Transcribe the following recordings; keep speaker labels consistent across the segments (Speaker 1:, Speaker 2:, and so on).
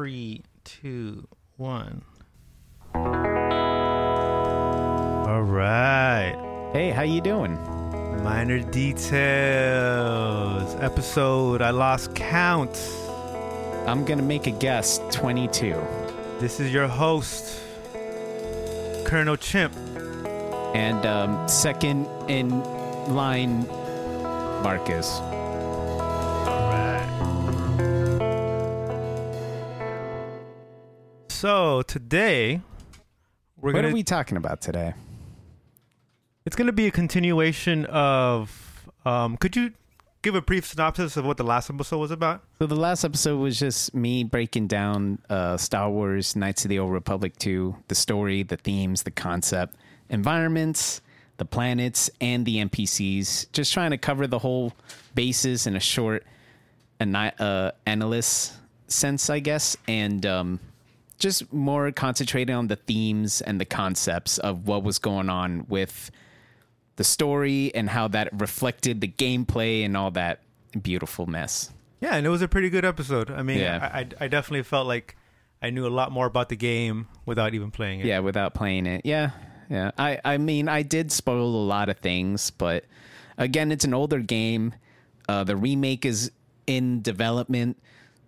Speaker 1: Three, two, one. All right.
Speaker 2: Hey, how you doing?
Speaker 1: Minor details. Episode I lost count.
Speaker 2: I'm gonna make a guess. 22.
Speaker 1: This is your host, Colonel Chimp.
Speaker 2: And um, second in line, Marcus.
Speaker 1: So today we're
Speaker 2: what
Speaker 1: gonna What
Speaker 2: are we talking about today?
Speaker 1: it's gonna be a continuation of um could you give a brief synopsis of what the last episode was about?
Speaker 2: So the last episode was just me breaking down uh, Star Wars: Knights of the Old Republic 2, the story, the themes, the concept, environments, the planets, and the NPCs. Just trying to cover the whole bases in a short, ani- uh, analyst sense, I guess, and um, just more concentrating on the themes and the concepts of what was going on with the story and how that reflected the gameplay and all that beautiful mess.
Speaker 1: Yeah, and it was a pretty good episode. I mean,
Speaker 2: Yeah.
Speaker 1: I, I I definitely felt like I knew a lot more about the game without even playing it.
Speaker 2: Yeah, without playing it. Yeah. Yeah. I I mean, I did spoil a lot of things, but again, it's an older game. Uh the remake is in development,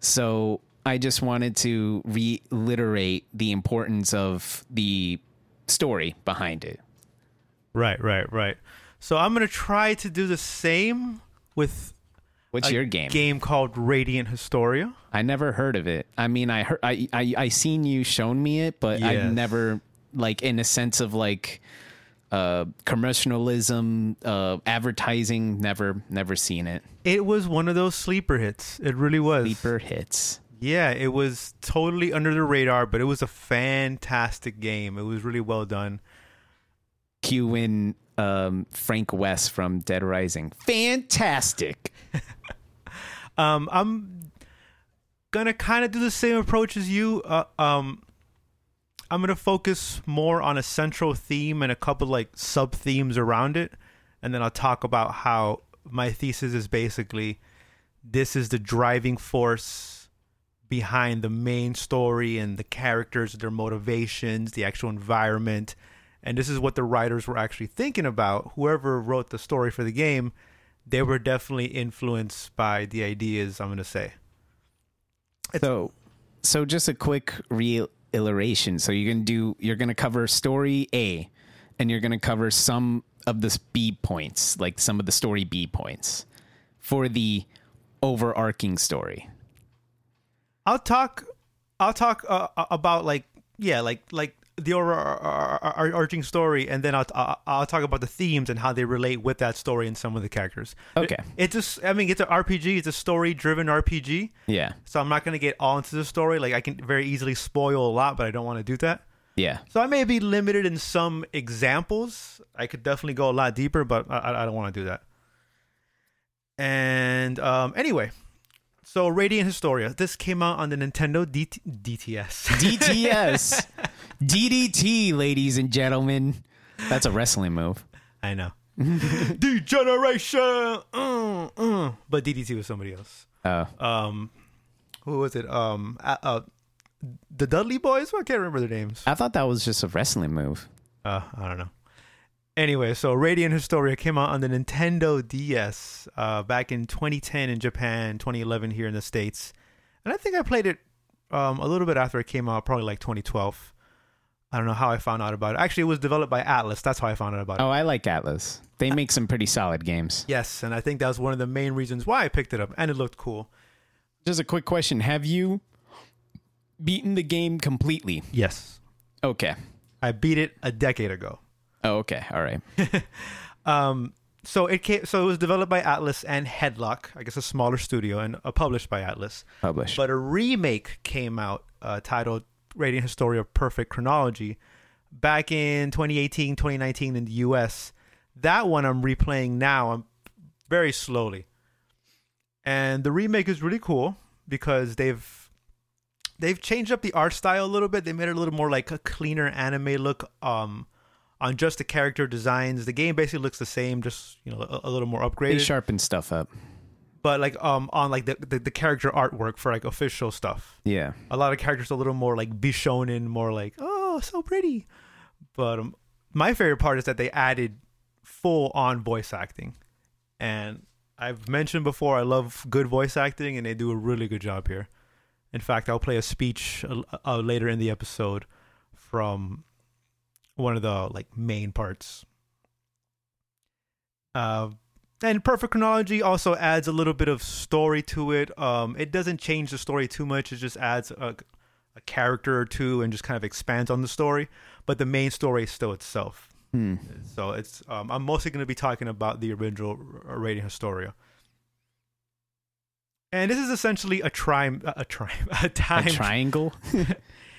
Speaker 2: so I just wanted to reiterate the importance of the story behind it.
Speaker 1: Right, right, right. So I'm gonna try to do the same with
Speaker 2: What's
Speaker 1: a
Speaker 2: your game?
Speaker 1: game called Radiant Historia.
Speaker 2: I never heard of it. I mean, I heard I I I seen you shown me it, but
Speaker 1: Yes.
Speaker 2: I've never like in a sense of like uh commercialism, uh advertising, never never seen it.
Speaker 1: It was one of those sleeper hits. It really was.
Speaker 2: Sleeper hits.
Speaker 1: Yeah, it was totally under the radar, but it was a fantastic game. It was really well done.
Speaker 2: Cue in um Frank West from Dead Rising. Fantastic.
Speaker 1: Um, I'm gonna kind of do the same approach as you. Uh, um, I'm gonna focus more on a central theme and a couple like sub themes around it, and then I'll talk about how my thesis is basically this is the driving force behind the main story and the characters, their motivations, the actual environment, and this is what the writers were actually thinking about. Whoever wrote the story for the game they were definitely influenced by the ideas I'm gonna say.
Speaker 2: So so just a quick reiteration. So you're gonna do you're gonna cover story A and you're gonna cover some of the B points, like some of the story B points for the overarching story.
Speaker 1: I'll talk. I'll talk uh, about like yeah, like like the overarching story, and then I'll I'll talk about the themes and how they relate with that story and some of the characters.
Speaker 2: Okay.
Speaker 1: It, it just I mean it's an RPG. It's a story-driven RPG.
Speaker 2: Yeah.
Speaker 1: So I'm not gonna get all into the story. Like I can very easily spoil a lot, but I don't want to do that.
Speaker 2: Yeah.
Speaker 1: So I may be limited in some examples. I could definitely go a lot deeper, but I, I don't want to do that. And um, anyway, so Radiant Historia. This came out on the Nintendo DT- DTS.
Speaker 2: DTS. DDT, ladies and gentlemen. That's a wrestling move.
Speaker 1: I know. Degeneration. Uh, uh. But DDT was somebody else.
Speaker 2: Oh.
Speaker 1: Um, who was it? Um, uh, uh, the Dudley Boys. I can't remember their names.
Speaker 2: I thought that was just a wrestling move.
Speaker 1: Uh, I don't know. Anyway, so Radiant Historia came out on the Nintendo DS uh, back in 2010 in Japan, 2011 here in the States. And I think I played it um, a little bit after it came out, probably like 2012. I don't know how I found out about it. Actually, it was developed by Atlus. That's how I found out about it.
Speaker 2: Oh, I like Atlus. They make some pretty solid games.
Speaker 1: Yes, and I think that was one of the main reasons why I picked it up, and it looked cool.
Speaker 2: Just a quick question. Have you beaten the game completely?
Speaker 1: Yes.
Speaker 2: Okay.
Speaker 1: I beat it a decade ago.
Speaker 2: Oh, okay. All right.
Speaker 1: Um, so it came, so it was developed by Atlus and Headlock, I guess a smaller studio, and uh, published by Atlus.
Speaker 2: Published.
Speaker 1: But a remake came out uh, titled Radiant Historia Perfect Chronology back in 2018, 2019 in the US. That one I'm replaying now. I'm very slowly. And the remake is really cool because they've they've changed up the art style a little bit. They made it a little more like a cleaner anime look um on just the character designs. The game basically looks the same, just you know, a, a little more
Speaker 2: they
Speaker 1: upgraded.
Speaker 2: sharpen stuff up.
Speaker 1: but like um on like the, the the character artwork for like official stuff.
Speaker 2: Yeah.
Speaker 1: A lot of characters are a little more like bishonen, more like oh so pretty. But um, my favorite part is that they added full on voice acting, and I've mentioned before I love good voice acting, and they do a really good job here. In fact, I'll play a speech uh, uh, later in the episode from one of the like main parts. Uh, and perfect chronology also adds a little bit of story to it. Um, it doesn't change the story too much. It just adds a, a character or two and just kind of expands on the story. But the main story is still itself.
Speaker 2: Hmm.
Speaker 1: So it's um, I'm mostly going to be talking about the original R- Radiant Historia. And this is essentially a time a time a time
Speaker 2: A triangle?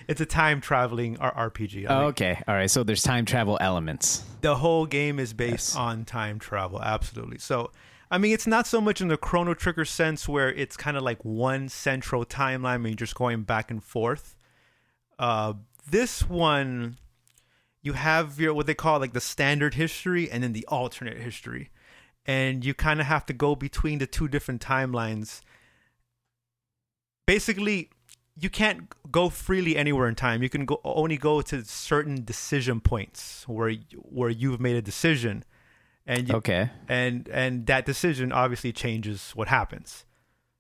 Speaker 1: it's a time traveling RPG.
Speaker 2: Oh, okay. All right. So there's time travel elements.
Speaker 1: the whole game is based
Speaker 2: Yes.
Speaker 1: on time travel absolutely so i mean it's not so much in the chrono trigger sense where it's kind of like one central timeline and you're just going back and forth uh this one you have your what they call like the standard history and then the alternate history and you kind of have to go between the two different timelines basically you can't go freely anywhere in time. You can go only go to certain decision points where where you've made a decision, and you,
Speaker 2: Okay.
Speaker 1: and and that decision obviously changes what happens.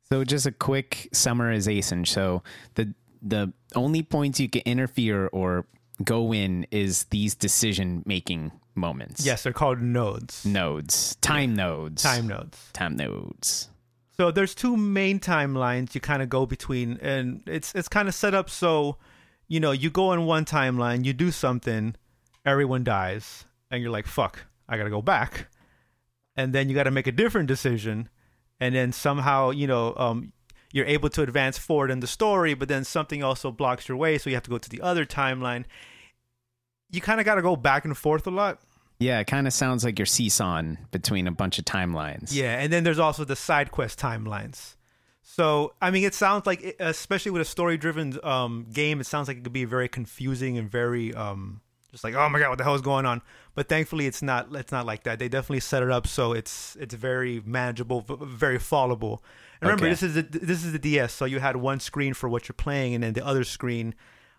Speaker 2: So just a quick summarization. So the the only points you can interfere or go in is these decision making moments.
Speaker 1: Yes, they're called nodes.
Speaker 2: Nodes. Time nodes.
Speaker 1: Time nodes.
Speaker 2: Time nodes.
Speaker 1: So there's two main timelines you kind of go between, and it's it's kind of set up so, you know, you go in one timeline, you do something, everyone dies, and you're like, fuck, I gotta go back, and then you got to make a different decision, and then somehow, you know, um, you're able to advance forward in the story, but then something also blocks your way, so you have to go to the other timeline. You kind of got to go back and forth a lot.
Speaker 2: Yeah, it kind of sounds like you're seesawing between a bunch of timelines.
Speaker 1: Yeah, and then there's also the side quest timelines. So, I mean, it sounds like, especially with a story-driven um, game, it sounds like it could be very confusing and very um, just like, oh my god, what the hell is going on? But thankfully, it's not. It's not like that. They definitely set it up so it's it's very manageable, very followable. And remember,
Speaker 2: Okay.
Speaker 1: this is the, this is the DS, so you had one screen for what you're playing, and then the other screen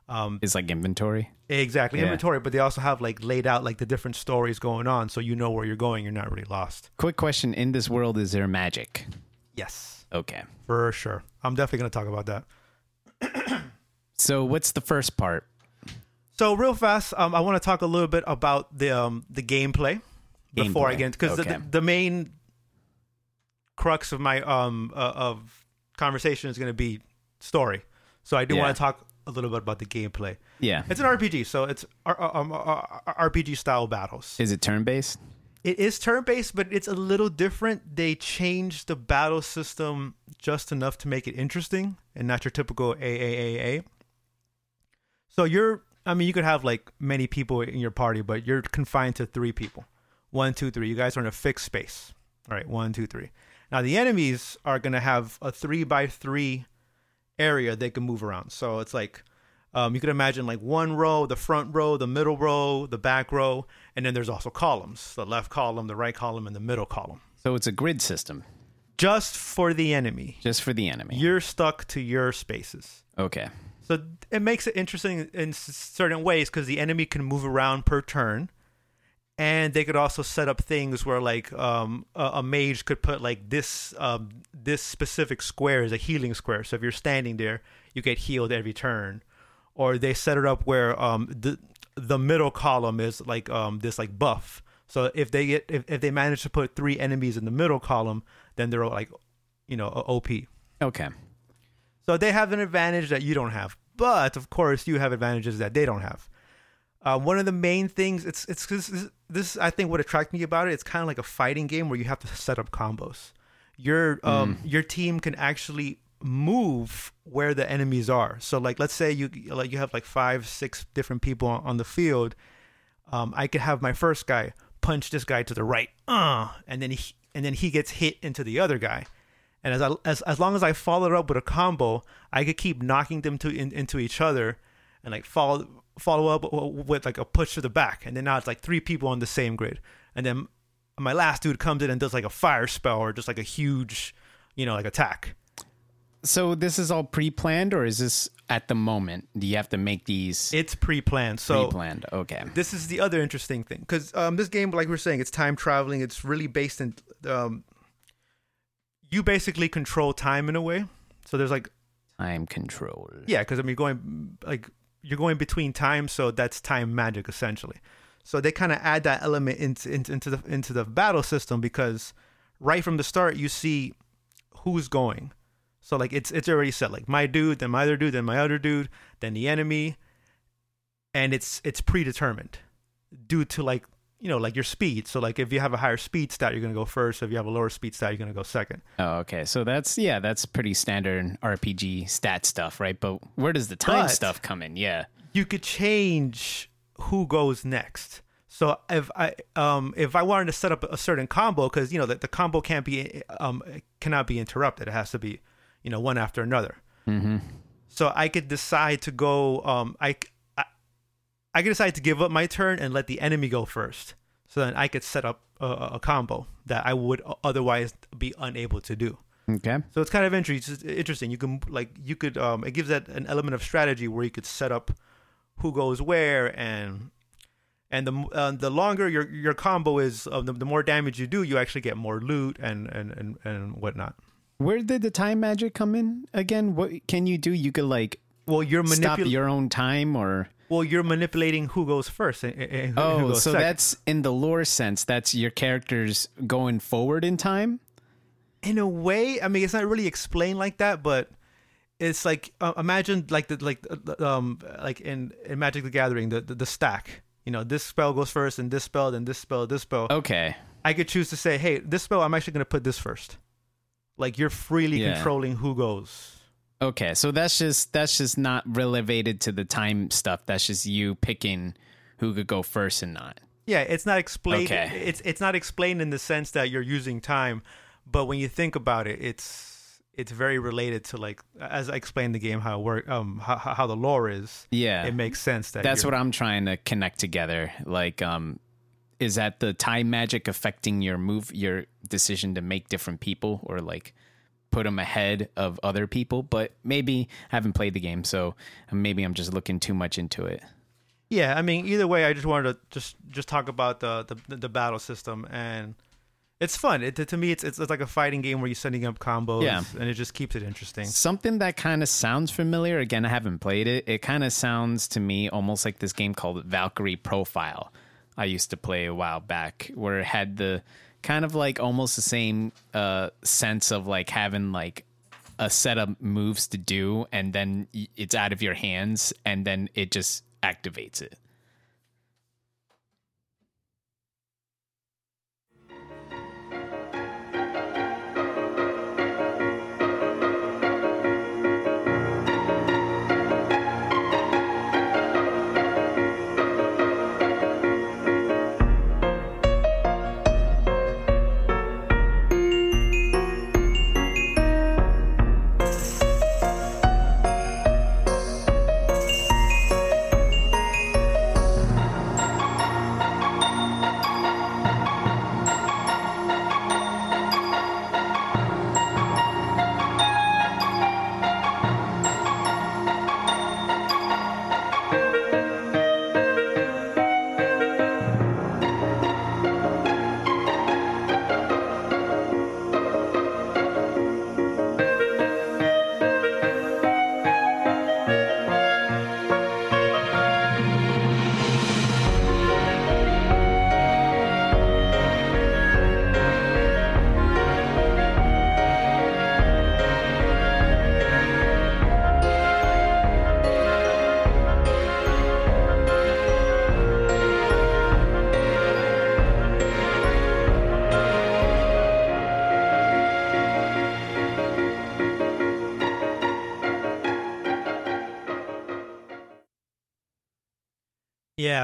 Speaker 1: um,
Speaker 2: It's like inventory.
Speaker 1: exactly
Speaker 2: Yeah.
Speaker 1: inventory. But they also have like laid out like the different stories going on, so you know where you're going. You're not really lost.
Speaker 2: Quick question In this world, is there magic?
Speaker 1: Yes.
Speaker 2: Okay.
Speaker 1: For sure. I'm definitely going to talk about that.
Speaker 2: So what's the first part?
Speaker 1: So real fast, um, I want to talk a little bit about the um, the gameplay before I get into because
Speaker 2: okay.
Speaker 1: the, the main crux of my um uh, of conversation is going to be story. So I do
Speaker 2: Yeah.
Speaker 1: want to talk a little bit about the gameplay.
Speaker 2: Yeah.
Speaker 1: It's an RPG, so it's uh, uh, um, uh, R- RPG style battles.
Speaker 2: Is it turn based?
Speaker 1: It is turn based, but it's a little different. They changed the battle system just enough to make it interesting and not your typical AAAA. So you're, I mean, you could have like many people in your party, but you're confined to three people. One, two, three. You guys are in a fixed space. All right, one, two, three. Now the enemies are gonna have a three by three area they can move around. So it's like um, you can imagine like one row, the front row, the middle row, the back row, and then there's also columns: the left column, the right column, and the middle column.
Speaker 2: So it's a grid system
Speaker 1: Just for the enemy,
Speaker 2: just for the enemy.
Speaker 1: you're stuck to your spaces.
Speaker 2: okay.
Speaker 1: So it makes it interesting in certain ways because the enemy can move around per turn, and they could also set up things where like um, a, a mage could put like this um, this specific square is a healing square. So if you're standing there, you get healed every turn, or they set it up where um, the the middle column is like um, this like buff. So if they get if, if they manage to put three enemies in the middle column, then they're like you know OP.
Speaker 2: Okay.
Speaker 1: So they have an advantage that you don't have, but of course you have advantages that they don't have. Uh, one of the main things it's it's this, this I think what attracted me about it. It's kind of like a fighting game where you have to set up combos. Your um your team can actually move where the enemies are. So like let's say you like you have like five six different people on, on the field. Um, I could have my first guy punch this guy to the right, uh, and then he and then he gets hit into the other guy. And as I, as as long as I follow it up with a combo, I could keep knocking them to in, into each other, and like follow follow up with like a push to the back, and then now it's like three people on the same grid, and then my last dude comes in and does like a fire spell or just like a huge you know, like attack.
Speaker 2: So this is all pre-planned, or is this at the moment? Do you have to make these
Speaker 1: It's pre-planned. So
Speaker 2: pre-planned? Okay.
Speaker 1: this is the other interesting thing because um, this game, like we are saying, it's time traveling. It's really based in um, you basically control time in a way. So there's like
Speaker 2: Time control.
Speaker 1: yeah, because I mean, going like you're going between time, so that's time magic essentially. So they kind of add that element into, into into the into the battle system because right from the start you see who's going. So like it's it's already set like my dude, then my other dude, then my other dude, then the enemy, and it's it's predetermined due to like you know like your speed. So like if you have a higher speed stat, you're gonna go first. If you have a lower speed stat, you're gonna go second.
Speaker 2: Oh, okay. So that's yeah, that's pretty standard RPG stat stuff, right? But where does the time
Speaker 1: But-
Speaker 2: stuff come in? Yeah.
Speaker 1: you could change who goes next. So if I um if I wanted to set up a certain combo because you know that the combo can't be um cannot be interrupted. It has to be you know one after another.
Speaker 2: Mm-hmm.
Speaker 1: So I could decide to go um I I, could decide to give up my turn and let the enemy go first. So then I could set up a, a combo that I would otherwise be unable to do.
Speaker 2: Okay.
Speaker 1: So it's kind of interesting. Interesting. You can like you could um it gives that an element of strategy where you could set up who goes where and and the uh, the longer your your combo is, uh, the, the more damage you do, you actually get more loot and and and, and whatnot.
Speaker 2: Where did the time magic come in again? What can you do? You could like
Speaker 1: Well, you're
Speaker 2: stop
Speaker 1: manipulating.
Speaker 2: your own time or
Speaker 1: Well, you're manipulating who goes first. And, and who- who
Speaker 2: Oh,
Speaker 1: goes
Speaker 2: so
Speaker 1: second.
Speaker 2: that's in the lore sense. That's your characters going forward in time.
Speaker 1: in a way. I mean, it's not really explained like that, but it's like uh, imagine like the like uh, um like in in Magic the Gathering the, the the stack. You know, this spell goes first, and this spell, then this spell, this spell.
Speaker 2: Okay.
Speaker 1: I could choose to say, hey, this spell, I'm actually going to put this first. Like you're freely
Speaker 2: Yeah.
Speaker 1: controlling who goes.
Speaker 2: Okay. So that's just that's just not related to the time stuff. That's just you picking who could go first and not.
Speaker 1: Yeah, it's not explained.
Speaker 2: Okay.
Speaker 1: It's it's not explained in the sense that you're using time, but when you think about it, it's it's very related to like as I explained the game how it work um how how the lore is.
Speaker 2: Yeah.
Speaker 1: It makes sense that
Speaker 2: That's what I'm trying to connect together. Like, um, is that the time magic affecting your move, your decision to make different people, or like put them ahead of other people? But maybe I haven't played the game, so maybe I'm just looking too much into it.
Speaker 1: Yeah, I mean, either way, I just wanted to just just talk about the the, the battle system, and it's fun. It, to me, it's, it's it's like a fighting game where you're setting up combos,
Speaker 2: Yeah.
Speaker 1: and it just keeps it interesting.
Speaker 2: Something that kind of sounds familiar. Again, I haven't played it. It kind of sounds to me almost like this game called Valkyrie Profile. I used to play a while back, where it had the kind of like almost the same uh, sense of like having like a set of moves to do, and then it's out of your hands, and then it just activates it.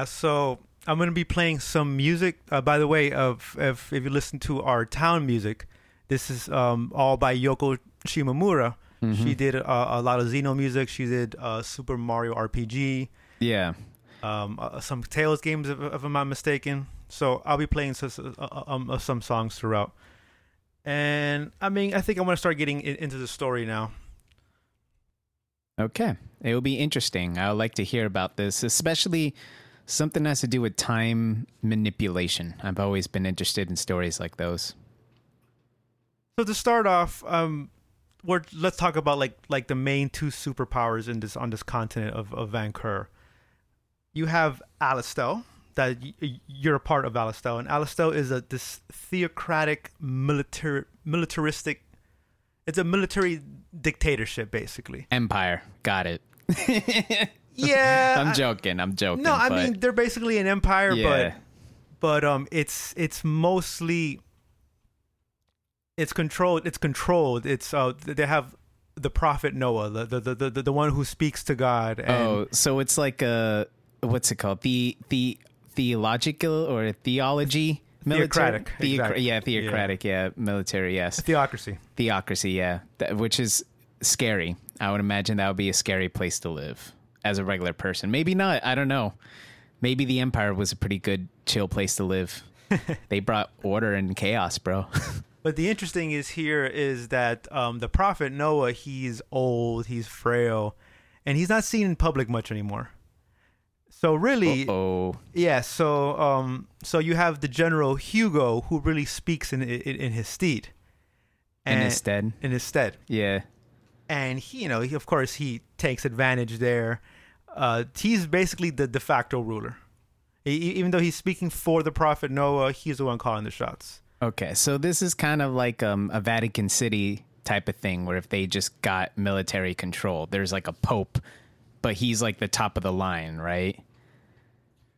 Speaker 1: Yeah, so I'm gonna be playing some music. Uh, by the way, of if if you listen to our town music, this is um, all by Yoko Shimomura. She did uh, a lot of Xeno music. She did uh, Super Mario RPG,
Speaker 2: Yeah.
Speaker 1: um, uh, some Tales games, if, if I'm not mistaken. So I'll be playing some, uh, um, uh, some songs throughout. And I mean, I think I'm gonna start getting in, into the story now.
Speaker 2: Okay. It will be interesting. I would like to hear about this, especially something has to do with time manipulation. I've always been interested in stories like those.
Speaker 1: So to start off, um, we're let's talk about like like the main two superpowers in this on this continent of of Vanqor. You have Alistel, that y- you're a part of Alistel, and Alistel is a this theocratic military militaristic. It's a military dictatorship, basically.
Speaker 2: Empire. Got it.
Speaker 1: Yeah,
Speaker 2: I'm joking. I'm joking.
Speaker 1: No, I
Speaker 2: but
Speaker 1: mean they're basically an empire,
Speaker 2: Yeah.
Speaker 1: but but um, it's it's mostly it's controlled. It's controlled. It's uh, they have the prophet Noah, the the the the, the one who speaks to God. And,
Speaker 2: Oh, so it's like a what's it called? The the theological or theology military?
Speaker 1: Theocratic,
Speaker 2: Theocra-
Speaker 1: exactly.
Speaker 2: Yeah, theocratic. Yeah. military. Yes,
Speaker 1: theocracy.
Speaker 2: theocracy. Yeah, That- which is scary. I would imagine that would be a scary place to live as a regular person. Maybe not. I don't know. Maybe the empire was a pretty good, chill place to live. they brought order and chaos, bro.
Speaker 1: But the interesting is here is that um, the prophet Noah, he's old, he's frail, and he's not seen in public much anymore. So really,
Speaker 2: oh,
Speaker 1: Yeah, so um, so you have the general Hugo who really speaks in in, in his stead,
Speaker 2: in his stead.
Speaker 1: in his stead,
Speaker 2: Yeah.
Speaker 1: and he, you know, he, of course, he takes advantage there. Uh, he's basically the de facto ruler, E- e- even though he's speaking for the prophet Noah. He's the one calling the shots.
Speaker 2: Okay, so this is kind of like um, a Vatican City type of thing, where if they just got military control, there's like a pope, but he's like the top of the line, right?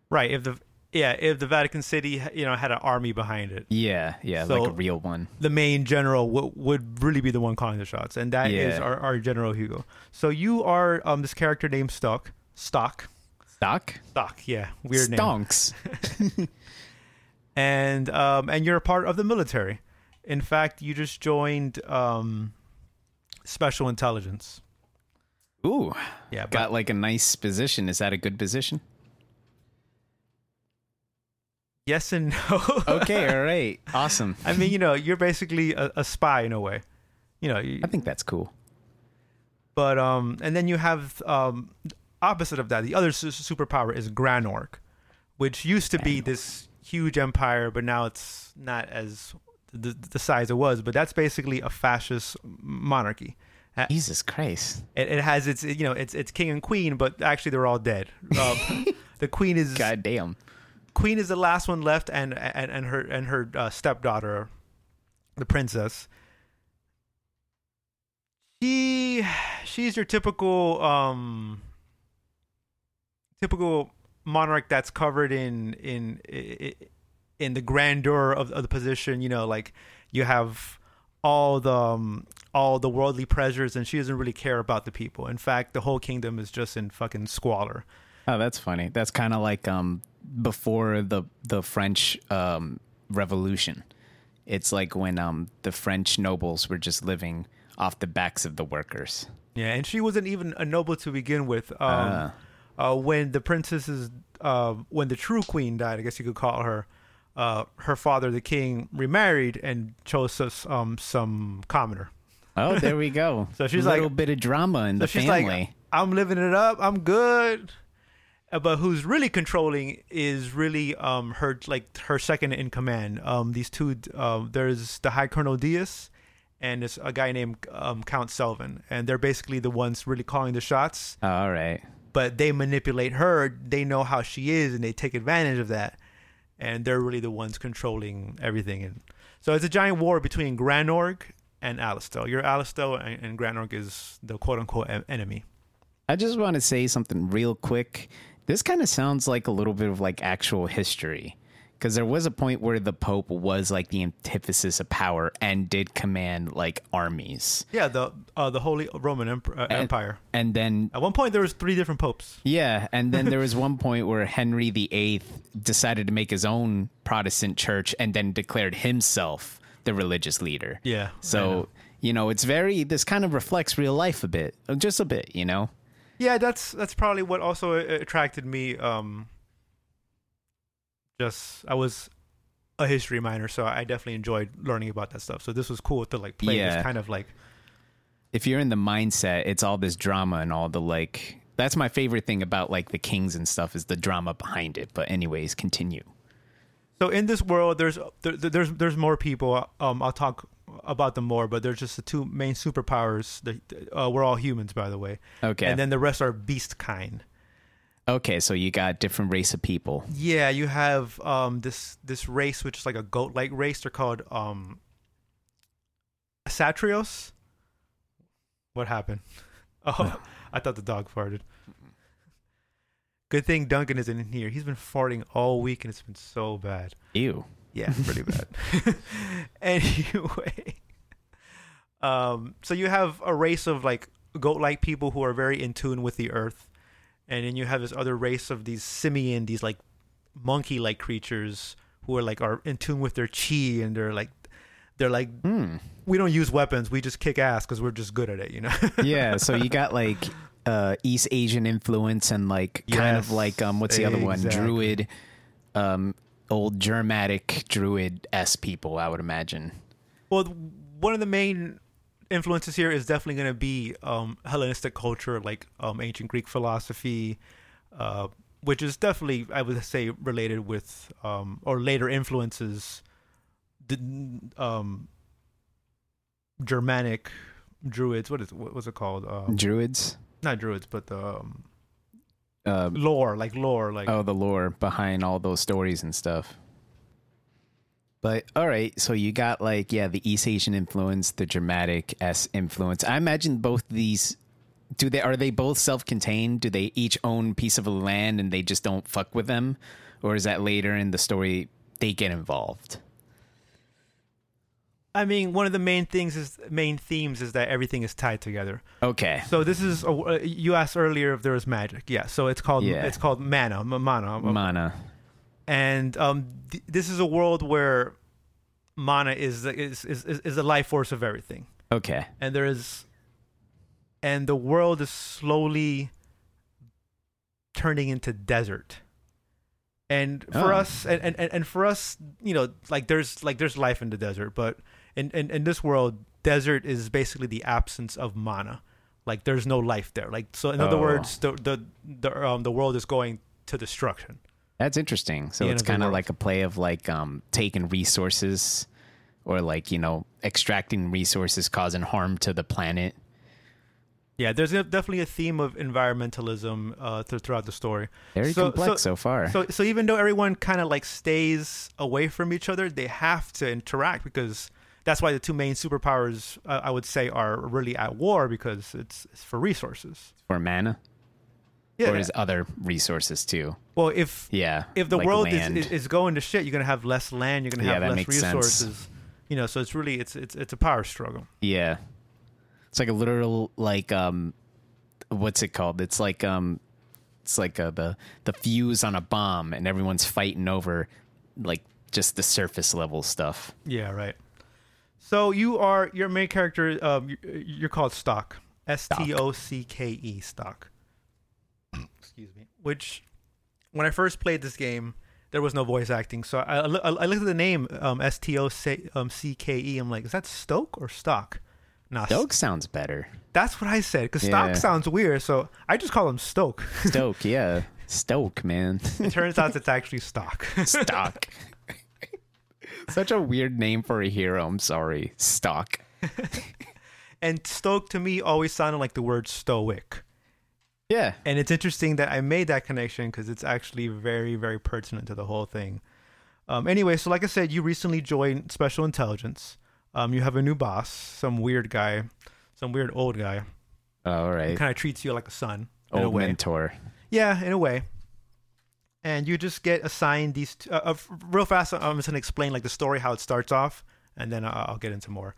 Speaker 1: Right? If the yeah, if the Vatican City, you know, had an army behind it,
Speaker 2: Yeah, yeah,
Speaker 1: So-
Speaker 2: like a real one.
Speaker 1: the main general w- would really be the one calling the shots, and that is
Speaker 2: Yeah.
Speaker 1: our, our General Hugo. So you are um this character named Stock. Stock.
Speaker 2: Stock,
Speaker 1: Stock, yeah, weird name.
Speaker 2: stonks.
Speaker 1: And um, and you're a part of the military. In fact, you just joined um, special intelligence.
Speaker 2: Ooh,
Speaker 1: Yeah, but
Speaker 2: got like a nice position. Is that a good position?
Speaker 1: yes and no.
Speaker 2: Okay, all right, awesome.
Speaker 1: I mean, you know, you're basically a, a spy in a way. You know, you,
Speaker 2: I think that's cool.
Speaker 1: but um, and then you have um, opposite of that. The other su- superpower is Granorg, which used to be this huge empire, but now it's not as the, the size it was. But that's basically a fascist monarchy.
Speaker 2: Jesus Christ,
Speaker 1: It, it has its you know its its king and queen, but actually they're all dead. Um, the queen is
Speaker 2: goddamn.
Speaker 1: queen is the last one left, and and, and her and her uh, stepdaughter, the princess. She she's your typical um typical monarch that's covered in in in the grandeur of, of the position. You know, like you have all the um, all the worldly pleasures, and she doesn't really care about the people. In fact, the whole kingdom is just in fucking squalor.
Speaker 2: Oh, that's funny. That's kind of like um before the the French um revolution. It's like when um the French nobles were just living off the backs of the workers.
Speaker 1: Yeah, and she wasn't even a noble to begin with. Um,
Speaker 2: Ah.
Speaker 1: Uh, when the princesses, uh, when the true queen died, I guess you could call her, uh, her father, the king, remarried and chose us, um, some commoner.
Speaker 2: Oh, there we go.
Speaker 1: So she's
Speaker 2: a little
Speaker 1: like-
Speaker 2: bit of drama in
Speaker 1: So
Speaker 2: the
Speaker 1: she's
Speaker 2: family.
Speaker 1: like, I'm living it up. I'm good. Uh, But who's really controlling is really um her like her second in command. Um, these two, um, there's the High Colonel Diaz, and there's a guy named um Count Selvan, and they're basically the ones really calling the shots.
Speaker 2: All right.
Speaker 1: But they manipulate her. They know how she is, and they take advantage of that. And they're really the ones controlling everything. And so it's a giant war between Granorg and Alistel. You're Alistel, and, and Granorg is the quote unquote en- enemy.
Speaker 2: I just want to say something real quick. This kind of sounds like a little bit of like actual history. Because there was a point where the Pope was like the antithesis of power and did command like armies.
Speaker 1: Yeah, the uh, the Holy Roman Emp- uh,
Speaker 2: And-
Speaker 1: Empire.
Speaker 2: And then
Speaker 1: At one point, there was three different popes.
Speaker 2: Yeah, and then there was one point where Henry VIII decided to make his own Protestant church and then declared himself the religious leader.
Speaker 1: Yeah.
Speaker 2: So, you know, it's very this kind of reflects real life a bit. Just a bit, you know.
Speaker 1: yeah, that's that's probably what also uh, attracted me. Um, just I was a history minor, so I definitely enjoyed learning about that stuff. So this was cool to like play
Speaker 2: Yeah.
Speaker 1: this kind of like
Speaker 2: if you're in the mindset, it's all this drama and all the like. That's my favorite thing about like the kings and stuff is the drama behind it. But anyways, continue.
Speaker 1: So in this world, there's there, there's there's more people. Um, I'll talk about them more, but there's just the two main superpowers. The, uh, we're all humans, by the way,
Speaker 2: Okay.
Speaker 1: and then the rest are beast kind.
Speaker 2: Okay, so you got different race of people.
Speaker 1: Yeah, you have um this this race which is like a goat like race. They're called um Satyros. What happened? Oh, I thought the dog farted. Good thing Duncan isn't in here. He's been farting all week and it's been so bad.
Speaker 2: Ew.
Speaker 1: Yeah, pretty bad. anyway, um, so you have a race of like goat-like people who are very in tune with the earth, and then you have this other race of these simian, these like monkey-like creatures who are like are in tune with their chi, and they're like they're like
Speaker 2: Hmm.
Speaker 1: we don't use weapons, we just kick ass because we're just good at it, you know.
Speaker 2: Yeah. So you got like uh, East Asian influence and like kind of like um, what's the other one? Druid, um, old Germanic Druid s people. I would imagine.
Speaker 1: Well, one of the main influences here is definitely going to be um, Hellenistic culture, like um, ancient Greek philosophy, uh, which is definitely, I would say, related with um, or later influences, the um, Germanic Druids. What is what was it called? Um,
Speaker 2: Druids.
Speaker 1: not Druids, but the um,
Speaker 2: Uh,
Speaker 1: lore, like lore, like
Speaker 2: oh, the lore behind all those stories and stuff. But all right, so you got like yeah, the East Asian influence, the Dramatic S influence. I imagine both these do they are they both self-contained? Do they each own piece of land and they just don't fuck with them, or is that later in the story they get involved?
Speaker 1: I mean, one of the main things is main themes is that everything is tied together.
Speaker 2: Okay,
Speaker 1: So this is a, uh, you asked earlier if there was magic. Yeah. So it's called
Speaker 2: Yeah.
Speaker 1: it's called mana, mana,
Speaker 2: mana.
Speaker 1: And um, th- this is a world where mana is the, is, is is the life force of everything,
Speaker 2: Okay,
Speaker 1: and there is, and the world is slowly turning into desert. And for
Speaker 2: Oh.
Speaker 1: us, and, and, and for us, you know, like there's like there's life in the desert, but in, in, in this world, desert is basically the absence of mana. Like there's no life there. Like so, in other
Speaker 2: Oh.
Speaker 1: words, the the the um the world is going to destruction.
Speaker 2: That's interesting. So it's kind of like a play of like um taking resources, or like you know extracting resources causing harm to the planet.
Speaker 1: Yeah, there's a, definitely a theme of environmentalism uh, th- throughout the story.
Speaker 2: Very
Speaker 1: So-
Speaker 2: complex
Speaker 1: so-
Speaker 2: so, far.
Speaker 1: So, so even though everyone kind of like stays away from each other, they have to interact because that's why the two main superpowers, uh, I would say, are really at war because it's, it's for resources.
Speaker 2: for mana,
Speaker 1: Yeah.
Speaker 2: or is other resources too?
Speaker 1: well, if
Speaker 2: Yeah.
Speaker 1: if the
Speaker 2: like
Speaker 1: world is,
Speaker 2: land.
Speaker 1: is, is going to shit, you're gonna have less land. You're gonna have
Speaker 2: that
Speaker 1: less
Speaker 2: makes sense.
Speaker 1: resources. You know, so it's really it's it's it's a power struggle.
Speaker 2: yeah, it's like a literal like um, what's it called? It's like um, it's like uh, the the fuse on a bomb, and everyone's fighting over like just the surface level stuff.
Speaker 1: Yeah, right. So you are your main character. Um, you're called Stock. S T O C K E Stock. Excuse me. Which, when I first played this game, there was no voice acting. So I, I, I looked at the name um, S T O C K E. I'm like, is that Stoke or Stock? Nah,
Speaker 2: Stoke sounds better.
Speaker 1: That's what I said because Stock sounds weird. So I just call him Stoke.
Speaker 2: Stoke, yeah, Stoke, man.
Speaker 1: it turns out it's actually Stock.
Speaker 2: Stock. Such a weird name for a hero. I'm sorry. Stock.
Speaker 1: and Stoke to me always sounded like the word stoic.
Speaker 2: Yeah.
Speaker 1: And it's interesting that I made that connection because it's actually very, very pertinent to the whole thing. Um, anyway, so like I said, you recently joined Special Intelligence. Um, you have a new boss, some weird guy, some weird old guy,
Speaker 2: All
Speaker 1: who
Speaker 2: right.
Speaker 1: kind of treats you like a son in a way.
Speaker 2: mentor.
Speaker 1: Yeah, in a way. And you just get assigned these. T- uh, uh, real fast, I'm just gonna explain like the story how it starts off, and then I'll, I'll get into more.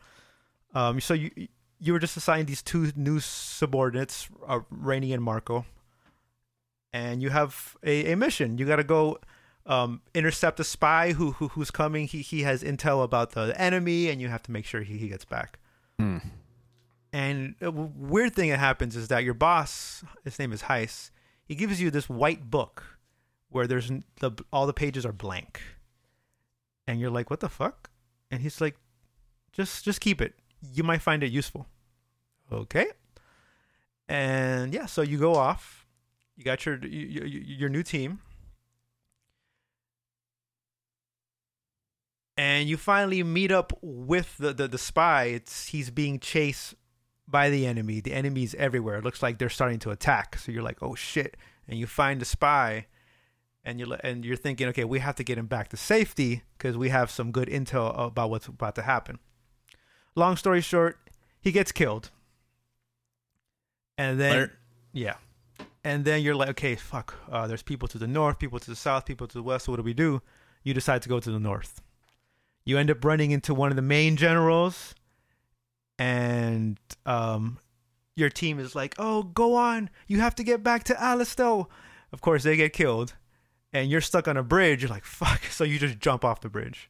Speaker 1: Um, so you you were just assigned these two new subordinates, uh, Raynie and Marco, and you have a, a mission. You got to go um, intercept a spy who, who who's coming. He he has intel about the enemy, and you have to make sure he, he gets back.
Speaker 2: Hmm.
Speaker 1: And a w- weird thing that happens is that your boss, his name is Heiss, he gives you this white book where there's n- the all the pages are blank. and you're like, "What the fuck?" And he's like, "Just just keep it. You might find it useful." Okay. And yeah, so you go off. You got your your, your new team. And you finally meet up with the, the, the spy. It's he's being chased by the enemy. The enemy's everywhere. It looks like they're starting to attack. So you're like, "Oh shit." And you find the spy and you're and you're thinking, okay, we have to get him back to safety because we have some good intel about what's about to happen. Long story short, he gets killed, and then yeah, and then you're like, okay, fuck. Uh, there's people to the north, people to the south, people to the west. So what do we do? You decide to go to the north. You end up running into one of the main generals, and um, your team is like, "Oh, go on! You have to get back to Alistel." Of course, they get killed and you're stuck on a bridge, you're like, fuck. So you just jump off the bridge.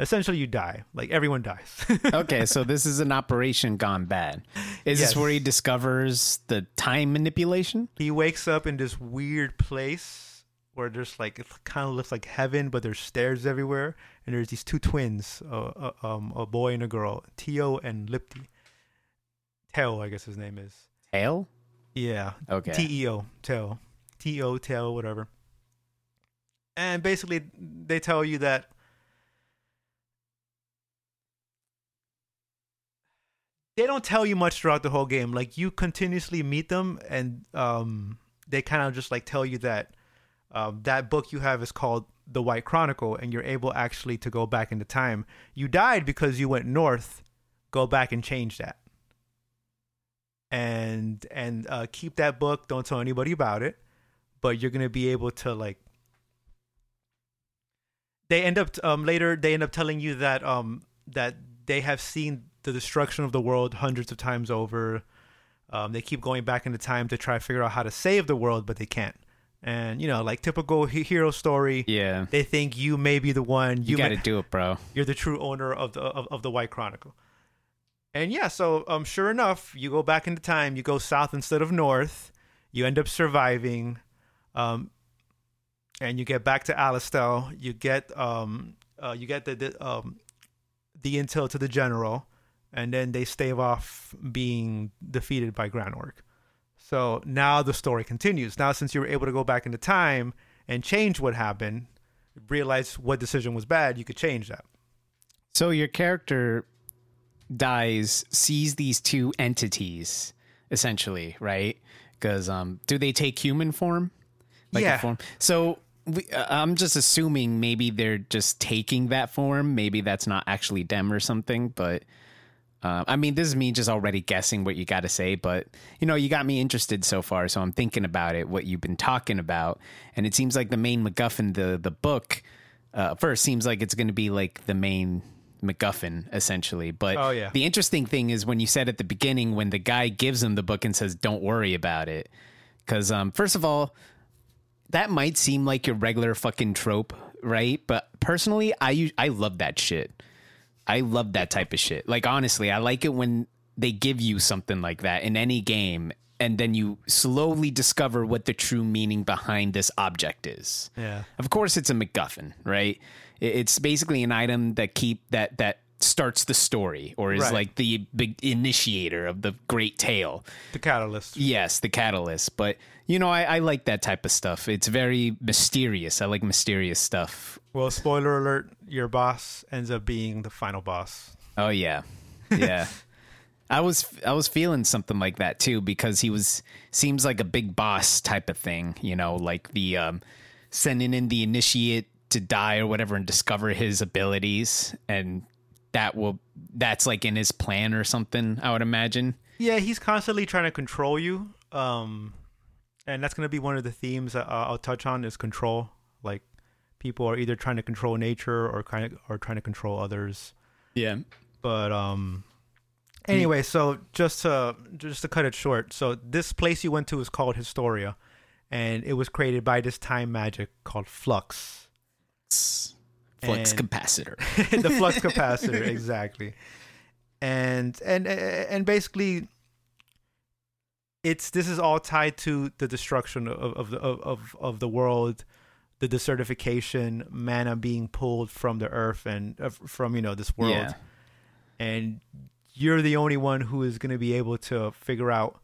Speaker 1: Essentially, you die. Like everyone dies.
Speaker 2: okay, so this is an operation gone bad. Is
Speaker 1: Yes.
Speaker 2: this where he discovers the time manipulation?
Speaker 1: he wakes up in this weird place where there's like, it kind of looks like heaven, but there's stairs everywhere. And there's these two twins, uh, uh, um, a boy and a girl, Teo and Lippti. Teo, I guess his name is.
Speaker 2: Tail?
Speaker 1: Yeah.
Speaker 2: Okay.
Speaker 1: T E O, Teo. T O, Teo, whatever. And basically, they tell you that they don't tell you much throughout the whole game. Like, you continuously meet them, and um, they kind of just like tell you that um, that book you have is called The White Chronicle, and you're able actually to go back into time. You died because you went north. Go back and change that and and uh, keep that book. Don't tell anybody about it, but you're gonna be able to like. They end up um, later. They end up telling you that um that they have seen the destruction of the world hundreds of times over. Um, they keep going back into time to try to figure out how to save the world, but they can't. And you know, like typical hero story,
Speaker 2: Yeah.
Speaker 1: they think you may be the one.
Speaker 2: You,
Speaker 1: You,
Speaker 2: got to do it, bro.
Speaker 1: you're the true owner of the of, of the White Chronicle. And yeah, so um, sure enough, you go back into time. You go south instead of north. You end up surviving, um, and you get back to Alistel. You get um, uh, you get the the, um, the intel to the general, and then they stave off being defeated by Granorg. So now the story continues. Now, since you were able to go back into time and change what happened, realize what decision was bad, you could change that.
Speaker 2: So your character dies, sees these two entities, essentially, right? Because um, do they take human form? a
Speaker 1: Yeah.
Speaker 2: form. So we, uh, I'm just assuming maybe they're just taking that form. Maybe that's not actually them or something. But uh, I mean, this is me just already guessing what you got to say. But you know, you got me interested so far, so I'm thinking about it. What you've been talking about, and it seems like the main MacGuffin, the the book, uh, first seems like it's going to be like the main MacGuffin essentially. But
Speaker 1: Oh, yeah.
Speaker 2: the interesting thing is when you said at the beginning when the guy gives him the book and says, "Don't worry about it," because um, first of all, that might seem like your regular fucking trope, right? But personally, I I love that shit. I love that type of shit. Like honestly, I like it when they give you something like that in any game and then you slowly discover what the true meaning behind this object is.
Speaker 1: Yeah.
Speaker 2: Of course it's a MacGuffin, right? It's basically an item that keep that that starts the story or is
Speaker 1: Right.
Speaker 2: like the big initiator of the great tale.
Speaker 1: The catalyst.
Speaker 2: Yes, the catalyst. But you know, I, I like that type of stuff. It's very mysterious. I like mysterious stuff.
Speaker 1: Well, spoiler alert: your boss ends up being the final boss.
Speaker 2: Oh yeah, yeah. I was I was feeling something like that too because he was seems like a big boss type of thing. You know, like the um, sending in the initiate to die or whatever and discover his abilities, and that will that's like in his plan or something. I would imagine.
Speaker 1: Yeah, he's constantly trying to control you. Um, and that's going to be one of the themes I'll touch on is control. Like people are either trying to control nature or kind of or trying to control others.
Speaker 2: Yeah.
Speaker 1: But um, anyway, so just to just to cut it short, so this place you went to is called Historia, and it was created by this time magic called Flux.
Speaker 2: Flux
Speaker 1: And-
Speaker 2: capacitor.
Speaker 1: the flux capacitor exactly and and and basically it's this is all tied to the destruction of of the of of, of the world the desertification, mana being pulled from the earth and uh, from you know this world,
Speaker 2: Yeah.
Speaker 1: and you're the only one who is going to be able to figure out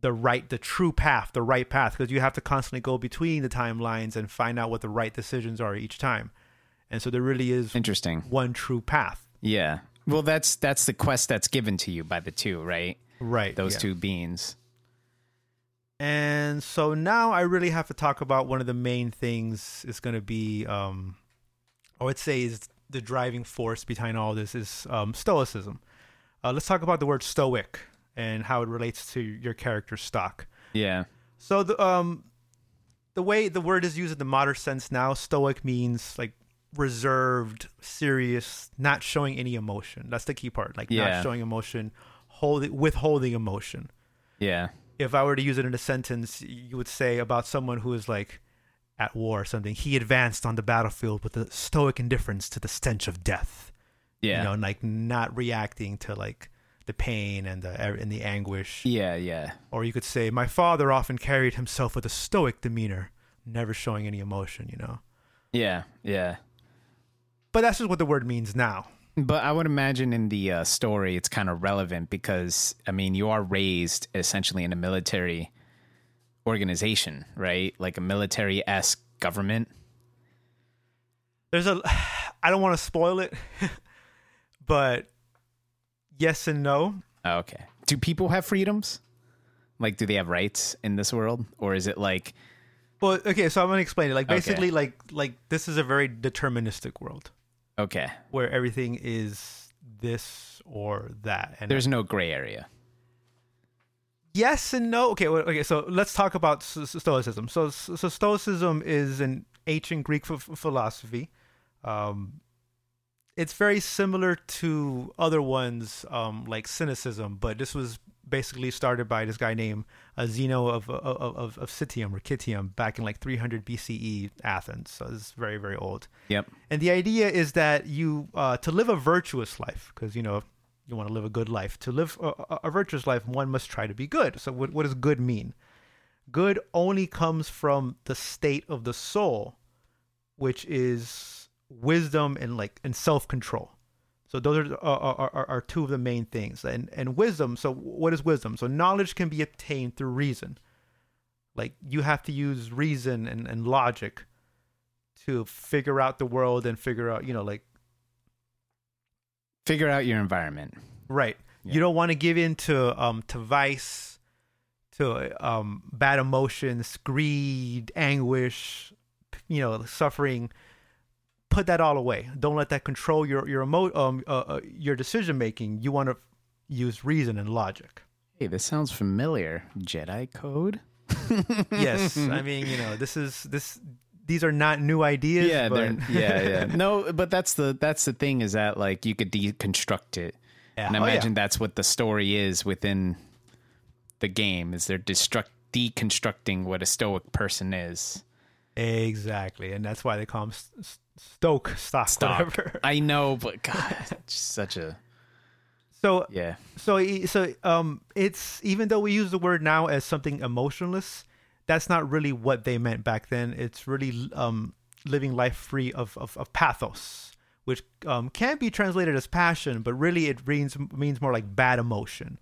Speaker 1: the right, the true path, the right path, because you have to constantly go between the timelines and find out what the right decisions are each time, and so there really is
Speaker 2: Interesting.
Speaker 1: one true path.
Speaker 2: Yeah. Well, that's that's the quest that's given to you by the two, right?
Speaker 1: Right.
Speaker 2: Those
Speaker 1: yeah.
Speaker 2: two beings.
Speaker 1: And so now I really have to talk about one of the main things is going to be, um, I would say, is the driving force behind all this is um, stoicism. Uh, let's talk about the word stoic and how it relates to your character's stock.
Speaker 2: Yeah.
Speaker 1: So the um, the way the word is used in the modern sense now, stoic means like reserved, serious, not showing any emotion. That's the key part. Like
Speaker 2: Yeah.
Speaker 1: not showing emotion, holding withholding emotion
Speaker 2: Yeah.
Speaker 1: If I were to use it in a sentence, you would say about someone who is like at war or something. He advanced on the battlefield with a stoic indifference to the stench of death.
Speaker 2: Yeah.
Speaker 1: You know, and like not reacting to like the pain and the er, and the anguish.
Speaker 2: Yeah. Yeah.
Speaker 1: Or you could say, my father often carried himself with a stoic demeanor, never showing any emotion. You know,
Speaker 2: Yeah. Yeah.
Speaker 1: but that's just what the word means now.
Speaker 2: But I would imagine in the uh, story, it's kind of relevant because, I mean, you are raised essentially in a military organization, right? Like a military esque government.
Speaker 1: There's a, I don't want to spoil it, but yes and no.
Speaker 2: Oh, okay. Do people have freedoms? Like, do they have rights in this world? Or is it like,
Speaker 1: Well, okay, so I'm gonna explain it. Like
Speaker 2: Okay.
Speaker 1: basically, like like this is a very deterministic world
Speaker 2: okay,
Speaker 1: where everything is this or that, and
Speaker 2: there's no gray area?
Speaker 1: yes and no. Okay, well, okay. So let's talk about Stoicism. So, so Stoicism is an ancient Greek ph- philosophy. Um, it's very similar to other ones um, like Cynicism, but this was basically started by this guy named uh, Zeno of, of of of Citium or Citium back in like 300 BCE Athens. So it's very very old.
Speaker 2: Yep.
Speaker 1: And the idea is that you, uh, to live a virtuous life, because you know you want to live a good life. To live a, a- a virtuous life, one must try to be good. So what what does good mean? Good only comes from the state of the soul, which is wisdom and like and self control. So those are, are, are, are- are two of the main things. And and wisdom. So what is wisdom? So knowledge can be obtained through reason. Like you have to use reason and, and logic to figure out the world and figure out, you know, like
Speaker 2: Figure out your environment.
Speaker 1: right.
Speaker 2: Yeah.
Speaker 1: You don't want to give in to um to vice, to um bad emotions, greed, anguish, you know, suffering. Put that all away. Don't let that control your your emo- um uh, uh, your decision making. You want to use reason and logic.
Speaker 2: Hey, this sounds familiar. Jedi code?
Speaker 1: yes, I mean, you know, this is this. These are not new ideas.
Speaker 2: yeah,
Speaker 1: but
Speaker 2: they're, yeah, yeah. No, but that's the that's the thing is that like you could deconstruct it,
Speaker 1: Yeah.
Speaker 2: and I
Speaker 1: Oh, yeah.
Speaker 2: imagine that's what the story is within the game. Is they're destruct deconstructing what a stoic person is.
Speaker 1: Exactly, and that's why they call them st- Stoke stock,
Speaker 2: Stock.
Speaker 1: whatever.
Speaker 2: I know, but God, such a
Speaker 1: So,
Speaker 2: yeah.
Speaker 1: so, so, um, it's even though we use the word now as something emotionless, that's not really what they meant back then. It's really um living life free of of, of pathos, which um can be translated as passion, but really it means means more like bad emotion,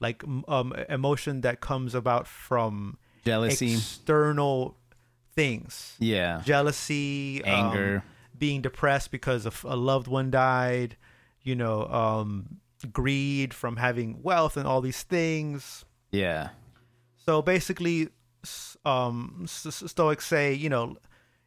Speaker 1: like um emotion that comes about from
Speaker 2: Jealousy,
Speaker 1: external things.
Speaker 2: yeah,
Speaker 1: jealousy, um,
Speaker 2: Anger.
Speaker 1: Being depressed because of a loved one died, you know, um, greed from having wealth and all these things.
Speaker 2: yeah,
Speaker 1: So basically, um, Stoics say, you know,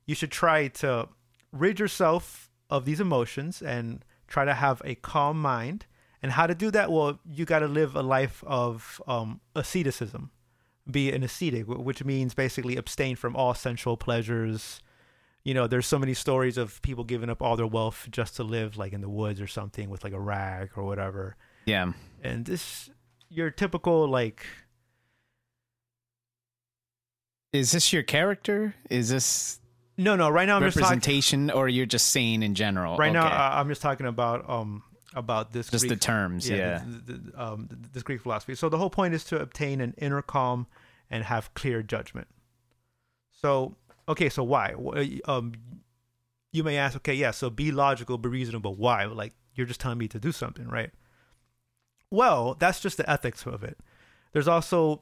Speaker 1: you should try to rid yourself of these emotions and try to have a calm mind. And how to do that? Well, you got to live a life of um, asceticism, be an ascetic, which means basically abstain from all sensual pleasures. You know, there's so many stories of people giving up all their wealth just to live like in the woods or something with like a rag or whatever.
Speaker 2: yeah.
Speaker 1: And this, your typical like
Speaker 2: Is this your character? Is this
Speaker 1: no, no. Right now I'm just talking.
Speaker 2: representation, or you're just saying in general?
Speaker 1: Right now,
Speaker 2: Okay.
Speaker 1: I- I'm just talking about um about this
Speaker 2: just the terms. Yeah,
Speaker 1: the- the- the- um, this Greek philosophy. So the whole point is to obtain an inner calm and have clear judgment. So okay, so why? Um, you may ask, okay, yeah, so be logical, be reasonable. Why? Like you're just telling me to do something, right? Well, that's just the ethics of it. There's also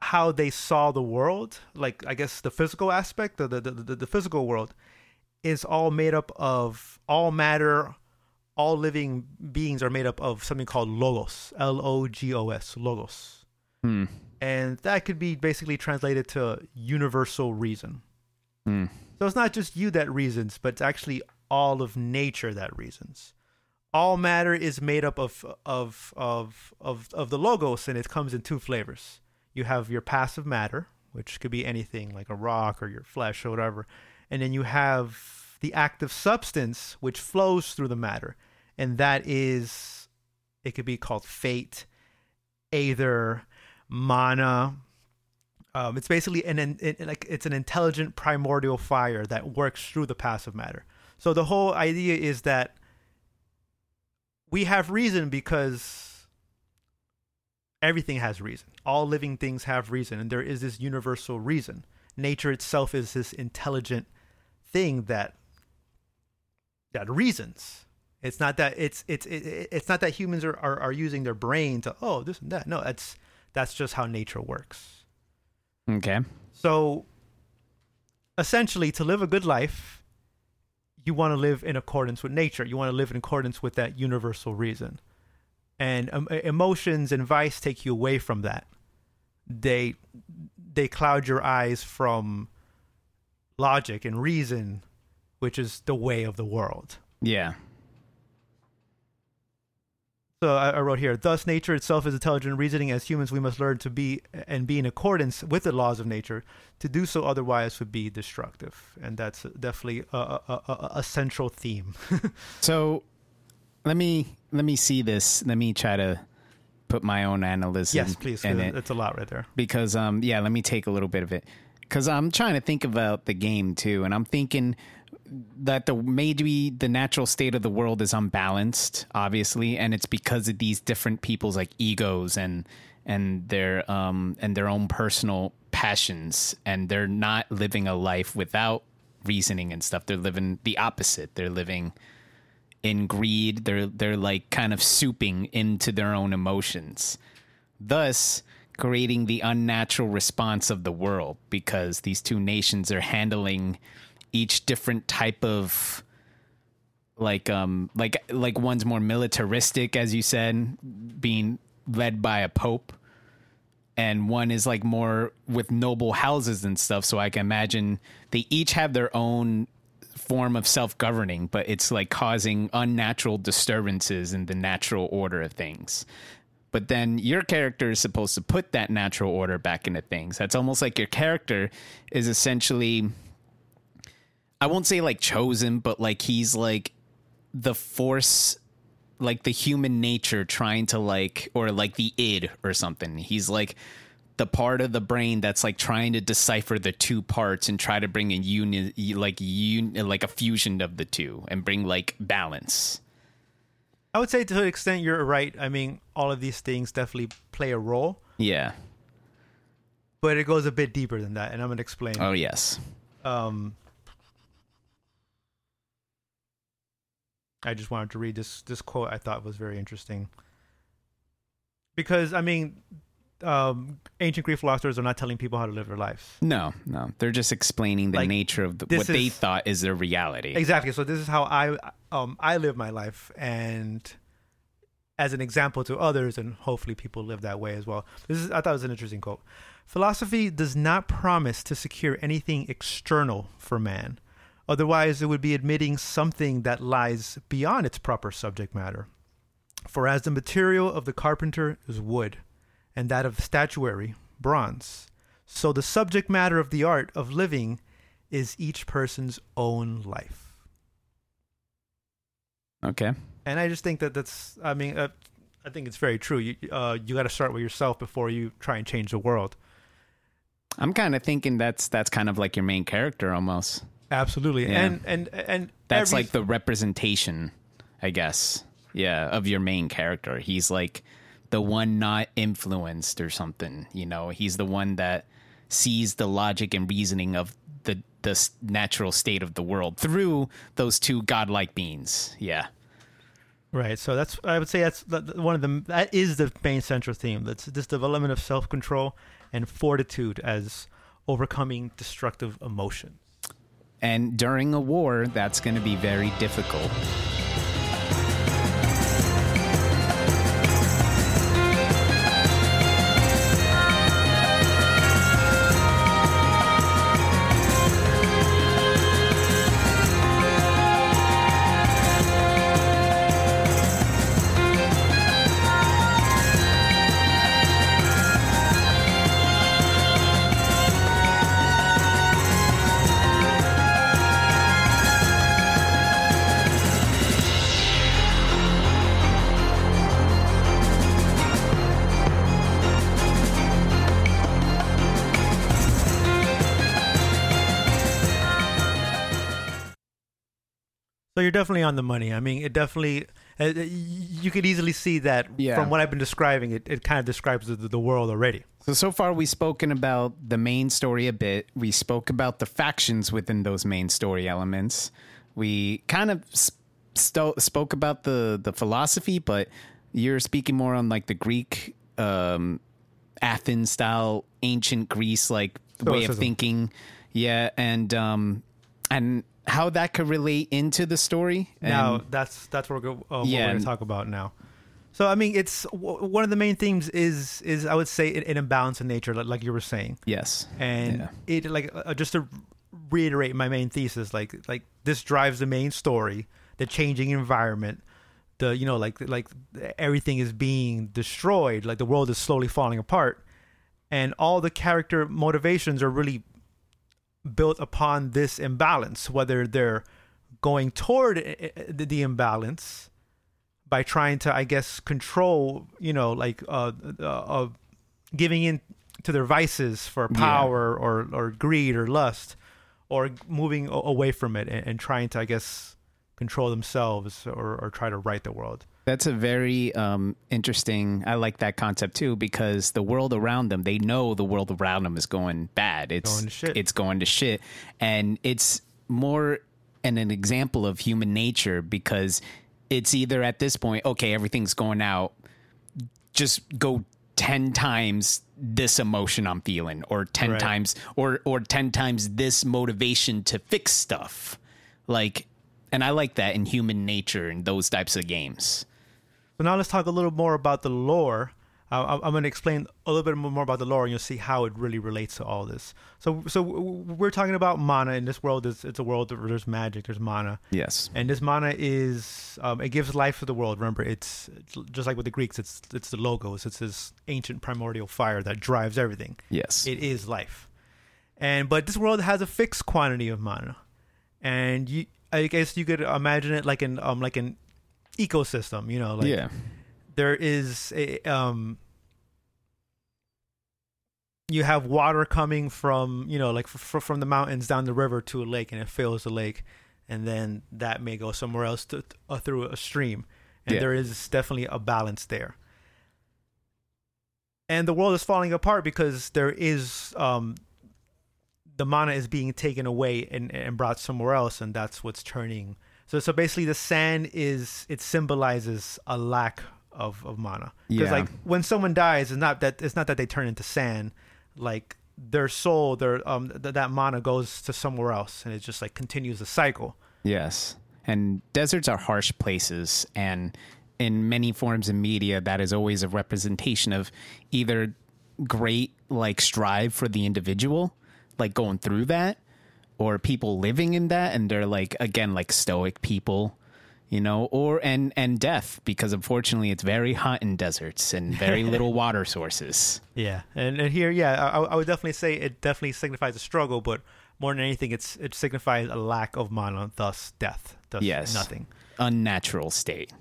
Speaker 1: how they saw the world, like I guess the physical aspect, the the, the, the physical world is all made up of all matter, all living beings are made up of something called logos, L O G O S, logos.
Speaker 2: Hmm.
Speaker 1: And that could be basically translated to universal reason.
Speaker 2: Hmm.
Speaker 1: So it's not just you that reasons, but it's actually all of nature that reasons. All matter is made up of of of of of the logos, and it comes in two flavors. You have your passive matter, which could be anything like a rock or your flesh or whatever, and then you have the active substance which flows through the matter, and that is it could be called fate, aether, mana. Um, it's basically an, an it, like it's an intelligent primordial fire that works through the passive matter. So the whole idea is that we have reason because everything has reason. All living things have reason, and there is this universal reason. Nature itself is this intelligent thing that that reasons. It's not that it's it's it, it's not that humans are, are are using their brain to oh this and that. No, that's that's just how nature works.
Speaker 2: Okay.
Speaker 1: So essentially, to live a good life, you want to live in accordance with nature. You want to live in accordance with that universal reason. And um, emotions and vice take you away from that. They they cloud your eyes from logic and reason, which is the way of the world.
Speaker 2: Yeah.
Speaker 1: So I, I wrote here, thus nature itself is intelligent reasoning. As humans, we must learn to be and be in accordance with the laws of nature. To do so otherwise would be destructive. And that's definitely a, a, a, a central theme.
Speaker 2: So let me let me see this. Let me try to put my own analysis
Speaker 1: yes, please.
Speaker 2: in it
Speaker 1: It's a lot right there.
Speaker 2: because um yeah, let me take a little bit of it cuz I'm trying to think about the game too and I'm thinking that the maybe the natural state of the world is unbalanced obviously and it's because of these different people's like egos and and their um and their own personal passions and they're not living a life without reasoning and stuff. They're living the opposite. They're living in greed. They're they're like kind of souping into their own emotions thus creating the unnatural response of the world because these two nations are handling each different type of like um like like one's more militaristic as you said being led by a pope. And one is like more with noble houses and stuff. So i can imagine they each have their own form of self-governing but it's like causing unnatural disturbances in the natural order of things. But then your character is supposed to put that natural order back into things. That's almost like your character is essentially i won't say like chosen but like he's like the force like the human nature trying to like or like the id or something he's like the part of the brain that's like trying to decipher the two parts and try to bring a union like un, like a fusion of the two and bring like balance
Speaker 1: I would say to an extent you're right. I mean, all of these things definitely play a role,
Speaker 2: yeah
Speaker 1: but it goes a bit deeper than that. And I'm going to explain.
Speaker 2: oh yes
Speaker 1: um I just wanted to read this this quote I thought was very interesting. Because I mean um ancient Greek philosophers are not telling people how to live their lives.
Speaker 2: no no they're just explaining the
Speaker 1: Like,
Speaker 2: nature of the, what they thought is their reality
Speaker 1: Exactly. So this is how I um I live my life and as an example to others and hopefully people live that way as well. This is I thought it was an interesting quote. Philosophy does not promise to secure anything external for man. Otherwise it would be admitting something that lies beyond its proper subject matter. For as the material of the carpenter is wood, and that of the statuary bronze, so the subject matter of the art of living is each person's own life.
Speaker 2: okay
Speaker 1: And I just think that that's, I mean, uh, I think it's very true. You, uh, you got to start with yourself before you try and change the world.
Speaker 2: i'm kind of thinking that's that's kind of like your main character almost
Speaker 1: Absolutely.
Speaker 2: Yeah.
Speaker 1: And, and, and
Speaker 2: that's
Speaker 1: every-
Speaker 2: like the representation i guess yeah of your main character he's like the one not influenced or something you know he's the one that sees the logic and reasoning of the the natural state of the world through those two godlike beings. Yeah.
Speaker 1: Right. So that's I would say that's one of the that is the main central theme. That's this development of self control and fortitude as overcoming destructive emotion.
Speaker 2: And during a war, that's going to be very difficult.
Speaker 1: Definitely on the money. I mean, it definitely uh, uh, you could easily see that
Speaker 2: Yeah.
Speaker 1: from what I've been describing. It, it kind of describes the, the world already.
Speaker 2: So, so far we've spoken about the main story a bit. We spoke about the factions within those main story elements. We kind of spoke about the, the philosophy, but you're speaking more on like the Greek, um, Athens style, ancient Greece, like way of thinking. Yeah. And, um, and how that could relate into the story.
Speaker 1: now
Speaker 2: And-
Speaker 1: that's that's what we're, uh, what
Speaker 2: Yeah,
Speaker 1: we're going to talk about now. So I mean, it's w- one of the main themes is is I would say an, an imbalance in nature, like, like you were saying,
Speaker 2: yes.
Speaker 1: and
Speaker 2: Yeah.
Speaker 1: it like uh, just to reiterate my main thesis, like like this drives the main story, the changing environment, the you know like like everything is being destroyed, like the world is slowly falling apart, and all the character motivations are really built upon this imbalance, whether they're going toward uh, uh, the, the imbalance by trying to, I guess, control, you know, like uh, uh, giving in to their vices for
Speaker 2: Yeah.
Speaker 1: power or or greed or lust, or moving away from it and, and trying to, I guess, control themselves or, or try to right the world.
Speaker 2: That's a very um, interesting. I like that concept too because the world around them, they know the world around them is going bad. It's
Speaker 1: Going to shit.
Speaker 2: It's going to shit, and it's more an, an example of human nature because it's either at this point, okay, everything's going out, just go ten times this emotion I'm feeling, or ten
Speaker 1: Right.
Speaker 2: times, or or ten times this motivation to fix stuff, like. And I like that in human nature and those types of games.
Speaker 1: So now let's talk a little more about the lore. Uh, I- I'm going to explain a little bit more about the lore, and you'll see how it really relates to all this. So, so we're talking about mana in this world. It's, it's a world where there's magic, there's mana,
Speaker 2: Yes.
Speaker 1: and this mana is um, it gives life to the world. Remember, it's, it's just like with the Greeks. It's it's the logos. It's this ancient primordial fire that drives everything.
Speaker 2: Yes.
Speaker 1: It is life, and but this world has a fixed quantity of mana, and you, I guess you could imagine it like an um like an ecosystem. You know, like
Speaker 2: yeah.
Speaker 1: there is a um you have water coming from you know like f- from the mountains down the river to a lake and it fills the lake and then that may go somewhere else to, uh, through a stream and
Speaker 2: Yeah.
Speaker 1: there is definitely a balance there and the world is falling apart because there is um the mana is being taken away and, and brought somewhere else and that's what's turning so so basically the sand is it symbolizes a lack of, of mana because
Speaker 2: Yeah.
Speaker 1: like when someone dies it's not that it's not that they turn into sand like their soul their um th- that mana goes to somewhere else and it just like continues the cycle
Speaker 2: Yes. And deserts are harsh places. And in many forms of media, that is always a representation of either great, like, strive for the individual, like going through that, or people living in that. And they're like, again, like stoic people. You know, or and and death because unfortunately it's very hot in deserts and very little water sources.
Speaker 1: yeah and, and here yeah I, I would definitely say it definitely signifies a struggle but more than anything it's it signifies a lack of mana thus death thus
Speaker 2: Yes.
Speaker 1: nothing
Speaker 2: Unnatural state.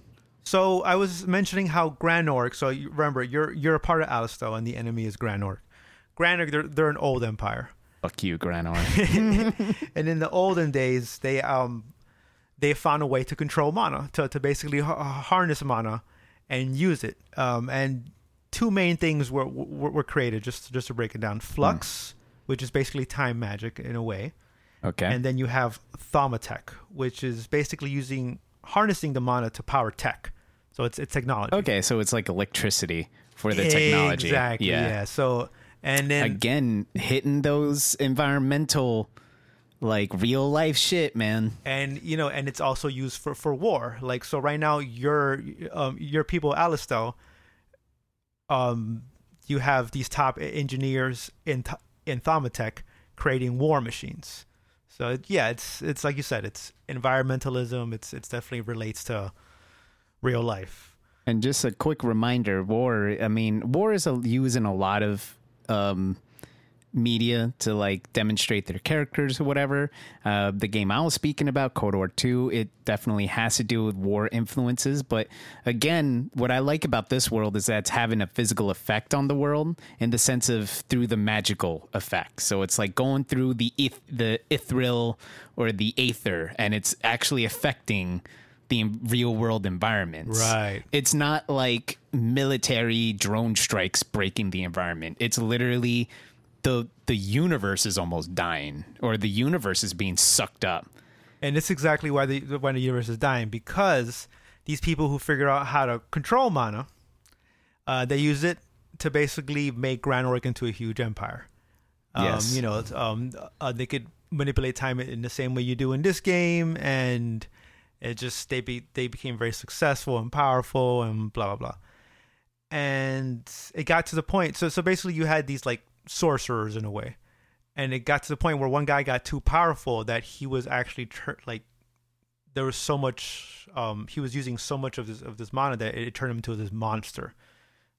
Speaker 1: So I was mentioning how Granorg. So you remember, you're you're a part of Alistel, and the enemy is Granorg. Granorg, they're they're an old empire,
Speaker 2: Fuck you, Granorg.
Speaker 1: and in the olden days, they um they found a way to control mana, to to basically ha- harness mana and use it. Um, and two main things were were, were created. Just just to break it down, flux which is basically time magic in a way.
Speaker 2: Okay.
Speaker 1: And then you have Thaumatech, which is basically using harnessing the mana to power tech. So it's it's technology.
Speaker 2: okay, so it's like electricity for the technology.
Speaker 1: Exactly. Yeah. So and then
Speaker 2: Again, hitting those environmental, like real life shit, man.
Speaker 1: and you know, and it's also used for for war. Like so, right now, your um your people, Alistel, um, you have these top engineers in Th- in Thaumatech creating war machines. So yeah, it's it's like you said, it's environmentalism. It's it's definitely relates to real life.
Speaker 2: And just a quick reminder: war. I mean, war is a, used in a lot of um, media to like demonstrate their characters or whatever. Uh, the game I was speaking about, Cold War Two, it definitely has to do with war influences. But again, what I like about this world is that it's having a physical effect on the world in the sense of through the magical effect. So it's like going through the eth- the ethereal or the aether, and it's actually affecting the real world environments.
Speaker 1: Right.
Speaker 2: It's not like military drone strikes breaking the environment. It's literally the the universe is almost dying or the universe is being sucked up.
Speaker 1: And it's exactly why the why the universe is dying because these people who figure out how to control mana, uh, they use it to basically make Granorg into a huge empire. Um,
Speaker 2: Yes.
Speaker 1: You know, um, uh, they could manipulate time in the same way you do in this game, and it just they be they became very successful and powerful and blah blah blah. And it got to the point. So so basically, you had these like sorcerers in a way, and it got to the point where one guy got too powerful that he was actually tur- like there was so much um he was using so much of this of this mana that it turned him into this monster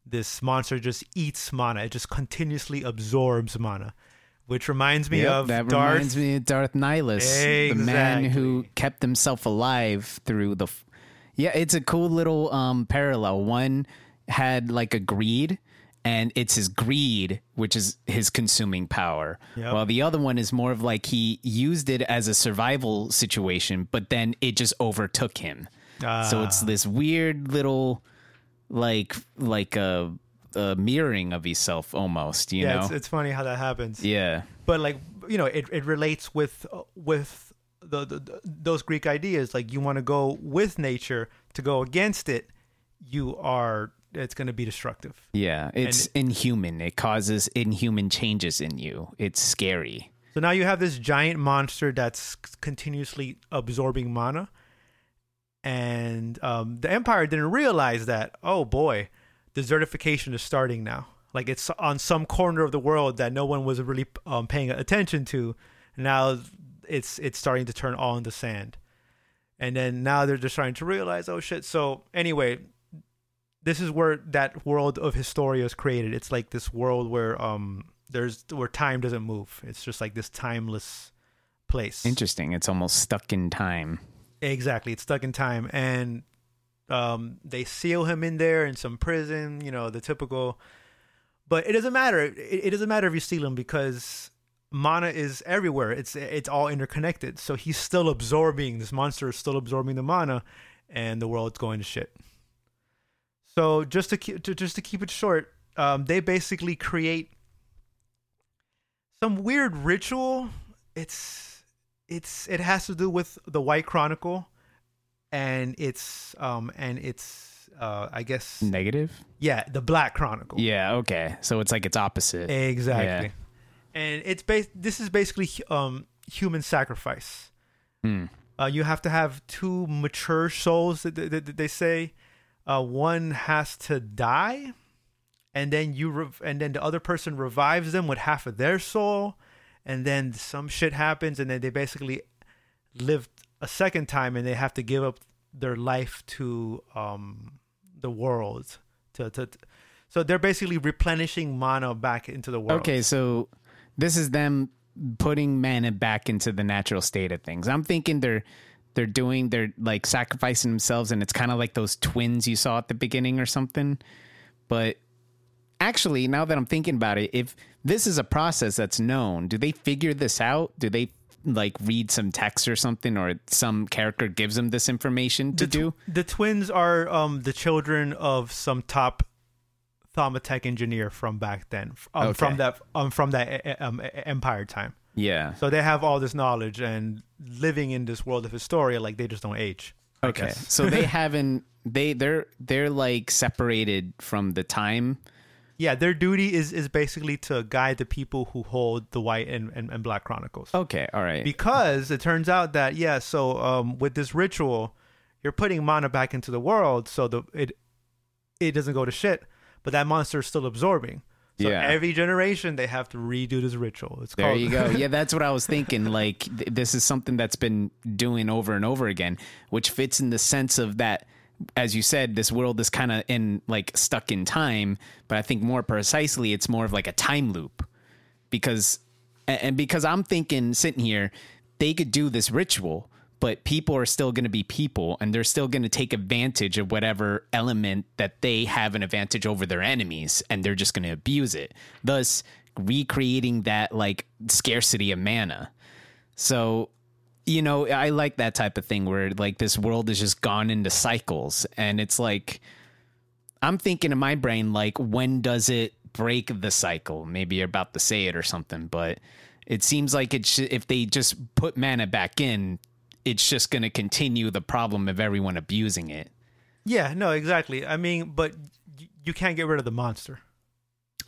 Speaker 1: this monster just eats mana it just continuously absorbs mana which reminds me
Speaker 2: Yep,
Speaker 1: of
Speaker 2: that
Speaker 1: Darth
Speaker 2: reminds me of Darth Nihilus, the man who kept himself alive through the. Yeah, it's a cool little um, parallel. One had like a greed, and it's his greed which is his consuming power,
Speaker 1: Yep.
Speaker 2: while the other one is more of like he used it as a survival situation, but then it just overtook him. so it's this weird little, like like a, a mirroring of himself almost. You
Speaker 1: yeah
Speaker 2: know?
Speaker 1: it's, it's funny how that happens
Speaker 2: yeah.
Speaker 1: but like you know it, it relates with uh, with the, the, the those greek ideas like you want to go with nature to go against it you are it's going to be destructive
Speaker 2: Yeah, it's inhuman. It causes inhuman changes in you. It's scary.
Speaker 1: So now you have this giant monster that's continuously absorbing mana, and um, the Empire didn't realize that. Oh boy, desertification is starting now. Like it's on some corner of the world that no one was really um, paying attention to. Now it's it's starting to turn all into sand, and then now they're just starting to realize, oh shit. So anyway, this is where that world of Historia is created. It's like this world where um there's where time doesn't move. It's just like this timeless place.
Speaker 2: Interesting. It's almost stuck in time.
Speaker 1: Exactly. It's stuck in time and um they seal him in there in some prison, you know, the typical but it doesn't matter. It, it doesn't matter if you seal him because mana is everywhere. It's it's all interconnected. So he's still absorbing this monster is still absorbing the mana and the world's going to shit. So just to keep to, just to keep it short, um, they basically create some weird ritual. It's it's it has to do with the White Chronicle, and it's um and it's uh I guess
Speaker 2: Negative?
Speaker 1: yeah the Black Chronicle.
Speaker 2: Yeah, okay. So it's like it's opposite.
Speaker 1: Exactly.
Speaker 2: Yeah.
Speaker 1: And it's based. this is basically um human sacrifice.
Speaker 2: Hmm.
Speaker 1: Uh, you have to have two mature souls that, that, that they say. Uh, one has to die, and then you rev- and then the other person revives them with half of their soul, and then some shit happens, and then they basically live a second time, and they have to give up their life to um the world to to. so they're basically replenishing mana back into the world.
Speaker 2: Okay, so this is them putting mana back into the natural state of things. I'm thinking they're they're doing they're like sacrificing themselves and it's kind of like those twins you saw at the beginning or something. But actually, now that I'm thinking about it, if this is a process that's known, do they figure this out? Do they like read some text or something or some character gives them this information to
Speaker 1: the, tw-
Speaker 2: do?
Speaker 1: the twins are um the children of some top Thaumaturg engineer from back then, um,
Speaker 2: Okay.
Speaker 1: from that um, from that um, Empire time.
Speaker 2: Yeah.
Speaker 1: So they have all this knowledge and living in this world of Historia, like they just don't age.
Speaker 2: Okay. so they haven't they they're they're like separated from the time.
Speaker 1: Yeah, their duty is is basically to guide the people who hold the White and, and, and Black Chronicles.
Speaker 2: Okay, all right.
Speaker 1: because it turns out that yeah so um with this ritual you're putting mana back into the world so the it it doesn't go to shit but that monster is still absorbing so
Speaker 2: Yeah.
Speaker 1: every generation they have to redo this ritual it's
Speaker 2: There
Speaker 1: called
Speaker 2: you go. Yeah, that's what I was thinking. Like th- this is something that's been doing over and over again, which fits in the sense of that as you said, this world is kind of in like stuck in time, but I think more precisely it's more of like a time loop. Because and because I'm thinking sitting here, they could do this ritual, but people are still going to be people and they're still going to take advantage of whatever element that they have an advantage over their enemies and they're just going to abuse it thus recreating that like scarcity of mana so you know i like that type of thing where like this world has just gone into cycles. And it's like i'm thinking in my brain like when does it break the cycle? Maybe you're about to say it or something but it seems like it sh- if they just put mana back in it's just going to continue the problem of everyone abusing it.
Speaker 1: Yeah no exactly. I mean but you can't get rid of the monster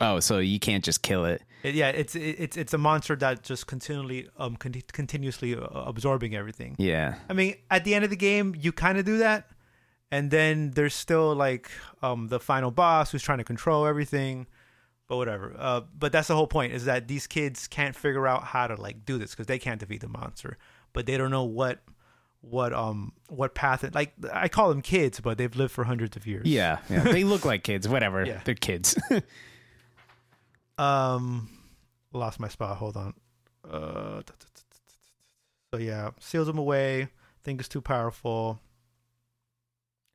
Speaker 2: oh so you can't just kill it
Speaker 1: yeah it's it's it's a monster that just continually um con- continuously uh, absorbing everything
Speaker 2: yeah
Speaker 1: I mean, at the end of the game, you kind of do that, and then there's still like um, the final boss who's trying to control everything. But whatever. Uh, but that's the whole point is that these kids can't figure out how to like do this because they can't defeat the monster, but they don't know what what um what path it, like I call them kids, but they've lived for hundreds of years.
Speaker 2: yeah, yeah. they look like kids whatever
Speaker 1: Yeah.
Speaker 2: they're kids
Speaker 1: Um, lost my spot. Hold on. Uh, so yeah, seals him away. Think it's too powerful.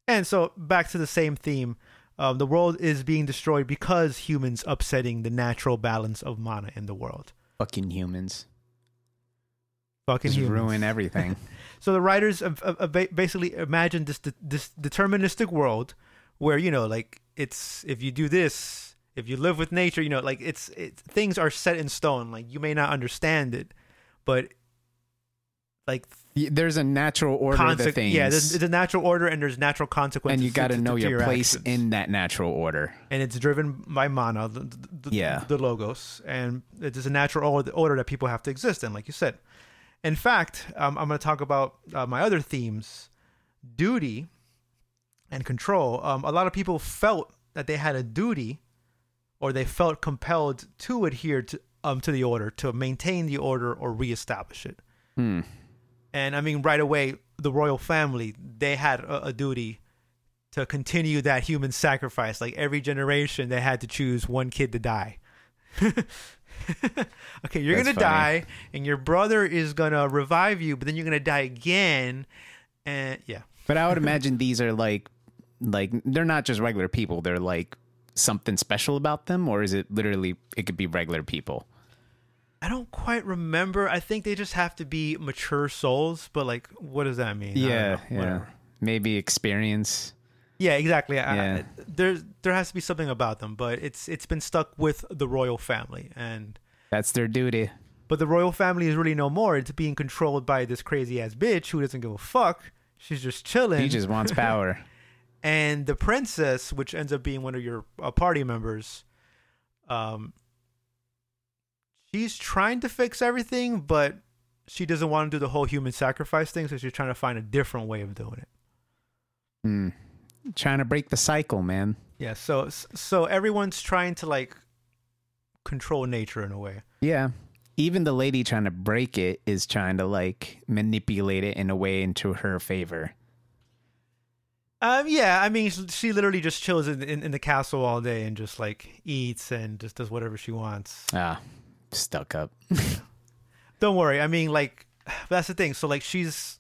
Speaker 1: And so back to the same theme. Um, the world is being destroyed because humans upsetting the natural balance of mana in the world.
Speaker 2: fucking humans
Speaker 1: Fucking humans.
Speaker 2: ruin everything
Speaker 1: So the writers basically imagine this this deterministic world where you know, like it's if you do this, if you live with nature, you know, like it's it, things are set in stone. Like you may not understand it, but like
Speaker 2: there's a natural order to
Speaker 1: conse-
Speaker 2: things
Speaker 1: yeah, there's, there's a natural order and there's natural consequences.
Speaker 2: and you got to
Speaker 1: to
Speaker 2: know
Speaker 1: to
Speaker 2: your place
Speaker 1: actions.
Speaker 2: in that natural order
Speaker 1: and it's driven by mana, the, the, the-
Speaker 2: Yeah.
Speaker 1: the logos, and it is a natural order, order that people have to exist in, like you said. In fact, um, I'm going to talk about uh, my other themes, duty and control. Um, a lot of people felt that they had a duty, or they felt compelled to adhere to um to the order, to maintain the order or reestablish it.
Speaker 2: Hmm.
Speaker 1: And I mean, right away, the royal family they had a, a duty to continue that human sacrifice. Like every generation, they had to choose one kid to die. okay, you're
Speaker 2: That's
Speaker 1: gonna
Speaker 2: funny.
Speaker 1: die, and your brother is gonna revive you, but then you're gonna die again. And yeah,
Speaker 2: but i would imagine these are like like they're not just regular people they're like something special about them or is it literally it could be regular people
Speaker 1: I don't quite remember. I think they just have to be mature souls. But like, what does that mean?
Speaker 2: Yeah
Speaker 1: know.
Speaker 2: yeah
Speaker 1: Whatever.
Speaker 2: maybe experience
Speaker 1: Yeah, exactly.
Speaker 2: Yeah.
Speaker 1: I, there's there has to be something about them, but it's it's been stuck with the royal family, and
Speaker 2: that's their duty
Speaker 1: but the royal family is really no more. It's being controlled by this crazy ass bitch who doesn't give a fuck. She's just chilling.
Speaker 2: he just wants power
Speaker 1: and the princess, which ends up being one of your uh, party members, um, she's trying to fix everything, but she doesn't want to do the whole human sacrifice thing, so she's trying to find a different way of doing it.
Speaker 2: Hmm. trying to break the cycle man
Speaker 1: Yeah, so so everyone's trying to like control nature in a way.
Speaker 2: Yeah. Even the lady trying to break it is trying to like manipulate it in a way into her favor.
Speaker 1: Um, yeah, I mean, she- literally just chills in, in, in the castle all day and just like eats and just does whatever she wants.
Speaker 2: Ah, stuck up.
Speaker 1: Don't worry. I mean, like, that's the thing. So, like, she's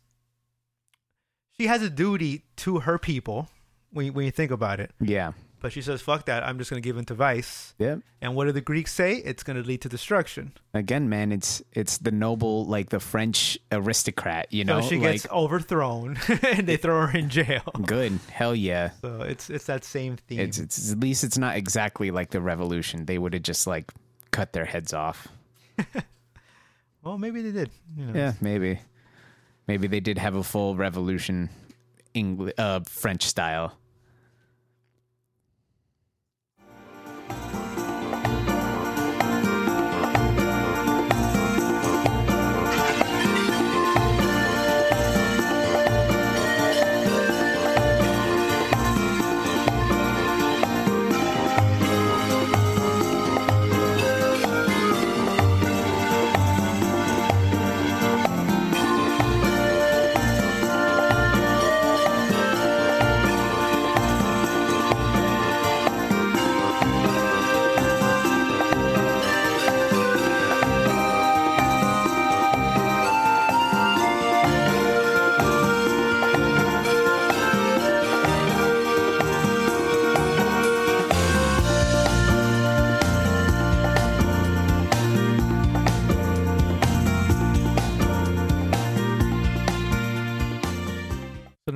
Speaker 1: she has a duty to her people when you, when you think about it.
Speaker 2: Yeah.
Speaker 1: But she says, "Fuck that! I'm just gonna give in to vice."
Speaker 2: Yep.
Speaker 1: And what do the Greeks say? It's gonna lead to destruction.
Speaker 2: Again, man, it's it's the noble, like the French aristocrat. You know,
Speaker 1: so she
Speaker 2: like
Speaker 1: gets overthrown, and they throw her in jail.
Speaker 2: good. Hell yeah.
Speaker 1: So it's it's that same theme.
Speaker 2: It's, it's at least it's not exactly like the revolution. They would have just like cut their heads off.
Speaker 1: well, maybe they did. You know.
Speaker 2: Yeah, maybe. Maybe they did have a full revolution, English, uh, French style.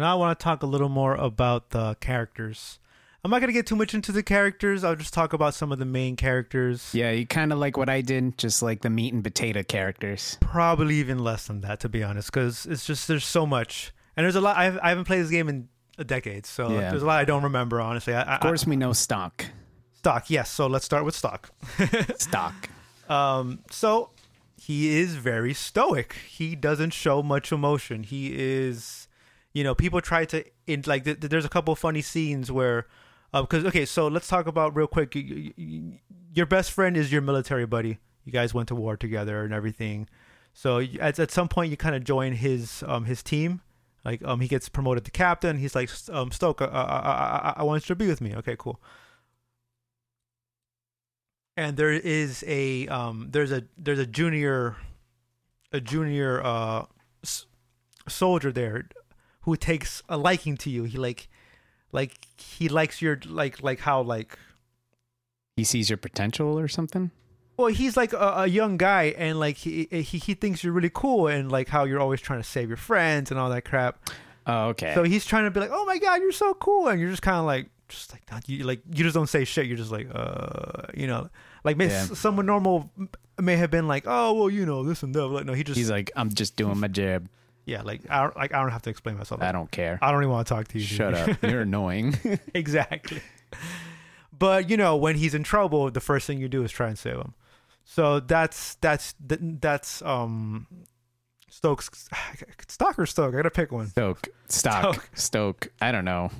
Speaker 1: Now I want to talk a little more about the characters. I'm not going to get too much into the characters. I'll just talk about some of the main characters.
Speaker 2: Yeah, you kind of like what I did, just like the meat and potato characters.
Speaker 1: Probably even less than that, to be honest, because it's just there's so much, and there's a lot. I've, I haven't played this game in a decade, so
Speaker 2: Yeah.
Speaker 1: there's a lot I don't remember. Honestly, I, I,
Speaker 2: Of course, we know stock.
Speaker 1: stock. Yes, so let's start with stock.
Speaker 2: Stock.
Speaker 1: Um, so he is very stoic. He doesn't show much emotion. He is, you know, people try to in like th- th- there's a couple funny scenes where, because okay, so let's talk about real quick. y- y- y- Your best friend is your military buddy. You guys went to war together and everything. So at at some point you kind of join his um his team. Like um he gets promoted to captain. He's like um Stoke, uh, I, I, I, I want you to be with me. Okay, cool and there is a um there's a there's a junior a junior uh s- soldier there who takes a liking to you he like like he likes your like like how like
Speaker 2: He sees your potential or something.
Speaker 1: well he's like a, a young guy and like he, he he thinks you're really cool and like how you're always trying to save your friends and all that crap
Speaker 2: Oh, okay.
Speaker 1: so he's trying to be like oh my god you're so cool and you're just kind of like just like you like you just don't say shit you're just like uh you know like may,
Speaker 2: Yeah.
Speaker 1: someone normal may have been like oh well you know this and that like no he just
Speaker 2: He's like, I'm just doing my job.
Speaker 1: Yeah like I don't, like I don't have to explain myself
Speaker 2: I don't care.
Speaker 1: I don't even want to talk to you.
Speaker 2: Shut up. You're annoying.
Speaker 1: exactly but you know when he's in trouble the first thing you do is try and save him so that's that's that's um Stokes Stock or Stoke I gotta pick one
Speaker 2: Stoke. Stock. Stoke. I don't know.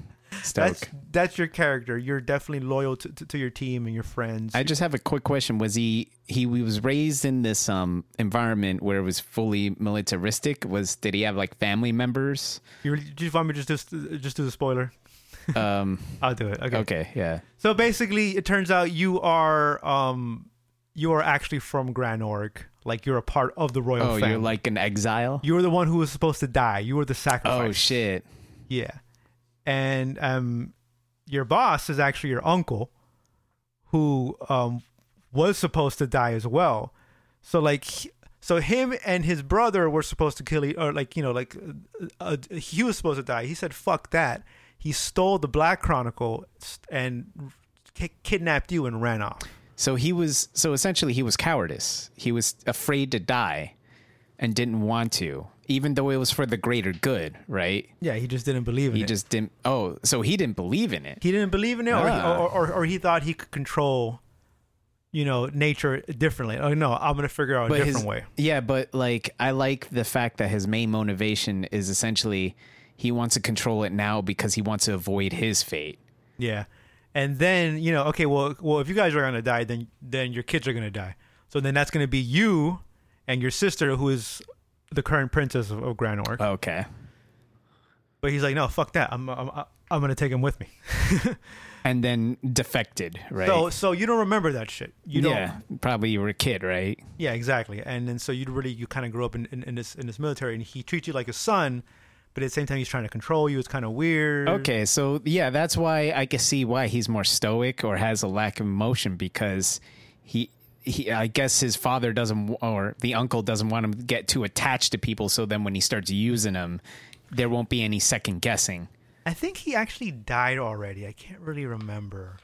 Speaker 2: Stoke.
Speaker 1: That's that's your character. You're definitely loyal to, to, to your team and your friends.
Speaker 2: I just have a quick question. Was he he, was raised in this um environment where it was fully militaristic? Was did he have like family members?
Speaker 1: you do you want me to just just do the spoiler?
Speaker 2: Um
Speaker 1: I'll do it. Okay.
Speaker 2: okay, yeah.
Speaker 1: So basically, it turns out you are um you are actually from Granorg. Like you're a part of the royal
Speaker 2: Oh,
Speaker 1: family.
Speaker 2: you're like an exile?
Speaker 1: you were the one who was supposed to die. You were the sacrifice.
Speaker 2: Oh shit.
Speaker 1: Yeah. And um your boss is actually your uncle who um was supposed to die as well. So like so him and his brother were supposed to kill or like you know like uh, uh, he was supposed to die. He said fuck that. He stole the Black Chronicle and ki- kidnapped you and ran off.
Speaker 2: So he was so essentially he was cowardice. He was afraid to die and didn't want to, even though it was for the greater good, right?
Speaker 1: Yeah, he just didn't believe in
Speaker 2: He
Speaker 1: it.
Speaker 2: He just didn't oh, so he didn't believe in it.
Speaker 1: he didn't believe in it, or, he,
Speaker 2: Ah.
Speaker 1: or, or or he thought he could control, you know, nature differently. Oh no, I'm gonna figure out a different
Speaker 2: his,
Speaker 1: way.
Speaker 2: Yeah, but like I like the fact that his main motivation is essentially he wants to control it now because he wants to avoid his fate.
Speaker 1: Yeah, and then you know, okay, well, well, if you guys are gonna die, then then your kids are gonna die. So then that's gonna be you and your sister, who is the current princess of, of Granorg.
Speaker 2: Okay.
Speaker 1: but he's like, no, fuck that. I'm I'm I'm gonna take him with me.
Speaker 2: And then defected, right?
Speaker 1: So so you don't remember that shit. You don't.
Speaker 2: yeah, probably you were a kid, right?
Speaker 1: Yeah, exactly. And then so you really you kind of grew up in, in, in this in this military, and he treats you like a son, but at the same time he's trying to control you. It's kind of weird.
Speaker 2: Okay, so yeah, that's why I can see why he's more stoic or has a lack of emotion because he he I guess his father doesn't or the uncle doesn't want him to get too attached to people so then when he starts using them there won't be any second guessing.
Speaker 1: I think he actually died already. I can't really remember.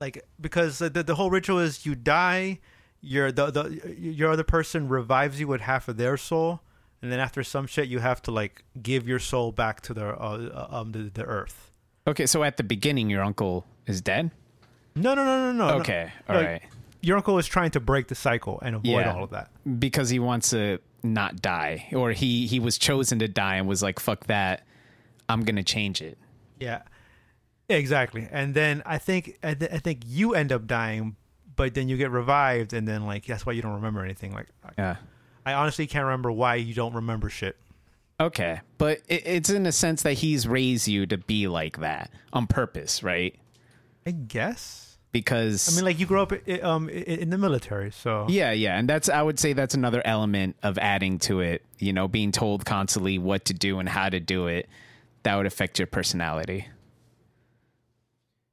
Speaker 1: Like because the the whole ritual is you die, your the the your other person revives you with half of their soul, and then after some shit you have to like give your soul back to the uh, um the, the earth.
Speaker 2: Okay, so at the beginning your uncle is dead?
Speaker 1: No, no, no, no, no.
Speaker 2: Okay,
Speaker 1: no.
Speaker 2: all right.
Speaker 1: Your uncle is trying to break the cycle and avoid
Speaker 2: Yeah.
Speaker 1: all of that.
Speaker 2: Because he wants to not die or he he was chosen to die and was like fuck that. I'm going to change it.
Speaker 1: Yeah, exactly. And then I think I, th- I think you end up dying, but then you get revived, and then like that's why you don't remember anything. Like I-
Speaker 2: Yeah.
Speaker 1: I honestly can't remember why you don't remember shit.
Speaker 2: Okay, but it, it's in a sense that he's raised you to be like that on purpose, right?
Speaker 1: I guess.
Speaker 2: Because
Speaker 1: I mean, like you grew up um in the military, so
Speaker 2: yeah, yeah, and that's I would say that's another element of adding to it. You know, being told constantly what to do and how to do it, that would affect your personality.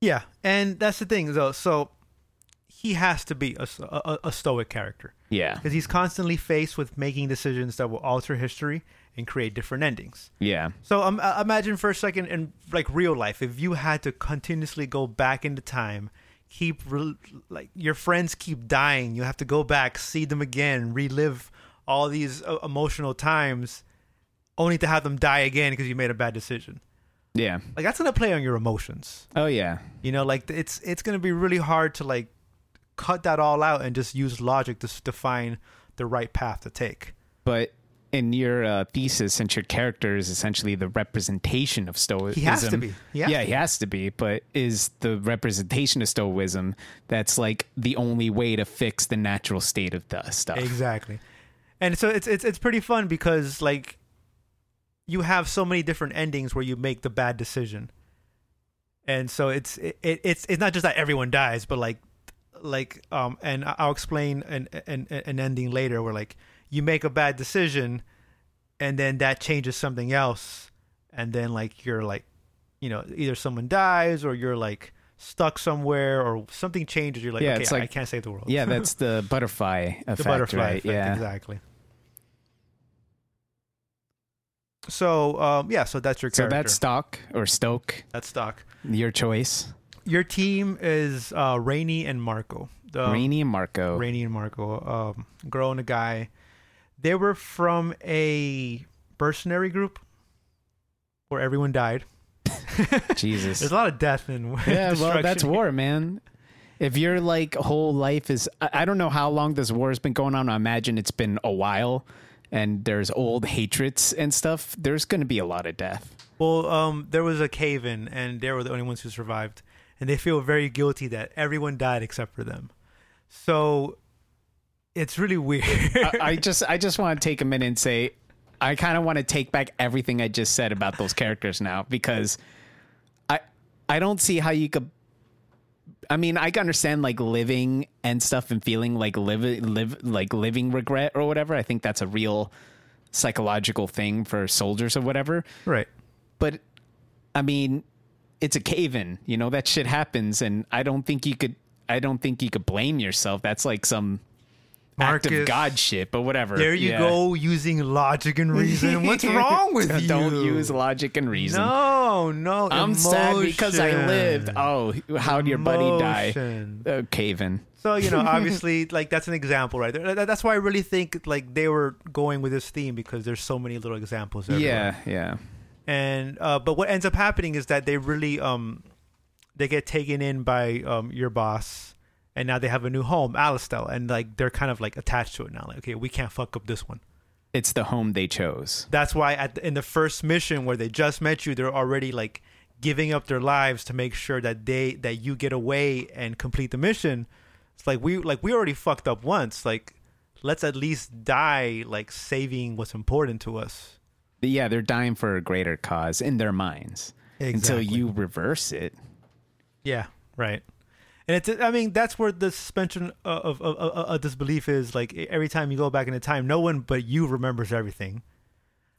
Speaker 1: yeah. And that's the thing, though. So he has to be a stoic character
Speaker 2: Yeah,
Speaker 1: because he's constantly faced with making decisions that will alter history and create different endings.
Speaker 2: yeah,
Speaker 1: So um, uh, imagine for a second in like real life, if you had to continuously go back into time, keep re- like your friends keep dying, you have to go back, see them again, relive all these uh, emotional times, only to have them die again because you made a bad decision.
Speaker 2: yeah.
Speaker 1: Like that's gonna play on your emotions.
Speaker 2: Oh yeah,
Speaker 1: You know, like it's it's gonna be really hard to like cut that all out and just use logic to find the right path to take.
Speaker 2: but in your uh, thesis, since your character is essentially the representation of stoicism,
Speaker 1: He has to be. Has
Speaker 2: yeah, he has to be. But is the representation of stoicism that's like the only way to fix the natural state of the stuff?
Speaker 1: Exactly. And so it's it's it's pretty fun because like you have so many different endings where you make the bad decision. And so it's it, it's it's not just that everyone dies, but like like um and I'll explain an an an ending later where like you make a bad decision and then that changes something else and then like you're like you know either someone dies or you're like stuck somewhere or something changes you're like
Speaker 2: Yeah,
Speaker 1: okay
Speaker 2: it's
Speaker 1: I
Speaker 2: like-
Speaker 1: can't save the world.
Speaker 2: Yeah, that's the butterfly effect,
Speaker 1: the butterfly
Speaker 2: right?
Speaker 1: effect,
Speaker 2: yeah.
Speaker 1: exactly. So um, yeah, so that's your
Speaker 2: So
Speaker 1: character.
Speaker 2: that's stock or stoke,
Speaker 1: that's stock.
Speaker 2: your choice.
Speaker 1: Your team is uh, Raynie and Marco. The,
Speaker 2: Raynie and Marco.
Speaker 1: Raynie and Marco, um, girl and a guy. They were from a mercenary group where everyone died.
Speaker 2: Jesus.
Speaker 1: There's a lot of death and
Speaker 2: yeah, well, that's war, man. If your like whole life is, I, I don't know how long this war has been going on. I imagine it's been a while, and there's old hatreds and stuff. There's going to be a lot of death.
Speaker 1: Well, um, there was a cave in, and they were the only ones who survived, and they feel very guilty that everyone died except for them. So it's really weird.
Speaker 2: I, I just, I just want to take a minute and say, I kind of want to take back everything I just said about those characters now because I, I don't see how you could. I mean, I can understand like living and stuff and feeling like live, live, like living regret or whatever. I think that's a real psychological thing for soldiers or whatever.
Speaker 1: right.
Speaker 2: but I mean, it's a cave in, you know, that shit happens. And I don't think you could, I don't think you could blame yourself. That's like some act of God shit, but whatever.
Speaker 1: There you
Speaker 2: Yeah.
Speaker 1: go, using logic and reason. What's wrong with you?
Speaker 2: Don't use logic and reason.
Speaker 1: No, no.
Speaker 2: I'm sad because I lived. Oh, how'd your buddy die?
Speaker 1: Emotion.
Speaker 2: Uh, cave in.
Speaker 1: So you know, obviously, like that's an example, right there. That's why I really think like they were going with this theme because there's so many little examples. Everywhere.
Speaker 2: Yeah, yeah.
Speaker 1: and uh, but what ends up happening is that they really um they get taken in by um your boss and now they have a new home Alistel and like they're kind of like attached to it now like okay we can't fuck up this one
Speaker 2: It's the home they chose.
Speaker 1: that's why at the, in the first mission where they just met you they're already like giving up their lives to make sure that they that you get away and complete the mission it's like we like we already fucked up once like let's at least die like saving what's important to us
Speaker 2: yeah, they're dying for a greater cause in their minds. Until you reverse it.
Speaker 1: Yeah, right. And it's I mean that's where the suspension of of, of, of disbelief is like every time you go back in time no one but you remembers everything.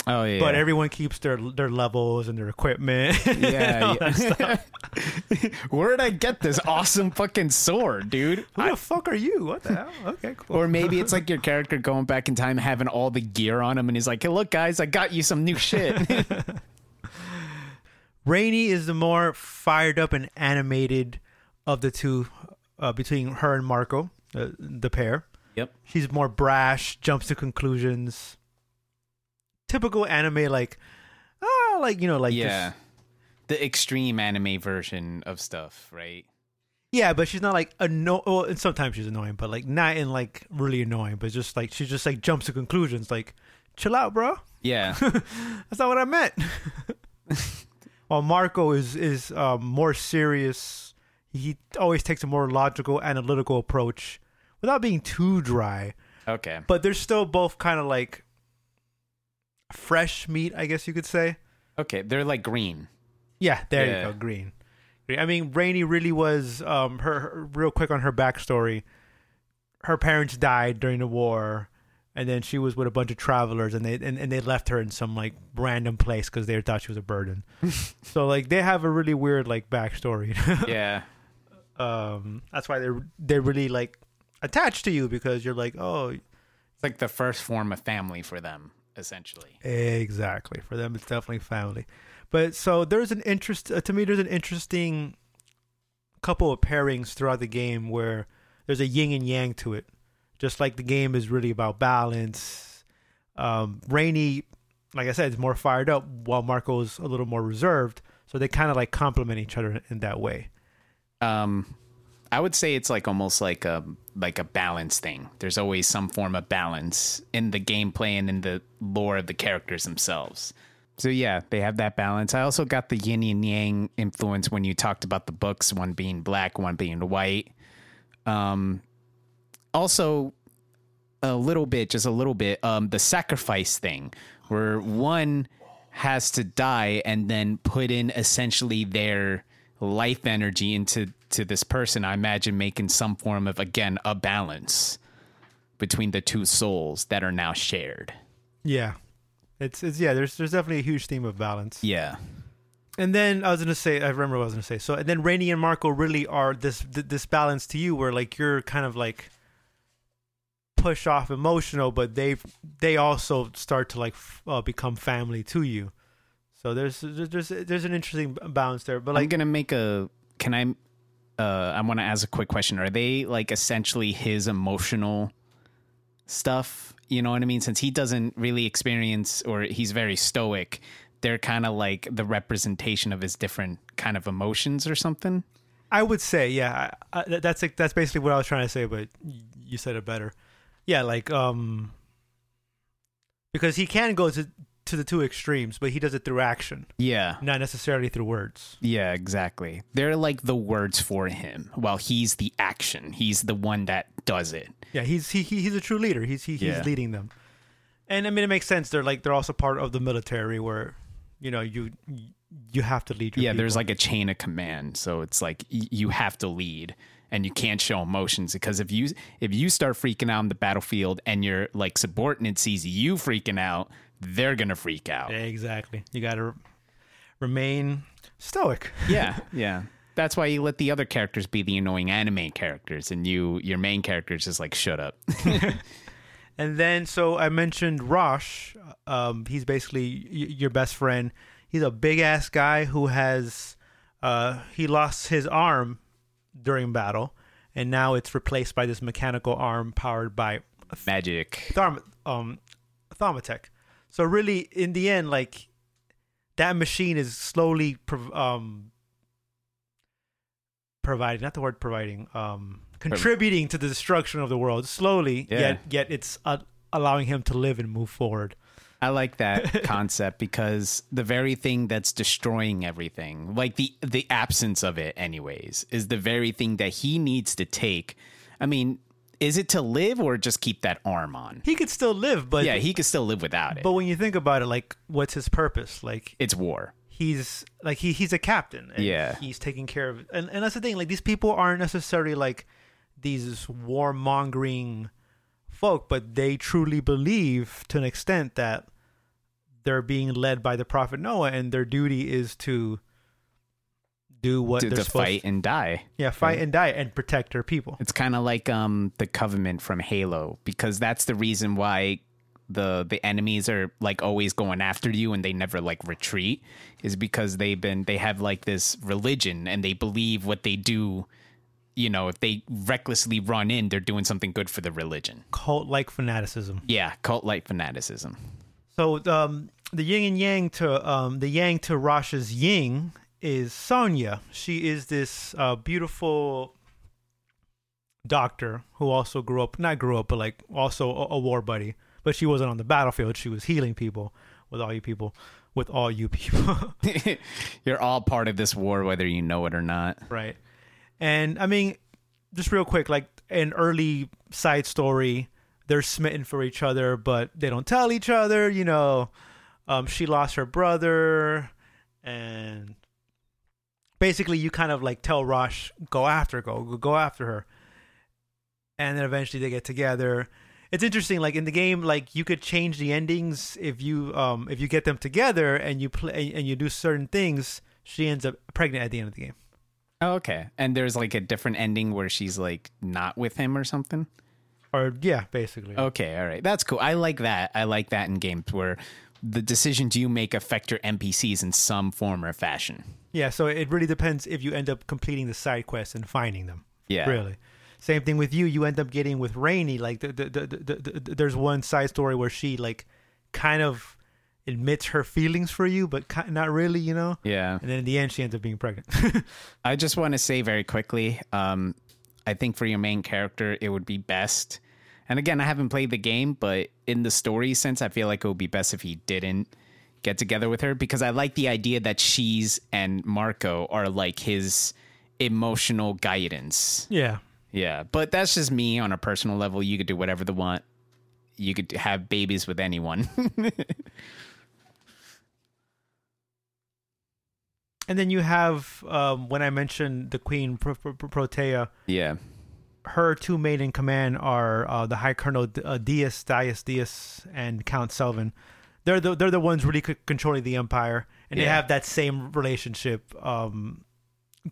Speaker 2: Oh yeah.
Speaker 1: but everyone keeps their their levels and their equipment.
Speaker 2: yeah. yeah. Where did I get this awesome fucking sword, dude?
Speaker 1: Who
Speaker 2: I-
Speaker 1: the fuck are you? What the hell? Okay, cool.
Speaker 2: or maybe it's like your character going back in time, having all the gear on him, and he's like, "Hey, look, guys, I got you some new shit."
Speaker 1: Raynie is the more fired up and animated of the two, uh, between her and Marco, uh, the pair.
Speaker 2: yep.
Speaker 1: She's more brash, jumps to conclusions. Typical anime, like, ah, like you know, like
Speaker 2: yeah.
Speaker 1: just-
Speaker 2: The extreme anime version of stuff, right?
Speaker 1: yeah. But she's not like annoying. Well, and sometimes she's annoying, but like not in like really annoying. But just like she just like jumps to conclusions, like, chill out, bro.
Speaker 2: Yeah.
Speaker 1: That's not what I meant. While Marco is is um, more serious, he always takes a more logical, analytical approach without being too dry.
Speaker 2: okay.
Speaker 1: But they're still both kind of like fresh meat, I guess you could say.
Speaker 2: Okay. They're like green.
Speaker 1: Yeah, there
Speaker 2: Yeah.
Speaker 1: you go, green. I mean, Raynie really was um her, her real quick on her backstory. Her parents died during the war, and then she was with a bunch of travelers, and they and, and they left her in some like random place because they thought she was a burden. so like they have a really weird like backstory.
Speaker 2: Yeah.
Speaker 1: Um, that's why they're they're really like attached to you because you're like, oh,
Speaker 2: It's like the first form of family for them, essentially.
Speaker 1: Exactly. For them, it's definitely family. But so there's an interest uh, to me. There's an interesting couple of pairings throughout the game where there's a yin and yang to it. Just like the game is really about balance. Um, Raynie, like I said, is more fired up, while Marco's a little more reserved. So they kind of like complement each other in that way.
Speaker 2: Um, I would say it's like almost like a like a balance thing. There's always some form of balance in the gameplay and in the lore of the characters themselves. So yeah, they have that balance. I also got the yin and yang influence when you talked about the books, one being black, one being white. Um, also a little bit, just a little bit, um, the sacrifice thing, where one has to die and then put in essentially their life energy into to this person. I imagine making some form of again a balance between the two souls that are now shared.
Speaker 1: Yeah, it's it's yeah. There's there's definitely a huge theme of balance.
Speaker 2: Yeah.
Speaker 1: And then I was gonna say, I remember what I was gonna say. So, and then Raynie and Marco really are this this balance to you, where like you're kind of like push off emotional, but they they also start to like f- uh, become family to you. So there's there's there's an interesting balance there. But like, I'm
Speaker 2: gonna make a. Can I? Uh, I want to ask a quick question. Are they like essentially his emotional stuff? You know what I mean? Since he doesn't really experience, or he's very stoic, they're kind of like the representation of his different kind of emotions or something.
Speaker 1: I would say, yeah, I, I, that's like, that's basically what I was trying to say, but you said it better. Yeah, like um, because he can go to to the two extremes, but he does it through action,
Speaker 2: Yeah.
Speaker 1: not necessarily through words.
Speaker 2: Yeah, exactly. They're like the words for him, while he's the action. He's the one that does it.
Speaker 1: Yeah, he's he, he he's a true leader. He's he, he's
Speaker 2: Yeah.
Speaker 1: leading them, and I mean it makes sense. They're like they're also part of the military, where you know you you have to lead. Your
Speaker 2: yeah, there's like a chain of command, so it's like you have to lead, and you can't show emotions because if you if you start freaking out on the battlefield and your like subordinate sees you freaking out, they're gonna freak out.
Speaker 1: Exactly. You got to re- remain stoic.
Speaker 2: yeah, yeah. That's why you let the other characters be the annoying anime characters, and you your main character is just like shut up.
Speaker 1: And then, so I mentioned Rosch. Um, he's basically y- your best friend. He's a big ass guy who has, uh, he lost his arm during battle, and now it's replaced by this mechanical arm powered by
Speaker 2: Magic.
Speaker 1: Tharm- um, Thaumatech. So really, in the end, like that machine is slowly prov- um, providing, not the word providing, um, contributing to the destruction of the world slowly.
Speaker 2: Yeah.
Speaker 1: Yet, yet it's uh, allowing him to live and move forward.
Speaker 2: I like that concept because the very thing that's destroying everything, like the the absence of it anyways, is the very thing that he needs to take. I mean, is it to live or just keep that arm on?
Speaker 1: He could still live, but
Speaker 2: yeah, he could still live without it.
Speaker 1: but when you think about it, like, what's his purpose? Like,
Speaker 2: it's war.
Speaker 1: he's like he he's a captain and
Speaker 2: Yeah.
Speaker 1: he's taking care of and, and that's the thing like these people aren't necessarily like these warmongering folk but they truly believe to an extent that they're being led by the prophet Noah, and their duty is to do what
Speaker 2: to, to fight and die.
Speaker 1: yeah, fight and die and protect their people.
Speaker 2: It's kind of like um the Covenant from Halo because that's the reason why the the enemies are like always going after you and they never like retreat is because they've been they have like this religion and they believe what they do you know if they recklessly run in they're doing something good for the religion
Speaker 1: Cult like fanaticism.
Speaker 2: yeah cult like fanaticism
Speaker 1: So um, the yin and yang to um, the yang to Rosch's yin is Sonja. She is this uh, beautiful doctor who also grew up, not grew up, but like also a, a war buddy. But she wasn't on the battlefield. She was healing people with all you people, with all you people.
Speaker 2: you're all part of this war whether you know it or not
Speaker 1: right. And I mean, just real quick, like an early side story, they're smitten for each other, but they don't tell each other. You know, um, she lost her brother, and basically, you kind of like tell Rosch, go after, go, go after her, and then eventually they get together. It's interesting, like in the game, like you could change the endings if you um if you get them together and you play and you do certain things. She ends up pregnant at the end of the game.
Speaker 2: oh, okay and there's like a different ending where she's like not with him or something
Speaker 1: Or yeah, basically.
Speaker 2: Okay, all right. That's cool. I like that. I like that in games where the decisions you make affect your NPCs in some form or fashion.
Speaker 1: Yeah, so it really depends if you end up completing the side quests and finding them.
Speaker 2: Yeah.
Speaker 1: Really. Same thing with you. You end up getting with Raynie. Like the, the, the, the, the, the- there's one side story where she like kind of admits her feelings for you, but not really, you know.
Speaker 2: Yeah.
Speaker 1: And then in the end, she ends up being pregnant.
Speaker 2: I just want to say very quickly, um, I think for your main character, it would be best. And again, I haven't played the game, but in the story sense, I feel like it would be best if he didn't get together with her because I like the idea that she's and Marco are like his emotional guidance.
Speaker 1: yeah.
Speaker 2: Yeah, but that's just me on a personal level. You could do whatever the want. You could have babies with anyone.
Speaker 1: And then you have um, when I mentioned the Queen Pro- Pro- Pro- Protea,
Speaker 2: yeah.
Speaker 1: her two main in command are uh, the High Colonel uh, Diaz, Dias Diaz, and Count Selvan. They're the they're the ones really c- controlling the empire, and they have that same relationship. Um,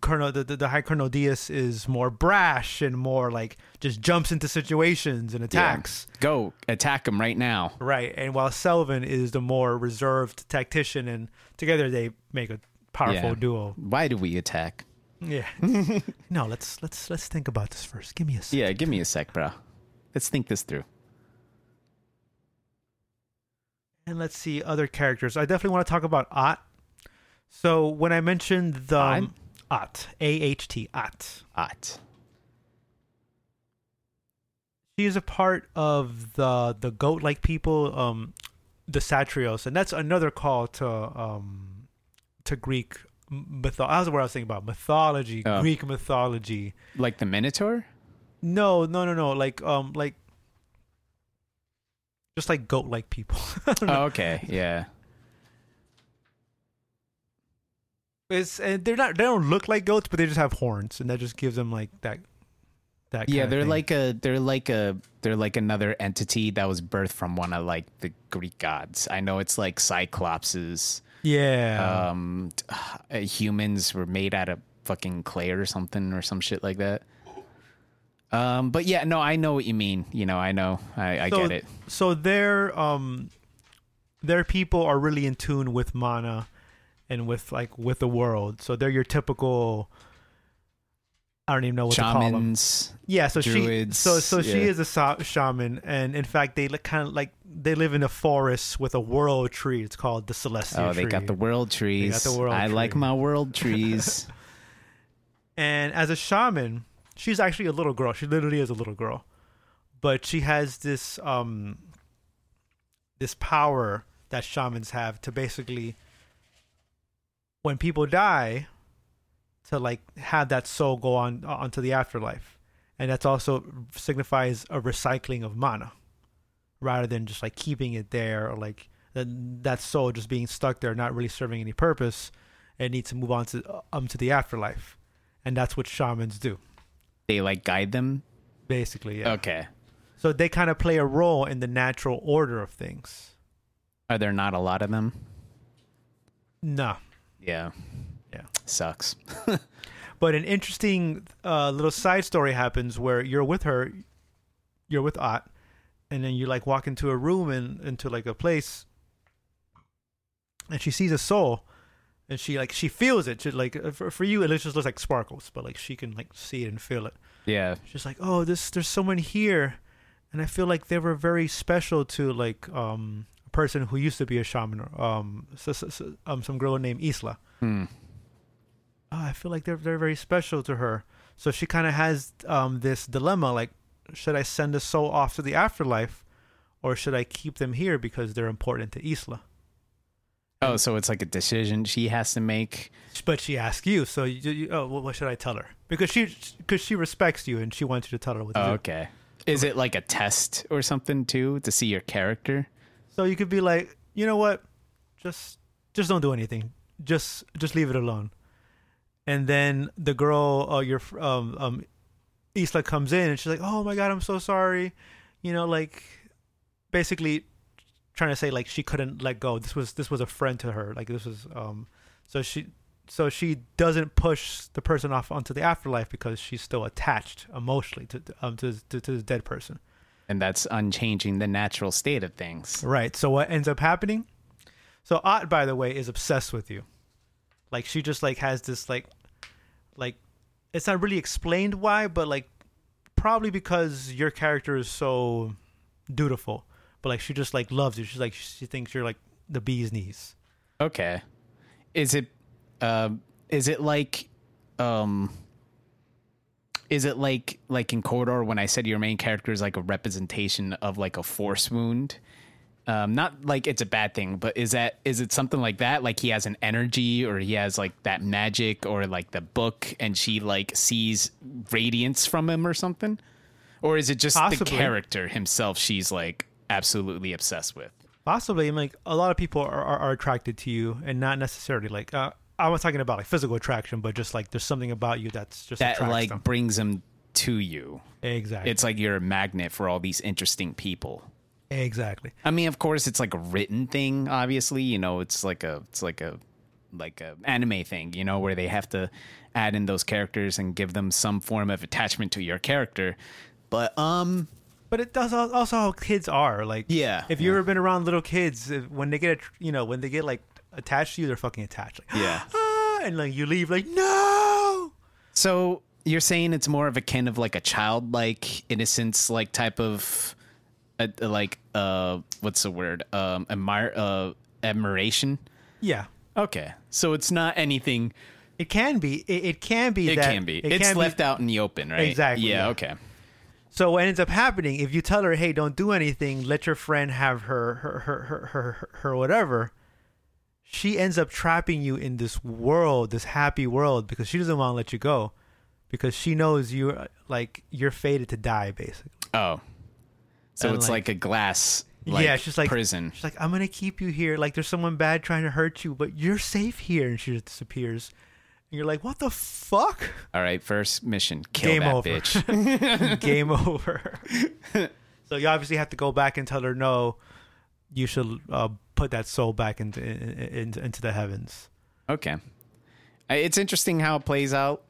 Speaker 1: Colonel the, the the High Colonel Diaz is more brash and more like just jumps into situations and attacks.
Speaker 2: Go attack him right now.
Speaker 1: Right, and while Selvan is the more reserved tactician, and together they make a powerful
Speaker 2: Yeah.
Speaker 1: duo.
Speaker 2: Why do we attack?
Speaker 1: Yeah. no, let's let's let's think about this first. Give me a second.
Speaker 2: Yeah, give me a sec, bro. Let's think this through.
Speaker 1: And let's see other characters. I definitely want to talk about Aht. So when I mentioned the um, Aht, A H T, Aht,
Speaker 2: Aht.
Speaker 1: she is a part of the the goat like people, um, the Satyros, and that's another call to um to Greek mythology. That's what I was thinking about mythology,
Speaker 2: Oh.
Speaker 1: Greek mythology.
Speaker 2: Like the Minotaur?
Speaker 1: No, no, no, no. Like um, like just like goat like people.
Speaker 2: Oh, okay. Yeah.
Speaker 1: It's and they're not they don't look like goats, but they just have horns, and that just gives them like that. That
Speaker 2: Yeah, they're like a they're like a they're like another entity that was birthed from one of like the Greek gods. I know it's like Cyclopses.
Speaker 1: yeah,
Speaker 2: Um uh, humans were made out of fucking clay or something or some shit like that. Um but yeah, no, I know what you mean. You know, I know. I, I
Speaker 1: So-
Speaker 2: get it.
Speaker 1: so their um, their people are really in tune with mana, and with like with the world. So they're your typical. I don't even know what to call them. Yeah, so
Speaker 2: druids,
Speaker 1: she so so she is a sa- shaman, and in fact they look kind of like they live in a forest with a world tree. It's called the celestial
Speaker 2: Oh, they
Speaker 1: tree.
Speaker 2: got the world trees.
Speaker 1: the world
Speaker 2: I like my world trees.
Speaker 1: And as a shaman, she's actually a little girl. She literally is a little girl. But she has this um this power that shamans have to basically when people die to like have that soul go on onto the afterlife. And that's also signifies a recycling of mana rather than just like keeping it there or like that that soul just being stuck there not really serving any purpose. It needs to move on to um to the afterlife and that's what shamans do
Speaker 2: they like guide them.
Speaker 1: basically yeah.
Speaker 2: Okay.
Speaker 1: so they kind of play a role in the natural order of things
Speaker 2: Are there not a lot of them?
Speaker 1: No.
Speaker 2: Yeah.
Speaker 1: Yeah.
Speaker 2: Sucks.
Speaker 1: But an interesting uh, little side story happens where you're with her, you're with Aht, and then you like walk into a room and into like a place, and she sees a soul, and she like she feels it. She, like uh, for, for you, it just looks like sparkles, but like she can like see it and feel it.
Speaker 2: Yeah.
Speaker 1: She's like, oh, this there's someone here, and I feel like they were very special to like um a person who used to be a shaman, um, so, so, so- um some girl named Isla
Speaker 2: Hmm.
Speaker 1: oh, I feel like they're they're very special to her. So she kind of has um, this dilemma: like, should I send the soul off to the afterlife, or should I keep them here because they're important to Isla?
Speaker 2: Oh, so it's like a decision she has to make.
Speaker 1: But she asks you, so you, you, oh, what should I tell her? Because she because she respects you and she wants you to tell her what to
Speaker 2: Oh,
Speaker 1: do.
Speaker 2: okay. Is it like a test or something too to see your character?
Speaker 1: So you could be like, you know what, just just don't do anything. Just just leave it alone. And then the girl, uh, your um um, Isla comes in and she's like, oh my god, I'm so sorry. You know, like basically trying to say like she couldn't let go. This was this was a friend to her. Like this was um, so she so she doesn't push the person off onto the afterlife because she's still attached emotionally to um to to, to the dead person.
Speaker 2: And that's unchanging the natural state of things.
Speaker 1: Right. So what ends up happening? So Aht, by the way, is obsessed with you. Like she just like has this like, like, it's not really explained why, but like, probably because your character is so dutiful. But like, she just like loves you. She's like, she thinks you're like the bee's knees.
Speaker 2: Okay. Is it um is it like um is it like like in Corridor when I said your main character is like a representation of like a force wound? Um not like it's a bad thing, but is that is it something like that? Like he has an energy or he has like that magic or like the book and she like sees radiance from him or something? Or is it just the character himself she's like absolutely obsessed with?
Speaker 1: Possibly, and like a lot of people are, are, are attracted to you, and not necessarily like uh, I was talking about like physical attraction, but just like there's something about you that's just
Speaker 2: That like
Speaker 1: them.
Speaker 2: brings them to you.
Speaker 1: exactly.
Speaker 2: It's like you're a magnet for all these interesting people.
Speaker 1: exactly.
Speaker 2: I mean, of course, it's like a written thing. Obviously, you know, it's like a it's like a like a anime thing. You know, where they have to add in those characters and give them some form of attachment to your character. But um,
Speaker 1: But it does also how kids are. Like,
Speaker 2: Yeah,
Speaker 1: if you've ever been around little kids, if, when they get, a, you know, when they get like attached to you, they're fucking attached. Like,
Speaker 2: Yeah.
Speaker 1: "Ah," and like you leave, like, no.
Speaker 2: so you're saying it's more of a kind of like a childlike innocence, like type of, uh, like uh, what's the word? Um, admire, uh, admiration.
Speaker 1: Yeah,
Speaker 2: Okay, so it's not anything.
Speaker 1: it can be. It, it can be.
Speaker 2: It
Speaker 1: that,
Speaker 2: can be.
Speaker 1: it
Speaker 2: it's
Speaker 1: can be-
Speaker 2: left out in the open, right?
Speaker 1: Exactly,
Speaker 2: Yeah.
Speaker 1: yeah.
Speaker 2: Okay.
Speaker 1: So what ends up happening if you tell her, "Hey, don't do anything. Let your friend have her her her her her, her, whatever." She ends up trapping you in this world, this happy world, because she doesn't want to let you go, because she knows you're uh, like you're fated to die, basically.
Speaker 2: Oh. So
Speaker 1: And,
Speaker 2: it's
Speaker 1: like-
Speaker 2: like, a glass like,
Speaker 1: yeah, she's like
Speaker 2: prison.
Speaker 1: She's like, I'm gonna keep you here. Like there's someone bad trying to hurt you, but you're safe here. And she just disappears. And you're like, what the fuck?
Speaker 2: All right, first mission. Kill
Speaker 1: Game
Speaker 2: that
Speaker 1: over.
Speaker 2: bitch.
Speaker 1: Game over. so you obviously have to go back and tell her, no, you should uh, put that soul back into in, in, into the heavens.
Speaker 2: okay. It's interesting how it plays out.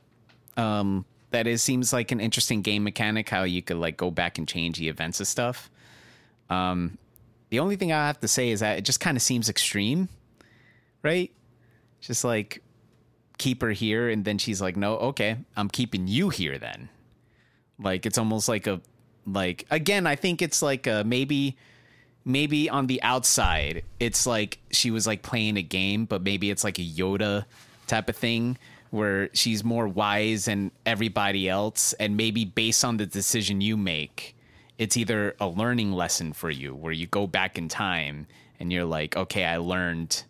Speaker 2: Um that is seems like an interesting game mechanic how you could like go back and change the events of stuff. Um the only thing I have to say is that it just kind of seems extreme, right? Just like keep her here and then she's like, "No, okay, I'm keeping you here then." Like it's almost like a like again, I think it's like a maybe maybe on the outside it's like she was like playing a game, but maybe it's like a Yoda type of thing where she's more wise than everybody else and maybe based on the decision you make, it's either a learning lesson for you where you go back in time and you're like, "Okay, I learned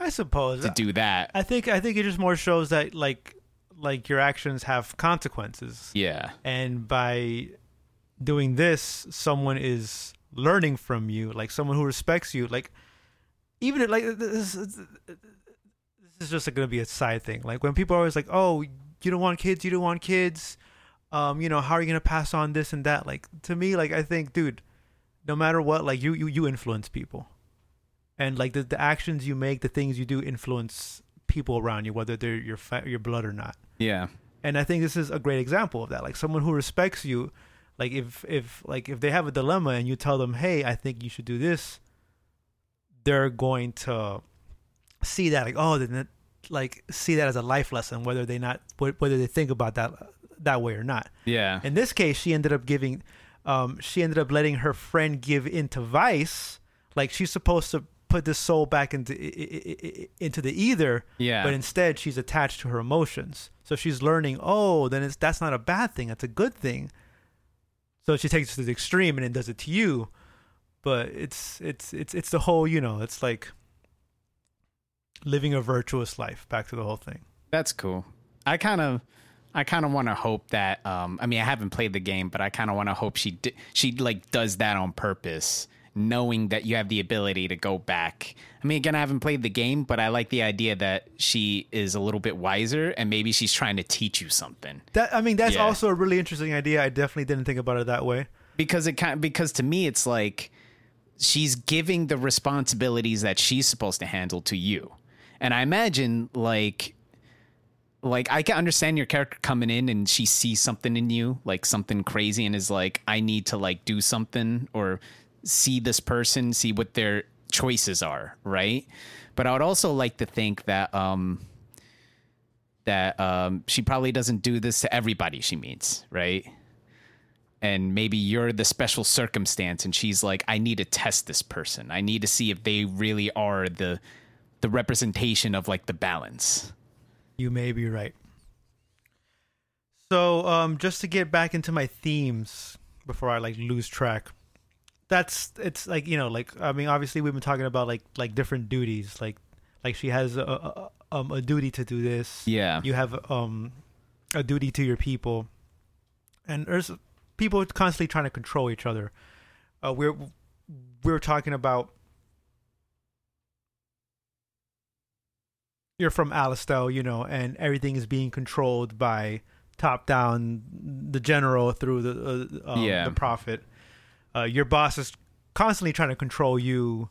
Speaker 1: I suppose.
Speaker 2: to do that."
Speaker 1: I think I think it just more shows that like like your actions have consequences.
Speaker 2: Yeah.
Speaker 1: and by doing this someone is learning from you like someone who respects you like even if, like this, this is just going to be a side thing like when people are always like oh you don't want kids you don't want kids um you know how are you going to pass on this and that like to me like i think dude no matter what like you you, you influence people and like the, the actions you make, the things you do influence people around you, whether they're your fa- your blood or not.
Speaker 2: Yeah.
Speaker 1: And I think this is a great example of that. Like someone who respects you, like if if like if they have a dilemma and you tell them, "Hey, I think you should do this," they're going to see that like, oh, then like see that as a life lesson, whether they not whether they think about that that way or not.
Speaker 2: Yeah.
Speaker 1: In this case, she ended up giving, um, she ended up letting her friend give into vice. Like she's supposed to put this soul back into into the ether,
Speaker 2: Yeah.
Speaker 1: but instead she's attached to her emotions. So she's learning. Oh, then it's that's not a bad thing. That's a good thing. So she takes it to the extreme and then does it to you. But it's it's it's it's the whole you know it's like living a virtuous life. Back to the whole thing.
Speaker 2: That's cool. I kind of, I kind of want to hope that. Um, I mean, I haven't played the game, but I kind of want to hope she di- she like does that on purpose, knowing that you have the ability to go back. I mean, again, I haven't played the game, but I like the idea that she is a little bit wiser, and maybe she's trying to teach you something.
Speaker 1: That I mean that's
Speaker 2: Yeah.
Speaker 1: also a really interesting idea. I definitely didn't think about it that way.
Speaker 2: because it kind because to me it's like she's giving the responsibilities that she's supposed to handle to you and i imagine like like i can understand your character coming in and she sees something in you like something crazy and is like i need to like do something or see this person see what their choices are right? But i would also like to think that um that um she probably doesn't do this to everybody she meets right? And maybe you're the special circumstance and she's like i need to test this person. I need to see if they really are the the representation of like the balance.
Speaker 1: You may be right. So, um, just to get back into my themes before I like lose track, that's it's like you know, like I mean, obviously we've been talking about like like different duties, like like she has a, a um a duty to do this.
Speaker 2: yeah
Speaker 1: You have um a duty to your people, and there's people constantly trying to control each other. Uh, we're we're talking about you're from Alistel, you know, and everything is being controlled by top down, the general through the uh, um,
Speaker 2: Yeah.
Speaker 1: the prophet. Uh, your boss is constantly trying to control you.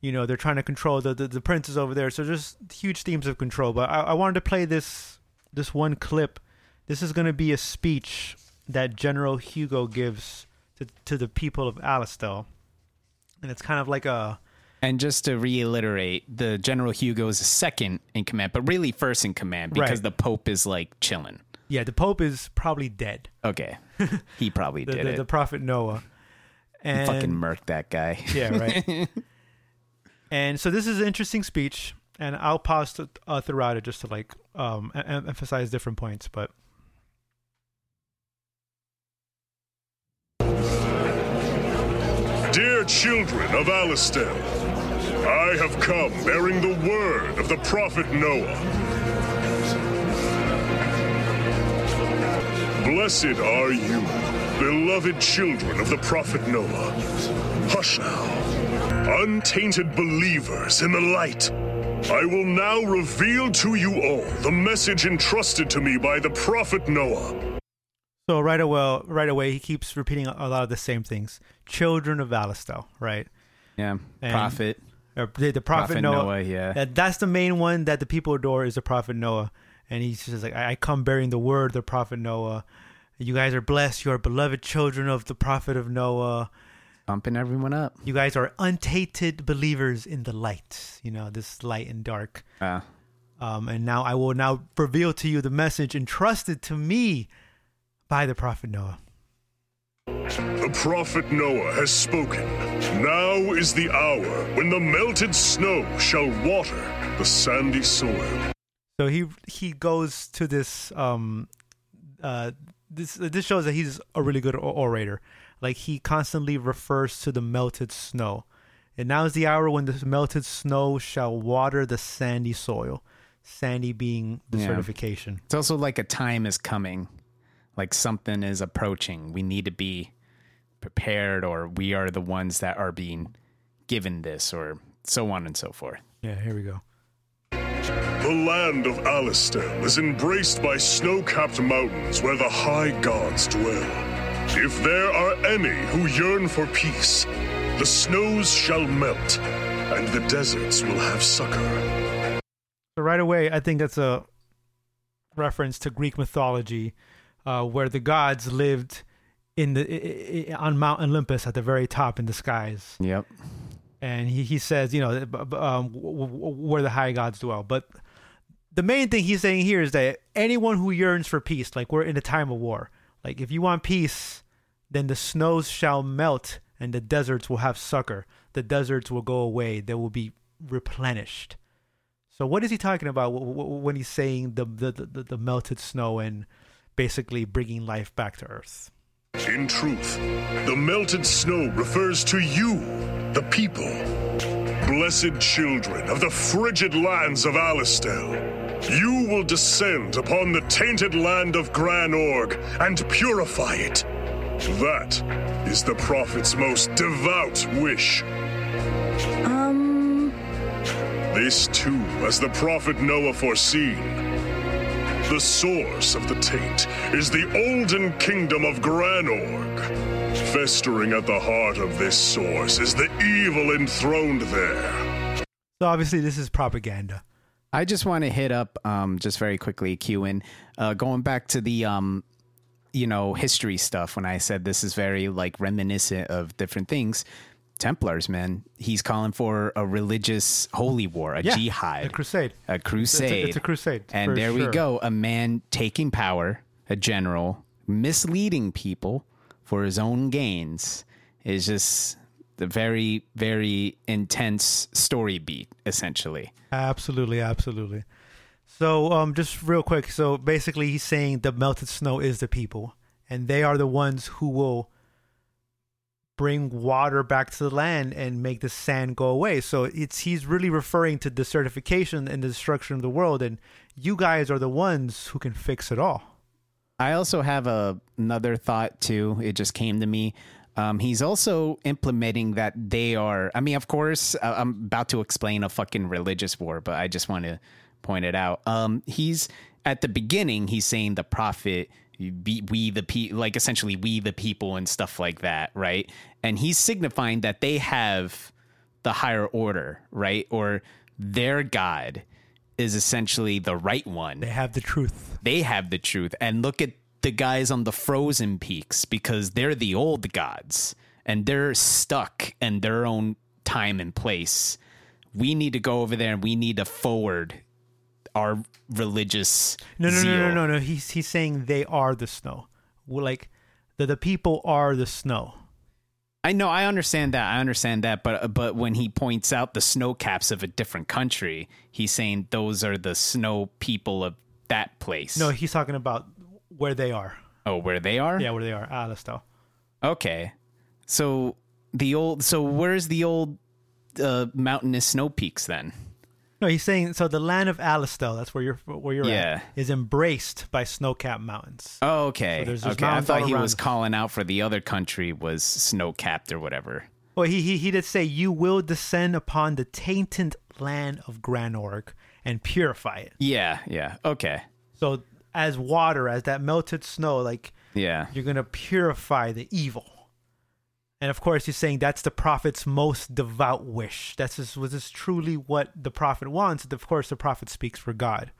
Speaker 1: You know, they're trying to control the the, the princes over there. So just huge themes of control. But I, I wanted to play this this one clip. This is going to be a speech that General Hugo gives to to the people of Alistel, and it's kind of like a
Speaker 2: and just to reiterate the general hugo is second in command but really first in command because
Speaker 1: Right.
Speaker 2: the pope is like chilling
Speaker 1: yeah. The Pope is probably dead.
Speaker 2: okay he probably
Speaker 1: The
Speaker 2: did
Speaker 1: the,
Speaker 2: it
Speaker 1: the prophet Noah. And
Speaker 2: fucking murked that guy
Speaker 1: Yeah, right. and so this is an interesting speech, and I'll pause to, uh, throughout it just to like um, em- em- emphasize different points. But
Speaker 3: Dear children of Alistel, I have come bearing the word of the prophet Noah. Blessed are you, beloved children of the prophet Noah. Hush now, untainted believers in the light. I will now reveal to you all the message entrusted to me by the prophet Noah.
Speaker 1: so right away, right away, he keeps repeating a, a lot of the same things. Children of Alistel, right?
Speaker 2: yeah
Speaker 1: And-
Speaker 2: prophet
Speaker 1: Or the, the prophet,
Speaker 2: prophet
Speaker 1: Noah.
Speaker 2: noah, yeah
Speaker 1: That that's the main one that the people adore is the prophet Noah, and he's just like, I I come bearing the word the prophet Noah. You guys are blessed. You are beloved children of the prophet of Noah.
Speaker 2: Bumping everyone up
Speaker 1: You guys are untainted believers in the light. You know this light and dark.
Speaker 2: uh,
Speaker 1: Um, and now I will now reveal to you the message entrusted to me by the prophet Noah.
Speaker 3: The prophet Noah has spoken. Now is the hour when the melted snow shall water the sandy soil.
Speaker 1: So he he goes to this um uh this this shows that he's a really good orator. Like he constantly refers to the melted snow. And now is the hour when the melted snow shall water the sandy soil. Sandy being the
Speaker 2: Yeah.
Speaker 1: desertification.
Speaker 2: it's also like a time is coming like something is approaching we need to be prepared or we are the ones that are being given this or so on and so forth
Speaker 1: Yeah, here we go.
Speaker 3: The land of Alistel is embraced by snow capped mountains where the high gods dwell. If there are any who yearn for peace, the snows shall melt, and the deserts will have succor.
Speaker 1: So right away, I think that's a reference to Greek mythology, uh, where the gods lived in the i- i- on Mount Olympus at the very top in the skies,
Speaker 2: Yep.
Speaker 1: And he, he says, you know, b- um, where the high gods dwell. But the main thing he's saying here is that anyone who yearns for peace, like we're in a time of war, like if you want peace, then the snows shall melt and the deserts will have succor. The deserts will go away; they will be replenished. So what is he talking about when he's saying the the, the the melted snow and basically bringing life back to Earth?
Speaker 3: In truth, the melted snow refers to you, the people. Blessed children of the frigid lands of Alistel, you will descend upon the tainted land of Granorg and purify it. That is the prophet's most devout wish.
Speaker 4: Um,
Speaker 3: This too, as the prophet Noah foreseen. The source of the taint is the olden kingdom of Granorg. Festering at the heart of this source is the evil enthroned there.
Speaker 1: So obviously this is propaganda.
Speaker 2: I just want to hit up um, just very quickly, Q uh, going back to the um, you know history stuff. When I said this is very like reminiscent of different things, Templars, man, he's calling for a religious holy war, a
Speaker 1: Yeah,
Speaker 2: jihad,
Speaker 1: a crusade.
Speaker 2: a crusade.
Speaker 1: it's a crusade,
Speaker 2: and there we go, a man taking power, a general misleading people for his own gains is just the very very intense story beat, essentially.
Speaker 1: Absolutely, absolutely. So, um, just real quick. So basically, he's saying the melted snow is the people, and they are the ones who will bring water back to the land and make the sand go away. So it's he's really referring to desertification and the destruction of the world, and you guys are the ones who can fix it all.
Speaker 2: I also have a, another thought too. It just came to me. Um, he's also implementing that they are. I mean, of course, uh, I'm about to explain a fucking religious war, but I just want to point it out. Um, he's at the beginning. He's saying the prophet, be, we the pe, like essentially we the people and stuff like that, right? And he's signifying that they have the higher order, right? Or their God is essentially the right one
Speaker 1: They have the truth.
Speaker 2: they have the truth. And look at the guys on the frozen peaks because they're the old gods and they're stuck in their own time and place. We need to go over there and we need to forward our religious
Speaker 1: No, no,
Speaker 2: zeal.
Speaker 1: no, no, no, no. He's he's saying they are the snow. Well, like the the people are the snow.
Speaker 2: I know, I understand that. I understand that, but but when he points out the snow caps of a different country, he's saying those are the snow people of that place.
Speaker 1: No, he's talking about where they are.
Speaker 2: oh, where they are?
Speaker 1: Yeah, where they are. Alistel.
Speaker 2: Okay. So the old so where's the old uh, mountainous snow peaks then?
Speaker 1: No, he's saying so. The land of Alistel, that's where you're where you're
Speaker 2: Yeah.
Speaker 1: at, is embraced by snow-capped mountains.
Speaker 2: Oh, okay.
Speaker 1: So there's- there's
Speaker 2: okay. I thought he was calling out for the other country was snow capped or whatever.
Speaker 1: Well, he, he he did say, "You will descend upon the tainted land of Granorg and purify it."
Speaker 2: Yeah, yeah. Okay.
Speaker 1: So, as water, as that melted snow, like
Speaker 2: Yeah.
Speaker 1: you're gonna purify the evil. And of course, he's saying that's the prophet's most devout wish. That's just, was this truly what the prophet wants? Of course, the prophet speaks for God.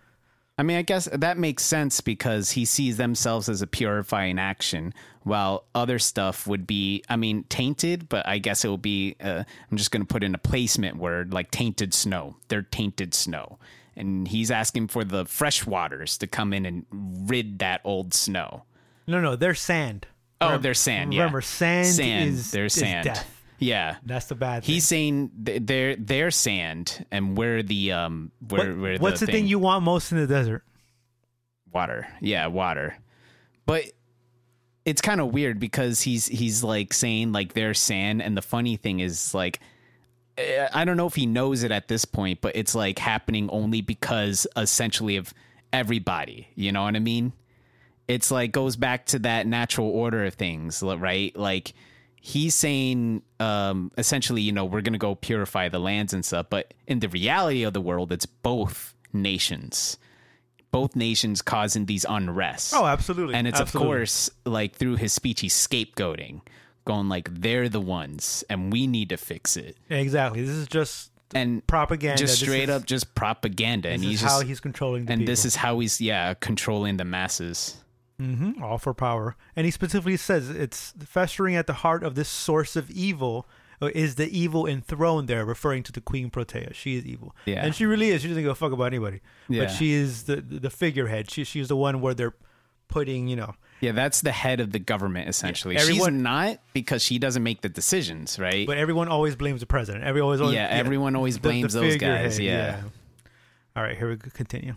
Speaker 2: I mean, I guess that makes sense because he sees themselves as a purifying action, while other stuff would be, I mean, tainted, but I guess it will be, uh, I'm just going to put in a placement word like tainted snow. They're tainted snow. And he's asking for the fresh waters to come in and rid that old snow.
Speaker 1: No, no, they're sand.
Speaker 2: Oh,
Speaker 1: Remember-
Speaker 2: they're sand. Yeah.
Speaker 1: Remember, sand,
Speaker 2: sand.
Speaker 1: is
Speaker 2: they're
Speaker 1: is
Speaker 2: sand.
Speaker 1: death.
Speaker 2: Yeah.
Speaker 1: That's the bad thing.
Speaker 2: He's saying th- they're they're sand, and we're the um where
Speaker 1: What-
Speaker 2: where
Speaker 1: what's the, thing you want most in the desert?
Speaker 2: water yeah water but it's kind of weird because he's he's like saying like they're sand and the funny thing is like eh, i don't know if he knows it at this point but it's like happening only because essentially of everybody you know what i mean it's like goes back to that natural order of things right like he's saying um essentially you know we're gonna go purify the lands and stuff but in the reality of the world it's both nations both nations causing these unrest.
Speaker 1: Oh, absolutely.
Speaker 2: And it's
Speaker 1: Absolutely.
Speaker 2: of course like through his speech he's scapegoating, going like they're the ones and we need to fix it.
Speaker 1: Exactly. This is just
Speaker 2: and
Speaker 1: propaganda.
Speaker 2: just
Speaker 1: This
Speaker 2: straight
Speaker 1: is-
Speaker 2: up just propaganda,
Speaker 1: This
Speaker 2: and
Speaker 1: is
Speaker 2: he's
Speaker 1: how
Speaker 2: just
Speaker 1: he's controlling the
Speaker 2: and
Speaker 1: people.
Speaker 2: this is how he's yeah controlling the masses.
Speaker 1: Hmm all for power. And he specifically says it's festering at the heart of this source of evil is the evil enthroned there, referring to the Queen Protea. She is evil,
Speaker 2: Yeah.
Speaker 1: and she really is. She doesn't give a fuck about anybody.
Speaker 2: Yeah.
Speaker 1: But she is the the figurehead. She she's the one where they're putting you know
Speaker 2: Yeah, that's the head of the government essentially.
Speaker 1: everyone-
Speaker 2: She's not because she doesn't make the decisions, right?
Speaker 1: But everyone always blames the president. Every always, always
Speaker 2: yeah, everyone always
Speaker 1: the- the
Speaker 2: blames those guys.
Speaker 1: figurehead,
Speaker 2: Yeah.
Speaker 1: All right, here we go. Continue.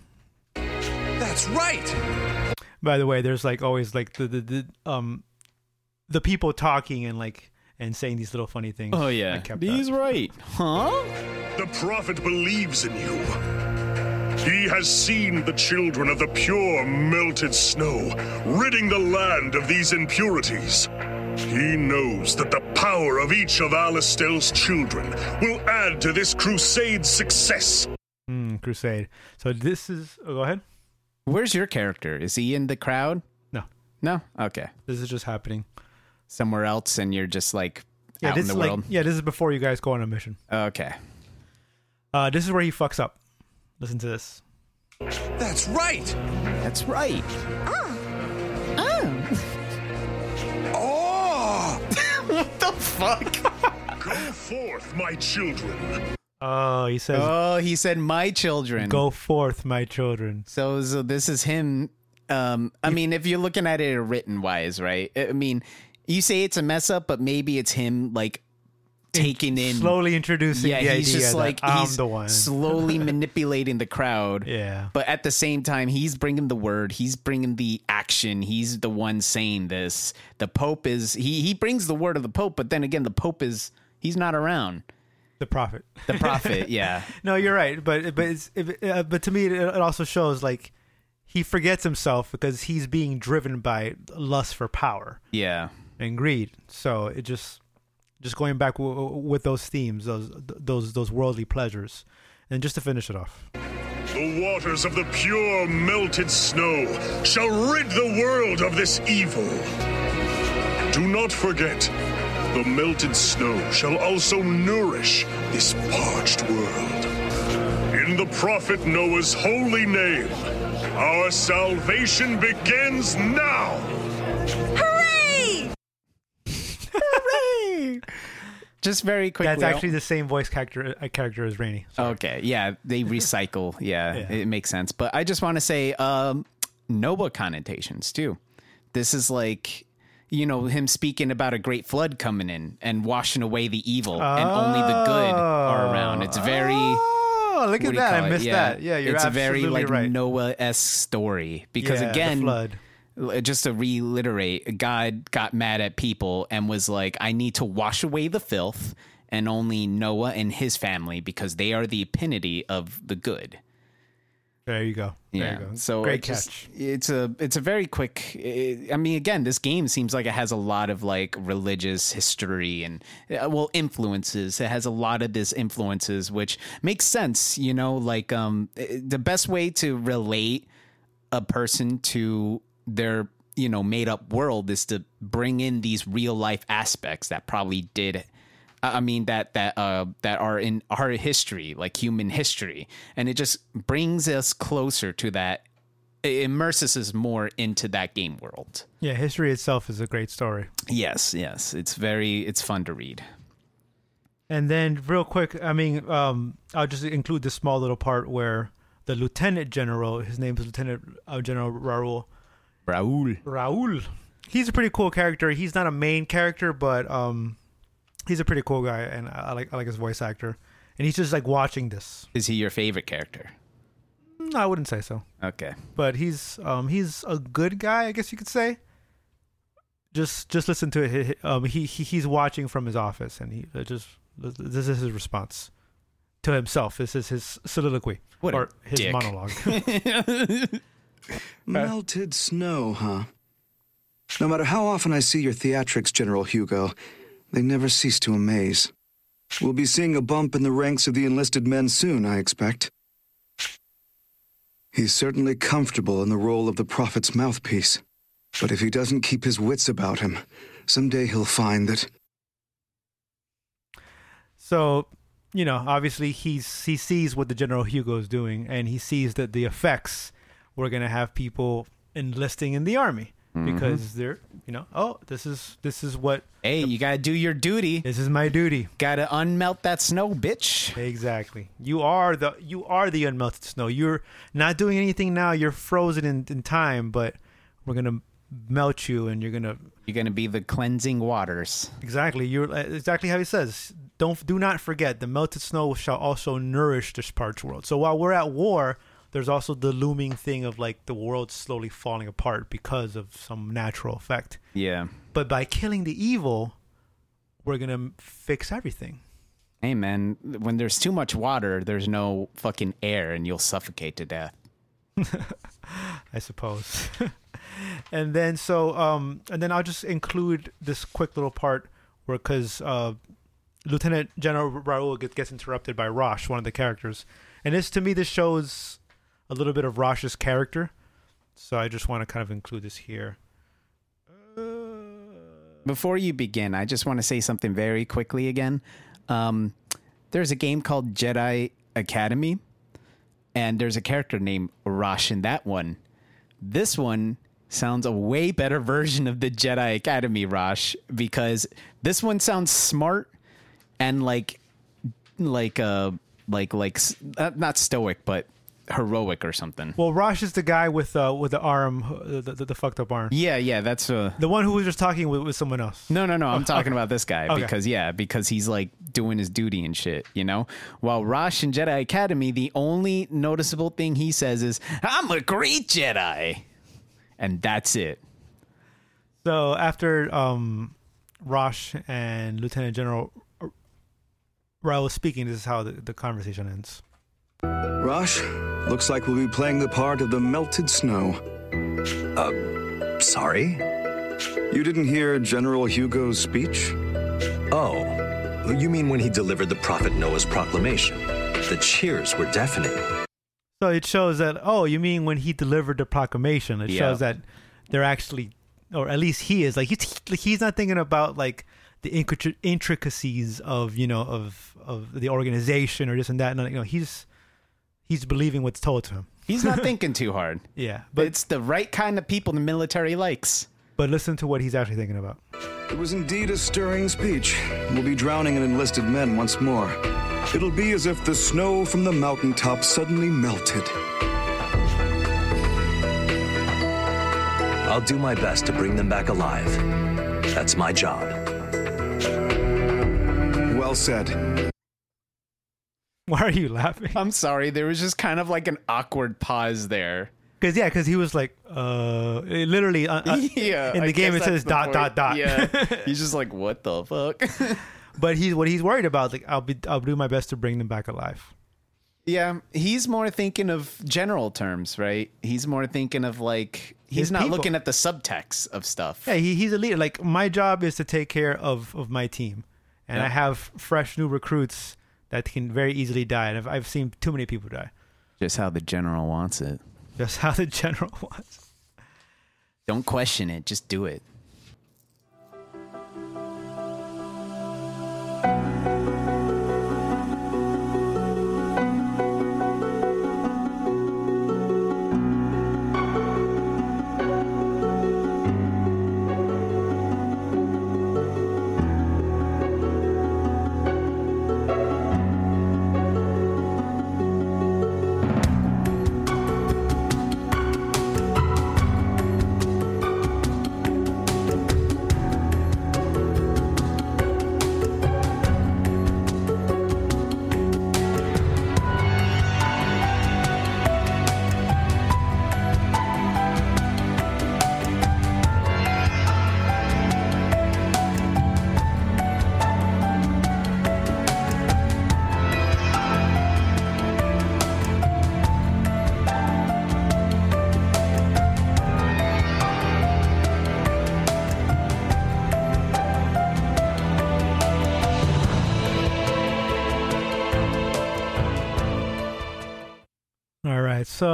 Speaker 5: That's right.
Speaker 1: By the way, there's like always like the the, the um the people talking and like and saying these little funny things.
Speaker 2: Oh yeah,
Speaker 1: kept
Speaker 2: he's
Speaker 1: that.
Speaker 2: right, huh?
Speaker 3: The prophet believes in you. He has seen the children of the pure melted snow, ridding the land of these impurities. He knows that the power of each of Alistel's children will add to this crusade's success.
Speaker 1: Mm, Crusade. So this is. Oh, go ahead.
Speaker 2: Where's your character? Is he in the crowd?
Speaker 1: No,
Speaker 2: No. Okay,
Speaker 1: this is just happening.
Speaker 2: somewhere else, and you're just like
Speaker 1: Yeah,
Speaker 2: out
Speaker 1: this
Speaker 2: in the
Speaker 1: is like yeah, this is before you guys go on a mission.
Speaker 2: Okay.
Speaker 1: Uh, this is where he fucks up. Listen to this.
Speaker 5: That's right.
Speaker 2: That's right.
Speaker 5: Oh. Oh.
Speaker 2: Oh, What the fuck?
Speaker 3: Go forth, my children.
Speaker 1: Oh, he says,
Speaker 2: oh, he said my children.
Speaker 1: "Go forth, my children."
Speaker 2: So, so this is him. Um, I mean, if you're looking at it written wise, right? I mean, you say it's a mess up, but maybe it's him like taking in.
Speaker 1: Slowly introducing
Speaker 2: yeah, he's just like
Speaker 1: I'm
Speaker 2: he's
Speaker 1: the one.
Speaker 2: slowly manipulating the crowd.
Speaker 1: Yeah.
Speaker 2: But at the same time, he's bringing the word. He's bringing the action. He's the one saying this. The Pope is he. He brings the word of the Pope, but then again, the Pope is he's not around.
Speaker 1: The prophet.
Speaker 2: The prophet, yeah.
Speaker 1: No, you're right, but but it's, it, uh, but to me, it, it also shows like he forgets himself because he's being driven by lust for power
Speaker 2: Yeah.
Speaker 1: and greed. So it just just going back w- w- with those themes, those those those worldly pleasures, and just to finish it off.
Speaker 3: The waters of the pure melted snow shall rid the world of this evil. Do not forget, the melted snow shall also nourish this parched world. In the prophet Noah's holy name, our salvation begins now.
Speaker 4: Hooray! Hooray!
Speaker 2: Just very quickly.
Speaker 1: That's actually the same voice character uh, character as Raynie.
Speaker 2: Okay, yeah, they recycle. Yeah,
Speaker 1: Yeah.
Speaker 2: it makes sense. But I just want to say, um, Noah connotations too. This is like, you know, him speaking about a great flood coming in and washing away the evil, and only the good are around. It's very.
Speaker 1: Oh, look at that! I missed that. Yeah, you're
Speaker 2: it's a very like
Speaker 1: right.
Speaker 2: Noah esque story because
Speaker 1: Yeah, the
Speaker 2: again,
Speaker 1: flood.
Speaker 2: just to reiterate, God got mad at people and was like, "I need to wash away the filth." And only Noah and his family, because they are the epitome of the good.
Speaker 1: There you go. There
Speaker 2: Yeah.
Speaker 1: you go.
Speaker 2: So
Speaker 1: great
Speaker 2: it just-
Speaker 1: catch.
Speaker 2: it's a it's a very quick. i I mean, again, this game seems like it has a lot of like religious history and uh, well influences. It has a lot of this influences, which makes sense. You know, like um, the best way to relate a person to their you know made up world is to bring in these real life aspects that probably did I mean that that uh that are in our history, like human history, and it just brings us closer to that. It immerses us more into that game world.
Speaker 1: Yeah, history itself is a great story.
Speaker 2: Yes, yes, it's very it's fun to read.
Speaker 1: And then, real quick, I mean, um, I'll just include this small little part where the lieutenant general, his name is Lieutenant uh, General Raul.
Speaker 2: Raul,
Speaker 1: Raul. He's a pretty cool character. He's not a main character, but um, he's a pretty cool guy, and I I like I like his voice actor. And he's just like watching this.
Speaker 2: is he your favorite character?
Speaker 1: Mm, I wouldn't say so,
Speaker 2: Okay,
Speaker 1: but he's um he's a good guy, I guess you could say. Just just listen to it. He- he- Um, he, he he's watching from his office, and he uh, just this is his response to himself. This is his soliloquy
Speaker 2: What
Speaker 1: or his
Speaker 2: dick.
Speaker 1: monologue.
Speaker 6: Melted snow, huh? No matter how often I see your theatrics, General Hugo, they never cease to amaze. We'll be seeing a bump in the ranks of the enlisted men soon, I expect. He's certainly comfortable in the role of the prophet's mouthpiece. But if he doesn't keep his wits about him, someday he'll find that
Speaker 1: So you know, obviously he's he sees what the General Hugo is doing, and he sees that the effects we're gonna have people enlisting in the army because they're, you know, oh, this is this is what
Speaker 2: Hey, you gotta do your duty.
Speaker 1: this is my duty.
Speaker 2: Gotta unmelt that snow, bitch.
Speaker 1: Exactly. You are the you are the unmelted snow. You're not doing anything now. You're frozen in, in time, but we're gonna melt you, and you're gonna
Speaker 2: You're gonna be the cleansing waters.
Speaker 1: exactly. You're uh, exactly how he says. Don't do not forget the melted snow shall also nourish this parched world. So while we're at war, there's also the looming thing of like the world slowly falling apart because of some natural effect.
Speaker 2: Yeah.
Speaker 1: But by killing the evil, we're gonna fix everything.
Speaker 2: Hey man, when there's too much water, there's no fucking air and you'll suffocate to death.
Speaker 1: I suppose. and then so um and then I'll just include this quick little part where because uh Lieutenant General Raul gets, gets interrupted by Rosch, one of the characters, and this to me this shows a little bit of Rosch's character. So I just want to kind of include this here.
Speaker 2: Before you begin, I just want to say something very quickly again. Um, there's a game called Jedi Academy, and there's a character named Rosh in that one. This one sounds a way better version of the Jedi Academy Rosh because this one sounds smart and like like uh like like uh, not stoic but heroic or something.
Speaker 1: Well, Rosch is the guy with uh with the arm, uh, the, the, the fucked up arm,
Speaker 2: Yeah, yeah, that's uh
Speaker 1: the one who was just talking with, with someone else.
Speaker 2: No, no, no. I'm talking about this guy
Speaker 1: Okay.
Speaker 2: because yeah, because he's like doing his duty and shit, you know. While Rosh in Jedi Academy, the only noticeable thing he says is, "I'm a great Jedi," and that's it.
Speaker 1: So after um, Rosch and Lieutenant General Raul speaking, this is how the, the conversation ends.
Speaker 6: Rosch, looks like we'll be playing the part of the melted snow.
Speaker 5: Uh, Sorry?
Speaker 6: You didn't hear General Hugo's speech?
Speaker 5: Oh, you mean when he delivered the Prophet Noah's proclamation? The cheers were deafening.
Speaker 1: So it shows that oh, you mean when he delivered the proclamation? It
Speaker 2: Yeah.
Speaker 1: shows that they're actually, or at least he is like he's he's not thinking about like the intric- intricacies of you know of of the organization or this and that. No, you know, he's he's believing what's told to him.
Speaker 2: He's not thinking too hard.
Speaker 1: Yeah,
Speaker 2: But
Speaker 1: but
Speaker 2: it's the right kind of people the military likes.
Speaker 1: but listen to what he's actually thinking about.
Speaker 6: It was indeed a stirring speech. We'll be drowning in enlisted men once more. It'll be as if the snow from the mountaintop suddenly melted.
Speaker 5: I'll do my best to bring them back alive. That's my job.
Speaker 6: Well said.
Speaker 1: Why are you laughing?
Speaker 2: I'm sorry, there was just kind of like an awkward pause there.
Speaker 1: Because yeah, because he was like, uh, it literally, uh, uh,
Speaker 2: yeah,
Speaker 1: in
Speaker 2: I
Speaker 1: the game it says dot
Speaker 2: point.
Speaker 1: dot dot.
Speaker 2: Yeah, he's just like, what the fuck?
Speaker 1: but he's what he's worried about. Like, I'll be, I'll do my best to bring them back alive.
Speaker 2: Yeah, he's more thinking of general terms, right? He's more thinking of like he's
Speaker 1: His
Speaker 2: not
Speaker 1: people.
Speaker 2: looking at the subtext of stuff.
Speaker 1: Yeah, he, he's a leader. Like my job is to take care of of my team, and
Speaker 2: Yeah.
Speaker 1: I have fresh new recruits that can very easily die. And I've, I've seen too many people die.
Speaker 2: Just how the general wants it.
Speaker 1: Just how the general wants.
Speaker 2: Don't question it, just do it.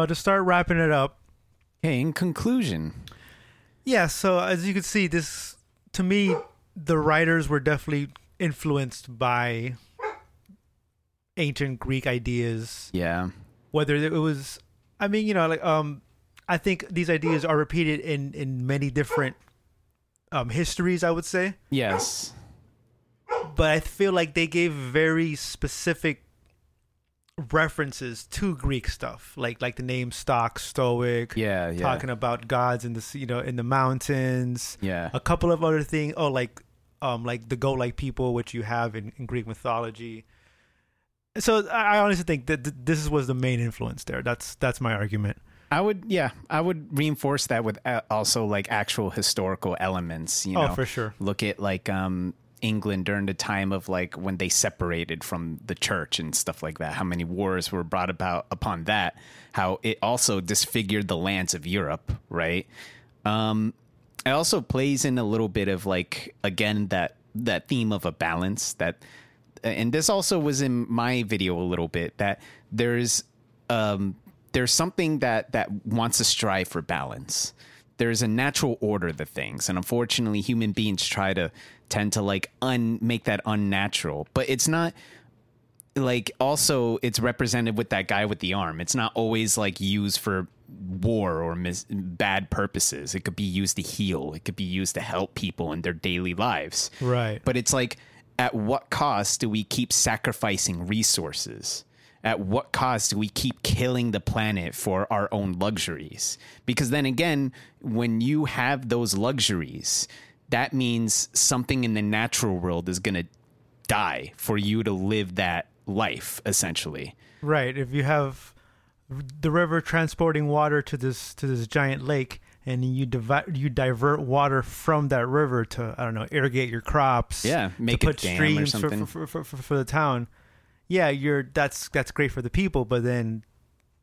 Speaker 1: So to start wrapping it up,
Speaker 2: Okay, in conclusion,
Speaker 1: yeah. So as you can see, this to me, the writers were definitely influenced by ancient Greek ideas.
Speaker 2: Yeah.
Speaker 1: Whether it was, I mean, you know, like um, I think these ideas are repeated in in many different um histories. I would say,
Speaker 2: Yes.
Speaker 1: but I feel like they gave very specific references to Greek stuff, like like the name Stocke, stoic.
Speaker 2: Yeah. Yeah.
Speaker 1: talking about gods in the you know in the mountains.
Speaker 2: Yeah.
Speaker 1: a couple of other things. Oh, like um like the goat like people, which you have in, in Greek mythology. So I honestly think that th- this was the main influence there. That's that's my argument.
Speaker 2: I would, yeah, I would reinforce that with uh, also like actual historical elements. You
Speaker 1: Oh,
Speaker 2: know,
Speaker 1: for sure.
Speaker 2: Look at like um, England during the time of like when they separated from the church and stuff like that. How many wars were brought about upon that? How it also disfigured the lands of Europe, right? Um, it also plays in a little bit of like again that that theme of a balance that and this also was in my video a little bit that there's um there's something that that wants to strive for balance there's a natural order to things and unfortunately human beings try to tend to like un make that unnatural. But it's not like also it's represented with that guy with the arm. It's not always like used for war or mis- bad purposes. It could be used to heal. It could be used to help people in their daily lives.
Speaker 1: Right.
Speaker 2: but it's like at what cost do we keep sacrificing resources? At what cost do we keep killing the planet for our own luxuries? Because then again when you have those luxuries that means something in the natural world is going to die for you to live that life essentially
Speaker 1: Right. If you have the river transporting water to this to this giant lake, and you divi- you divert water from that river to I don't know irrigate your crops.
Speaker 2: Yeah,
Speaker 1: to
Speaker 2: make a
Speaker 1: put streams for,
Speaker 2: something.
Speaker 1: for, for, for, for the town. Yeah, you're that's that's great for the people, but then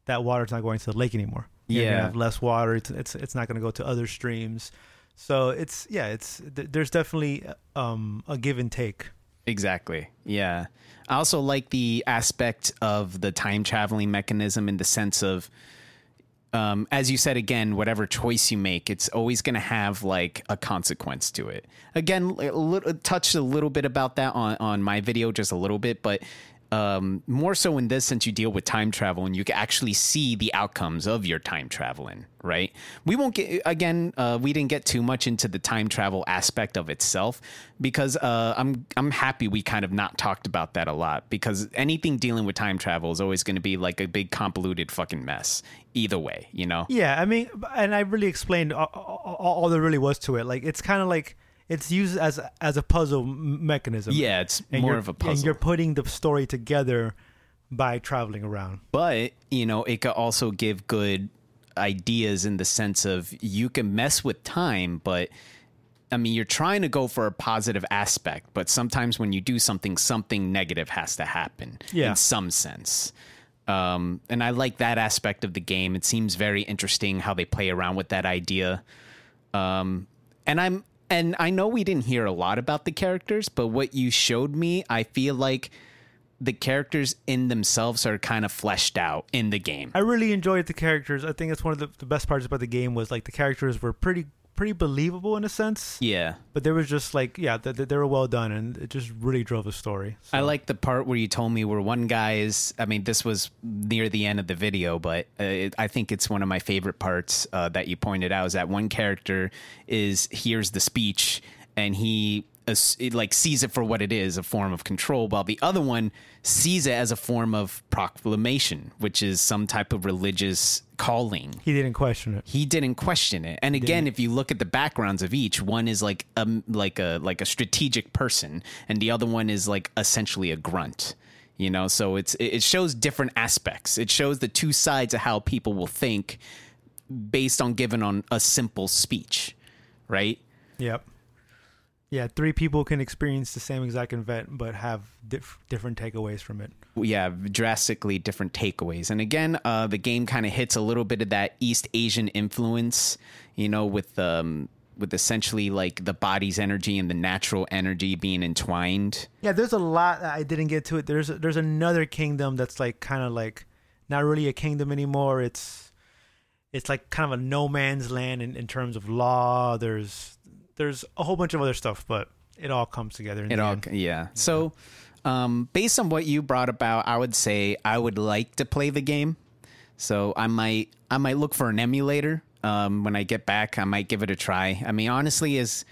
Speaker 1: that water's not going to the lake anymore. You're
Speaker 2: Yeah.
Speaker 1: have less water. It's it's it's not going to go to other streams. So it's yeah, it's there's definitely um a give and take.
Speaker 2: Exactly. Yeah. I also like the aspect of the time traveling mechanism in the sense of, um, as you said again, whatever choice you make, it's always going to have like a consequence to it. Again, a little, touched a little bit about that on, on my video, just a little bit, but um, more so in this since you deal with time travel and you can actually see the outcomes of your time traveling, right? We won't get again. Uh, we didn't get too much into the time travel aspect of itself because uh, I'm I'm happy we kind of not talked about that a lot because anything dealing with time travel is always going to be like a big convoluted fucking mess. Either way, you know.
Speaker 1: Yeah, I mean, and I really explained all, all, all there really was to it. Like it's kind of like it's used as as a puzzle mechanism.
Speaker 2: Yeah, it's
Speaker 1: and
Speaker 2: more of a puzzle.
Speaker 1: And you're putting the story together by traveling around.
Speaker 2: but you know it could also give good ideas in the sense of you can mess with time but i mean you're trying to go for a positive aspect but sometimes when you do something something negative has to happen
Speaker 1: Yeah.
Speaker 2: in some sense um, and i like that aspect of the game it seems very interesting how they play around with that idea um, and i'm and i know we didn't hear a lot about the characters but what you showed me i feel like the characters in themselves are kind of fleshed out in the game.
Speaker 1: I really enjoyed the characters. I think it's one of the, the best parts about the game was like the characters were pretty pretty believable in a sense.
Speaker 2: Yeah.
Speaker 1: But they were just like yeah, they, they were well done and it just really drove the story. So-
Speaker 2: I like the part where you told me where one guy is. I mean, this was near the end of the video, but uh, it, I think it's one of my favorite parts uh, that you pointed out is that one character is hears the speech and he it, like sees it for what it is, a form of control, while the other one sees it as a form of proclamation, which is some type of religious calling.
Speaker 1: he didn't question it.
Speaker 2: he didn't question it. And again, if you look at the backgrounds of each, one is like a like a like a strategic person, and the other one is like essentially a grunt. You know, so it's it it shows different aspects. It shows the two sides of how people will think based on given on a simple speech, right?
Speaker 1: Yep. Yeah, three people can experience the same exact event but have dif- different takeaways from it.
Speaker 2: yeah, drastically different takeaways. And again, uh, the game kind of hits a little bit of that East Asian influence, you know, with um, with essentially like the body's energy and the natural energy being entwined.
Speaker 1: Yeah, there's a lot that I didn't get to it. There's there's another kingdom that's like kind of like not really a kingdom anymore. It's it's like kind of a no man's land in, in terms of law. There's there's a whole bunch of other stuff, but it all comes together. In
Speaker 2: It
Speaker 1: the
Speaker 2: all,
Speaker 1: end.
Speaker 2: yeah. So, Um, based on what you brought about, I would say I would like to play the game. So I might I might look for an emulator. Um, when I get back, I might give it a try. I mean, honestly, as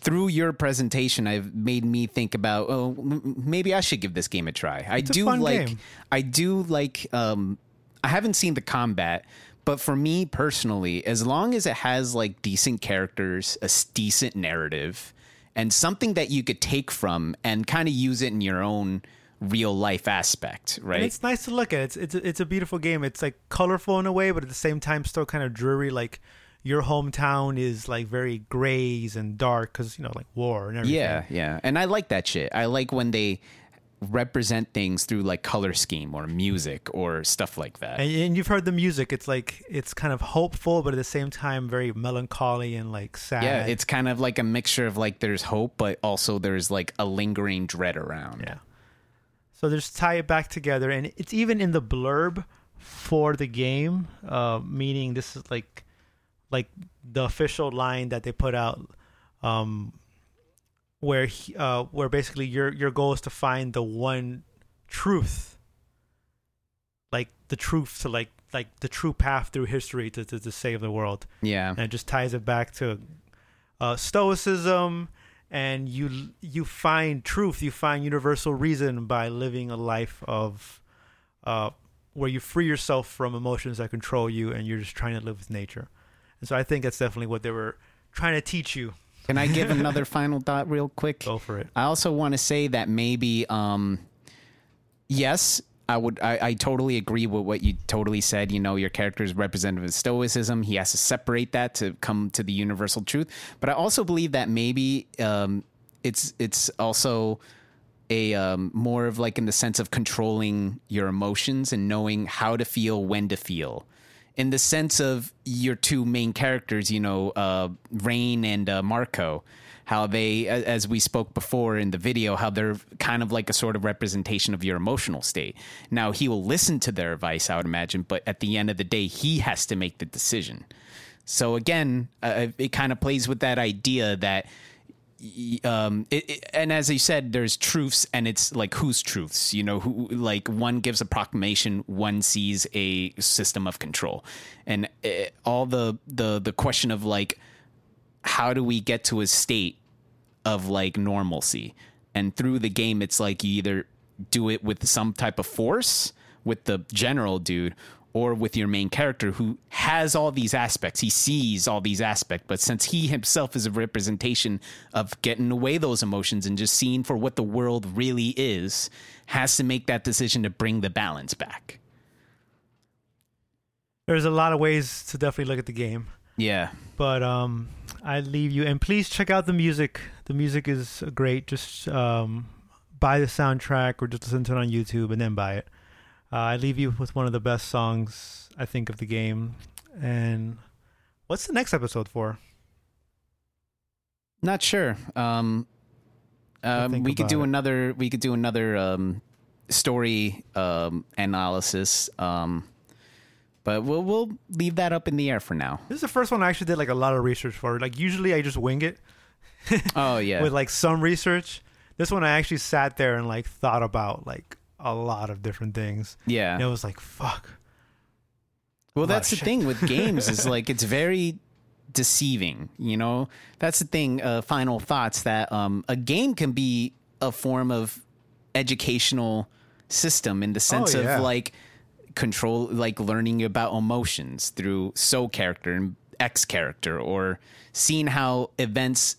Speaker 2: through your presentation, I've made me think about oh m- maybe I should give this game a try. I do like
Speaker 1: game.
Speaker 2: I do like um I haven't seen the combat, but for me personally, as long as it has like decent characters, a decent narrative, and something that you could take from and kind of use it in your own real life aspect, right?
Speaker 1: And it's nice to look at. It's it's a, it's a beautiful game. It's like colorful in a way, but at the same time still kind of dreary. Like your hometown is like very grays and dark because you know like war and everything.
Speaker 2: Yeah, yeah. And I like that shit. I like when they represent things through like color scheme or music or stuff like that.
Speaker 1: And, and you've heard the music. It's like it's kind of hopeful, but at the same time very melancholy and like sad.
Speaker 2: yeah, it's kind of like a mixture of like there's hope, but also there's like a lingering dread around.
Speaker 1: Yeah. So just tie it back together, and it's even in the blurb for the game, uh, meaning this is like, like the official line that they put out, um, where he, uh, where basically your your goal is to find the one truth, like the truth to like like the true path through history to to, to save the world.
Speaker 2: Yeah.
Speaker 1: and it just ties it back to uh, stoicism and you you find truth you find universal reason by living a life of uh, where you free yourself from emotions that control you and you're just trying to live with nature. And so i think that's definitely what they were trying to teach you
Speaker 2: Can I give another final thought real quick?
Speaker 1: go for it
Speaker 2: I also want to say that maybe, um, yes, I would. I, I totally agree with what you totally said. You know, your character is representative of stoicism. He has to separate that to come to the universal truth. But I also believe that maybe um, it's it's also a um, more of like in the sense of controlling your emotions and knowing how to feel when to feel in the sense of your two main characters you know uh, rain and uh, marco how they as we spoke before in the video how they're kind of like a sort of representation of your emotional state. Now he will listen to their advice i would imagine but at the end of the day he has to make the decision. So again uh, it kind of plays with that idea that um it, it- and as you said there's truths and it's like whose truths? You know who like one gives a proclamation one sees a system of control. And uh all the the the question of like how do we get to a state of like normalcy? And through the game it's like you either do it with some type of force with the general dude or with your main character who has all these aspects. He sees all these aspects but since he himself is a representation of getting away those emotions and just seeing for what the world really is has to make that decision to bring the balance back.
Speaker 1: There's a lot of ways to definitely look at the game.
Speaker 2: Yeah.
Speaker 1: But um i leave you and please check out the music. The music is great. Just um buy the soundtrack or just listen to it on youtube and then buy it uh, i leave you with one of the best songs i think of the game and what's the next episode for
Speaker 2: Not sure. Um, um, we could do
Speaker 1: it.
Speaker 2: another. We could do another um, story um, analysis. Um, but we'll we'll leave that up in the air for now.
Speaker 1: this is the first one i actually did like a lot of research for like usually i just wing it
Speaker 2: Oh yeah.
Speaker 1: with like some research this one i actually sat there and like thought about like a lot of different things
Speaker 2: yeah.
Speaker 1: and it was like fuck
Speaker 2: Well, that's the
Speaker 1: shit.
Speaker 2: thing with games is like it's very deceiving. You know, that's the thing. Uh, final thoughts that um, a game can be a form of educational system in the sense
Speaker 1: Oh, yeah.
Speaker 2: of like control, like learning about emotions through so character and X character, or seeing how events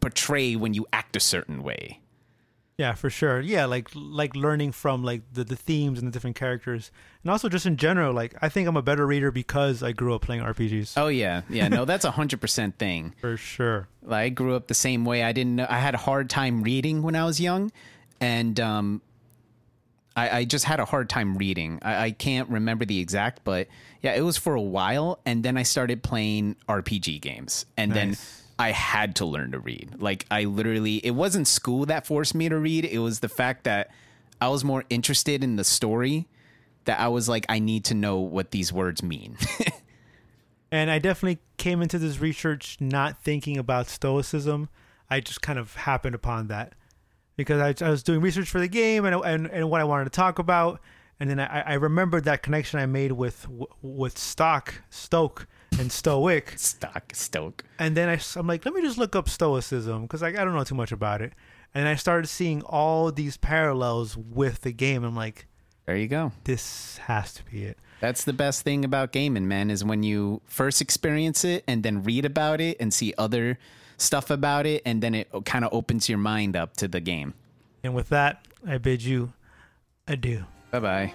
Speaker 2: portray when you act a certain way.
Speaker 1: Yeah, for sure. Yeah, like like learning from like the, the themes and the different characters, and also just in general. Like I think I'm a better reader because I grew up playing RPGs.
Speaker 2: Oh yeah, yeah. No, that's a hundred percent thing.
Speaker 1: For sure.
Speaker 2: Like, I grew up the same way. I didn't know. I had a hard time reading when I was young, and um, I, I just had a hard time reading. I, I can't remember the exact, but yeah, it was for a while, and then I started playing RPG games, and then
Speaker 1: Nice.
Speaker 2: I had to learn to read. Like, I literally, it wasn't school that forced me to read. It was the fact that I was more interested in the story. That I was like, I need to know what these words mean.
Speaker 1: And I definitely came into this research not thinking about stoicism. I just kind of happened upon that. because I, I was doing research for the game and, and and what I wanted to talk about, and then I, I remembered that connection I made with with Stocke Stoke and Stoic,
Speaker 2: Stocke Stoke.
Speaker 1: and then I, am like, let me just look up Stoicism because like, I don't know too much about it, and I started seeing all these parallels with the game. I'm like,
Speaker 2: There you go.
Speaker 1: this has to be it.
Speaker 2: That's the best thing about gaming, man, is when you first experience it and then read about it and see other stuff about it, and then it kind of opens your mind up to the game.
Speaker 1: And with that, I bid you adieu.
Speaker 2: Bye bye.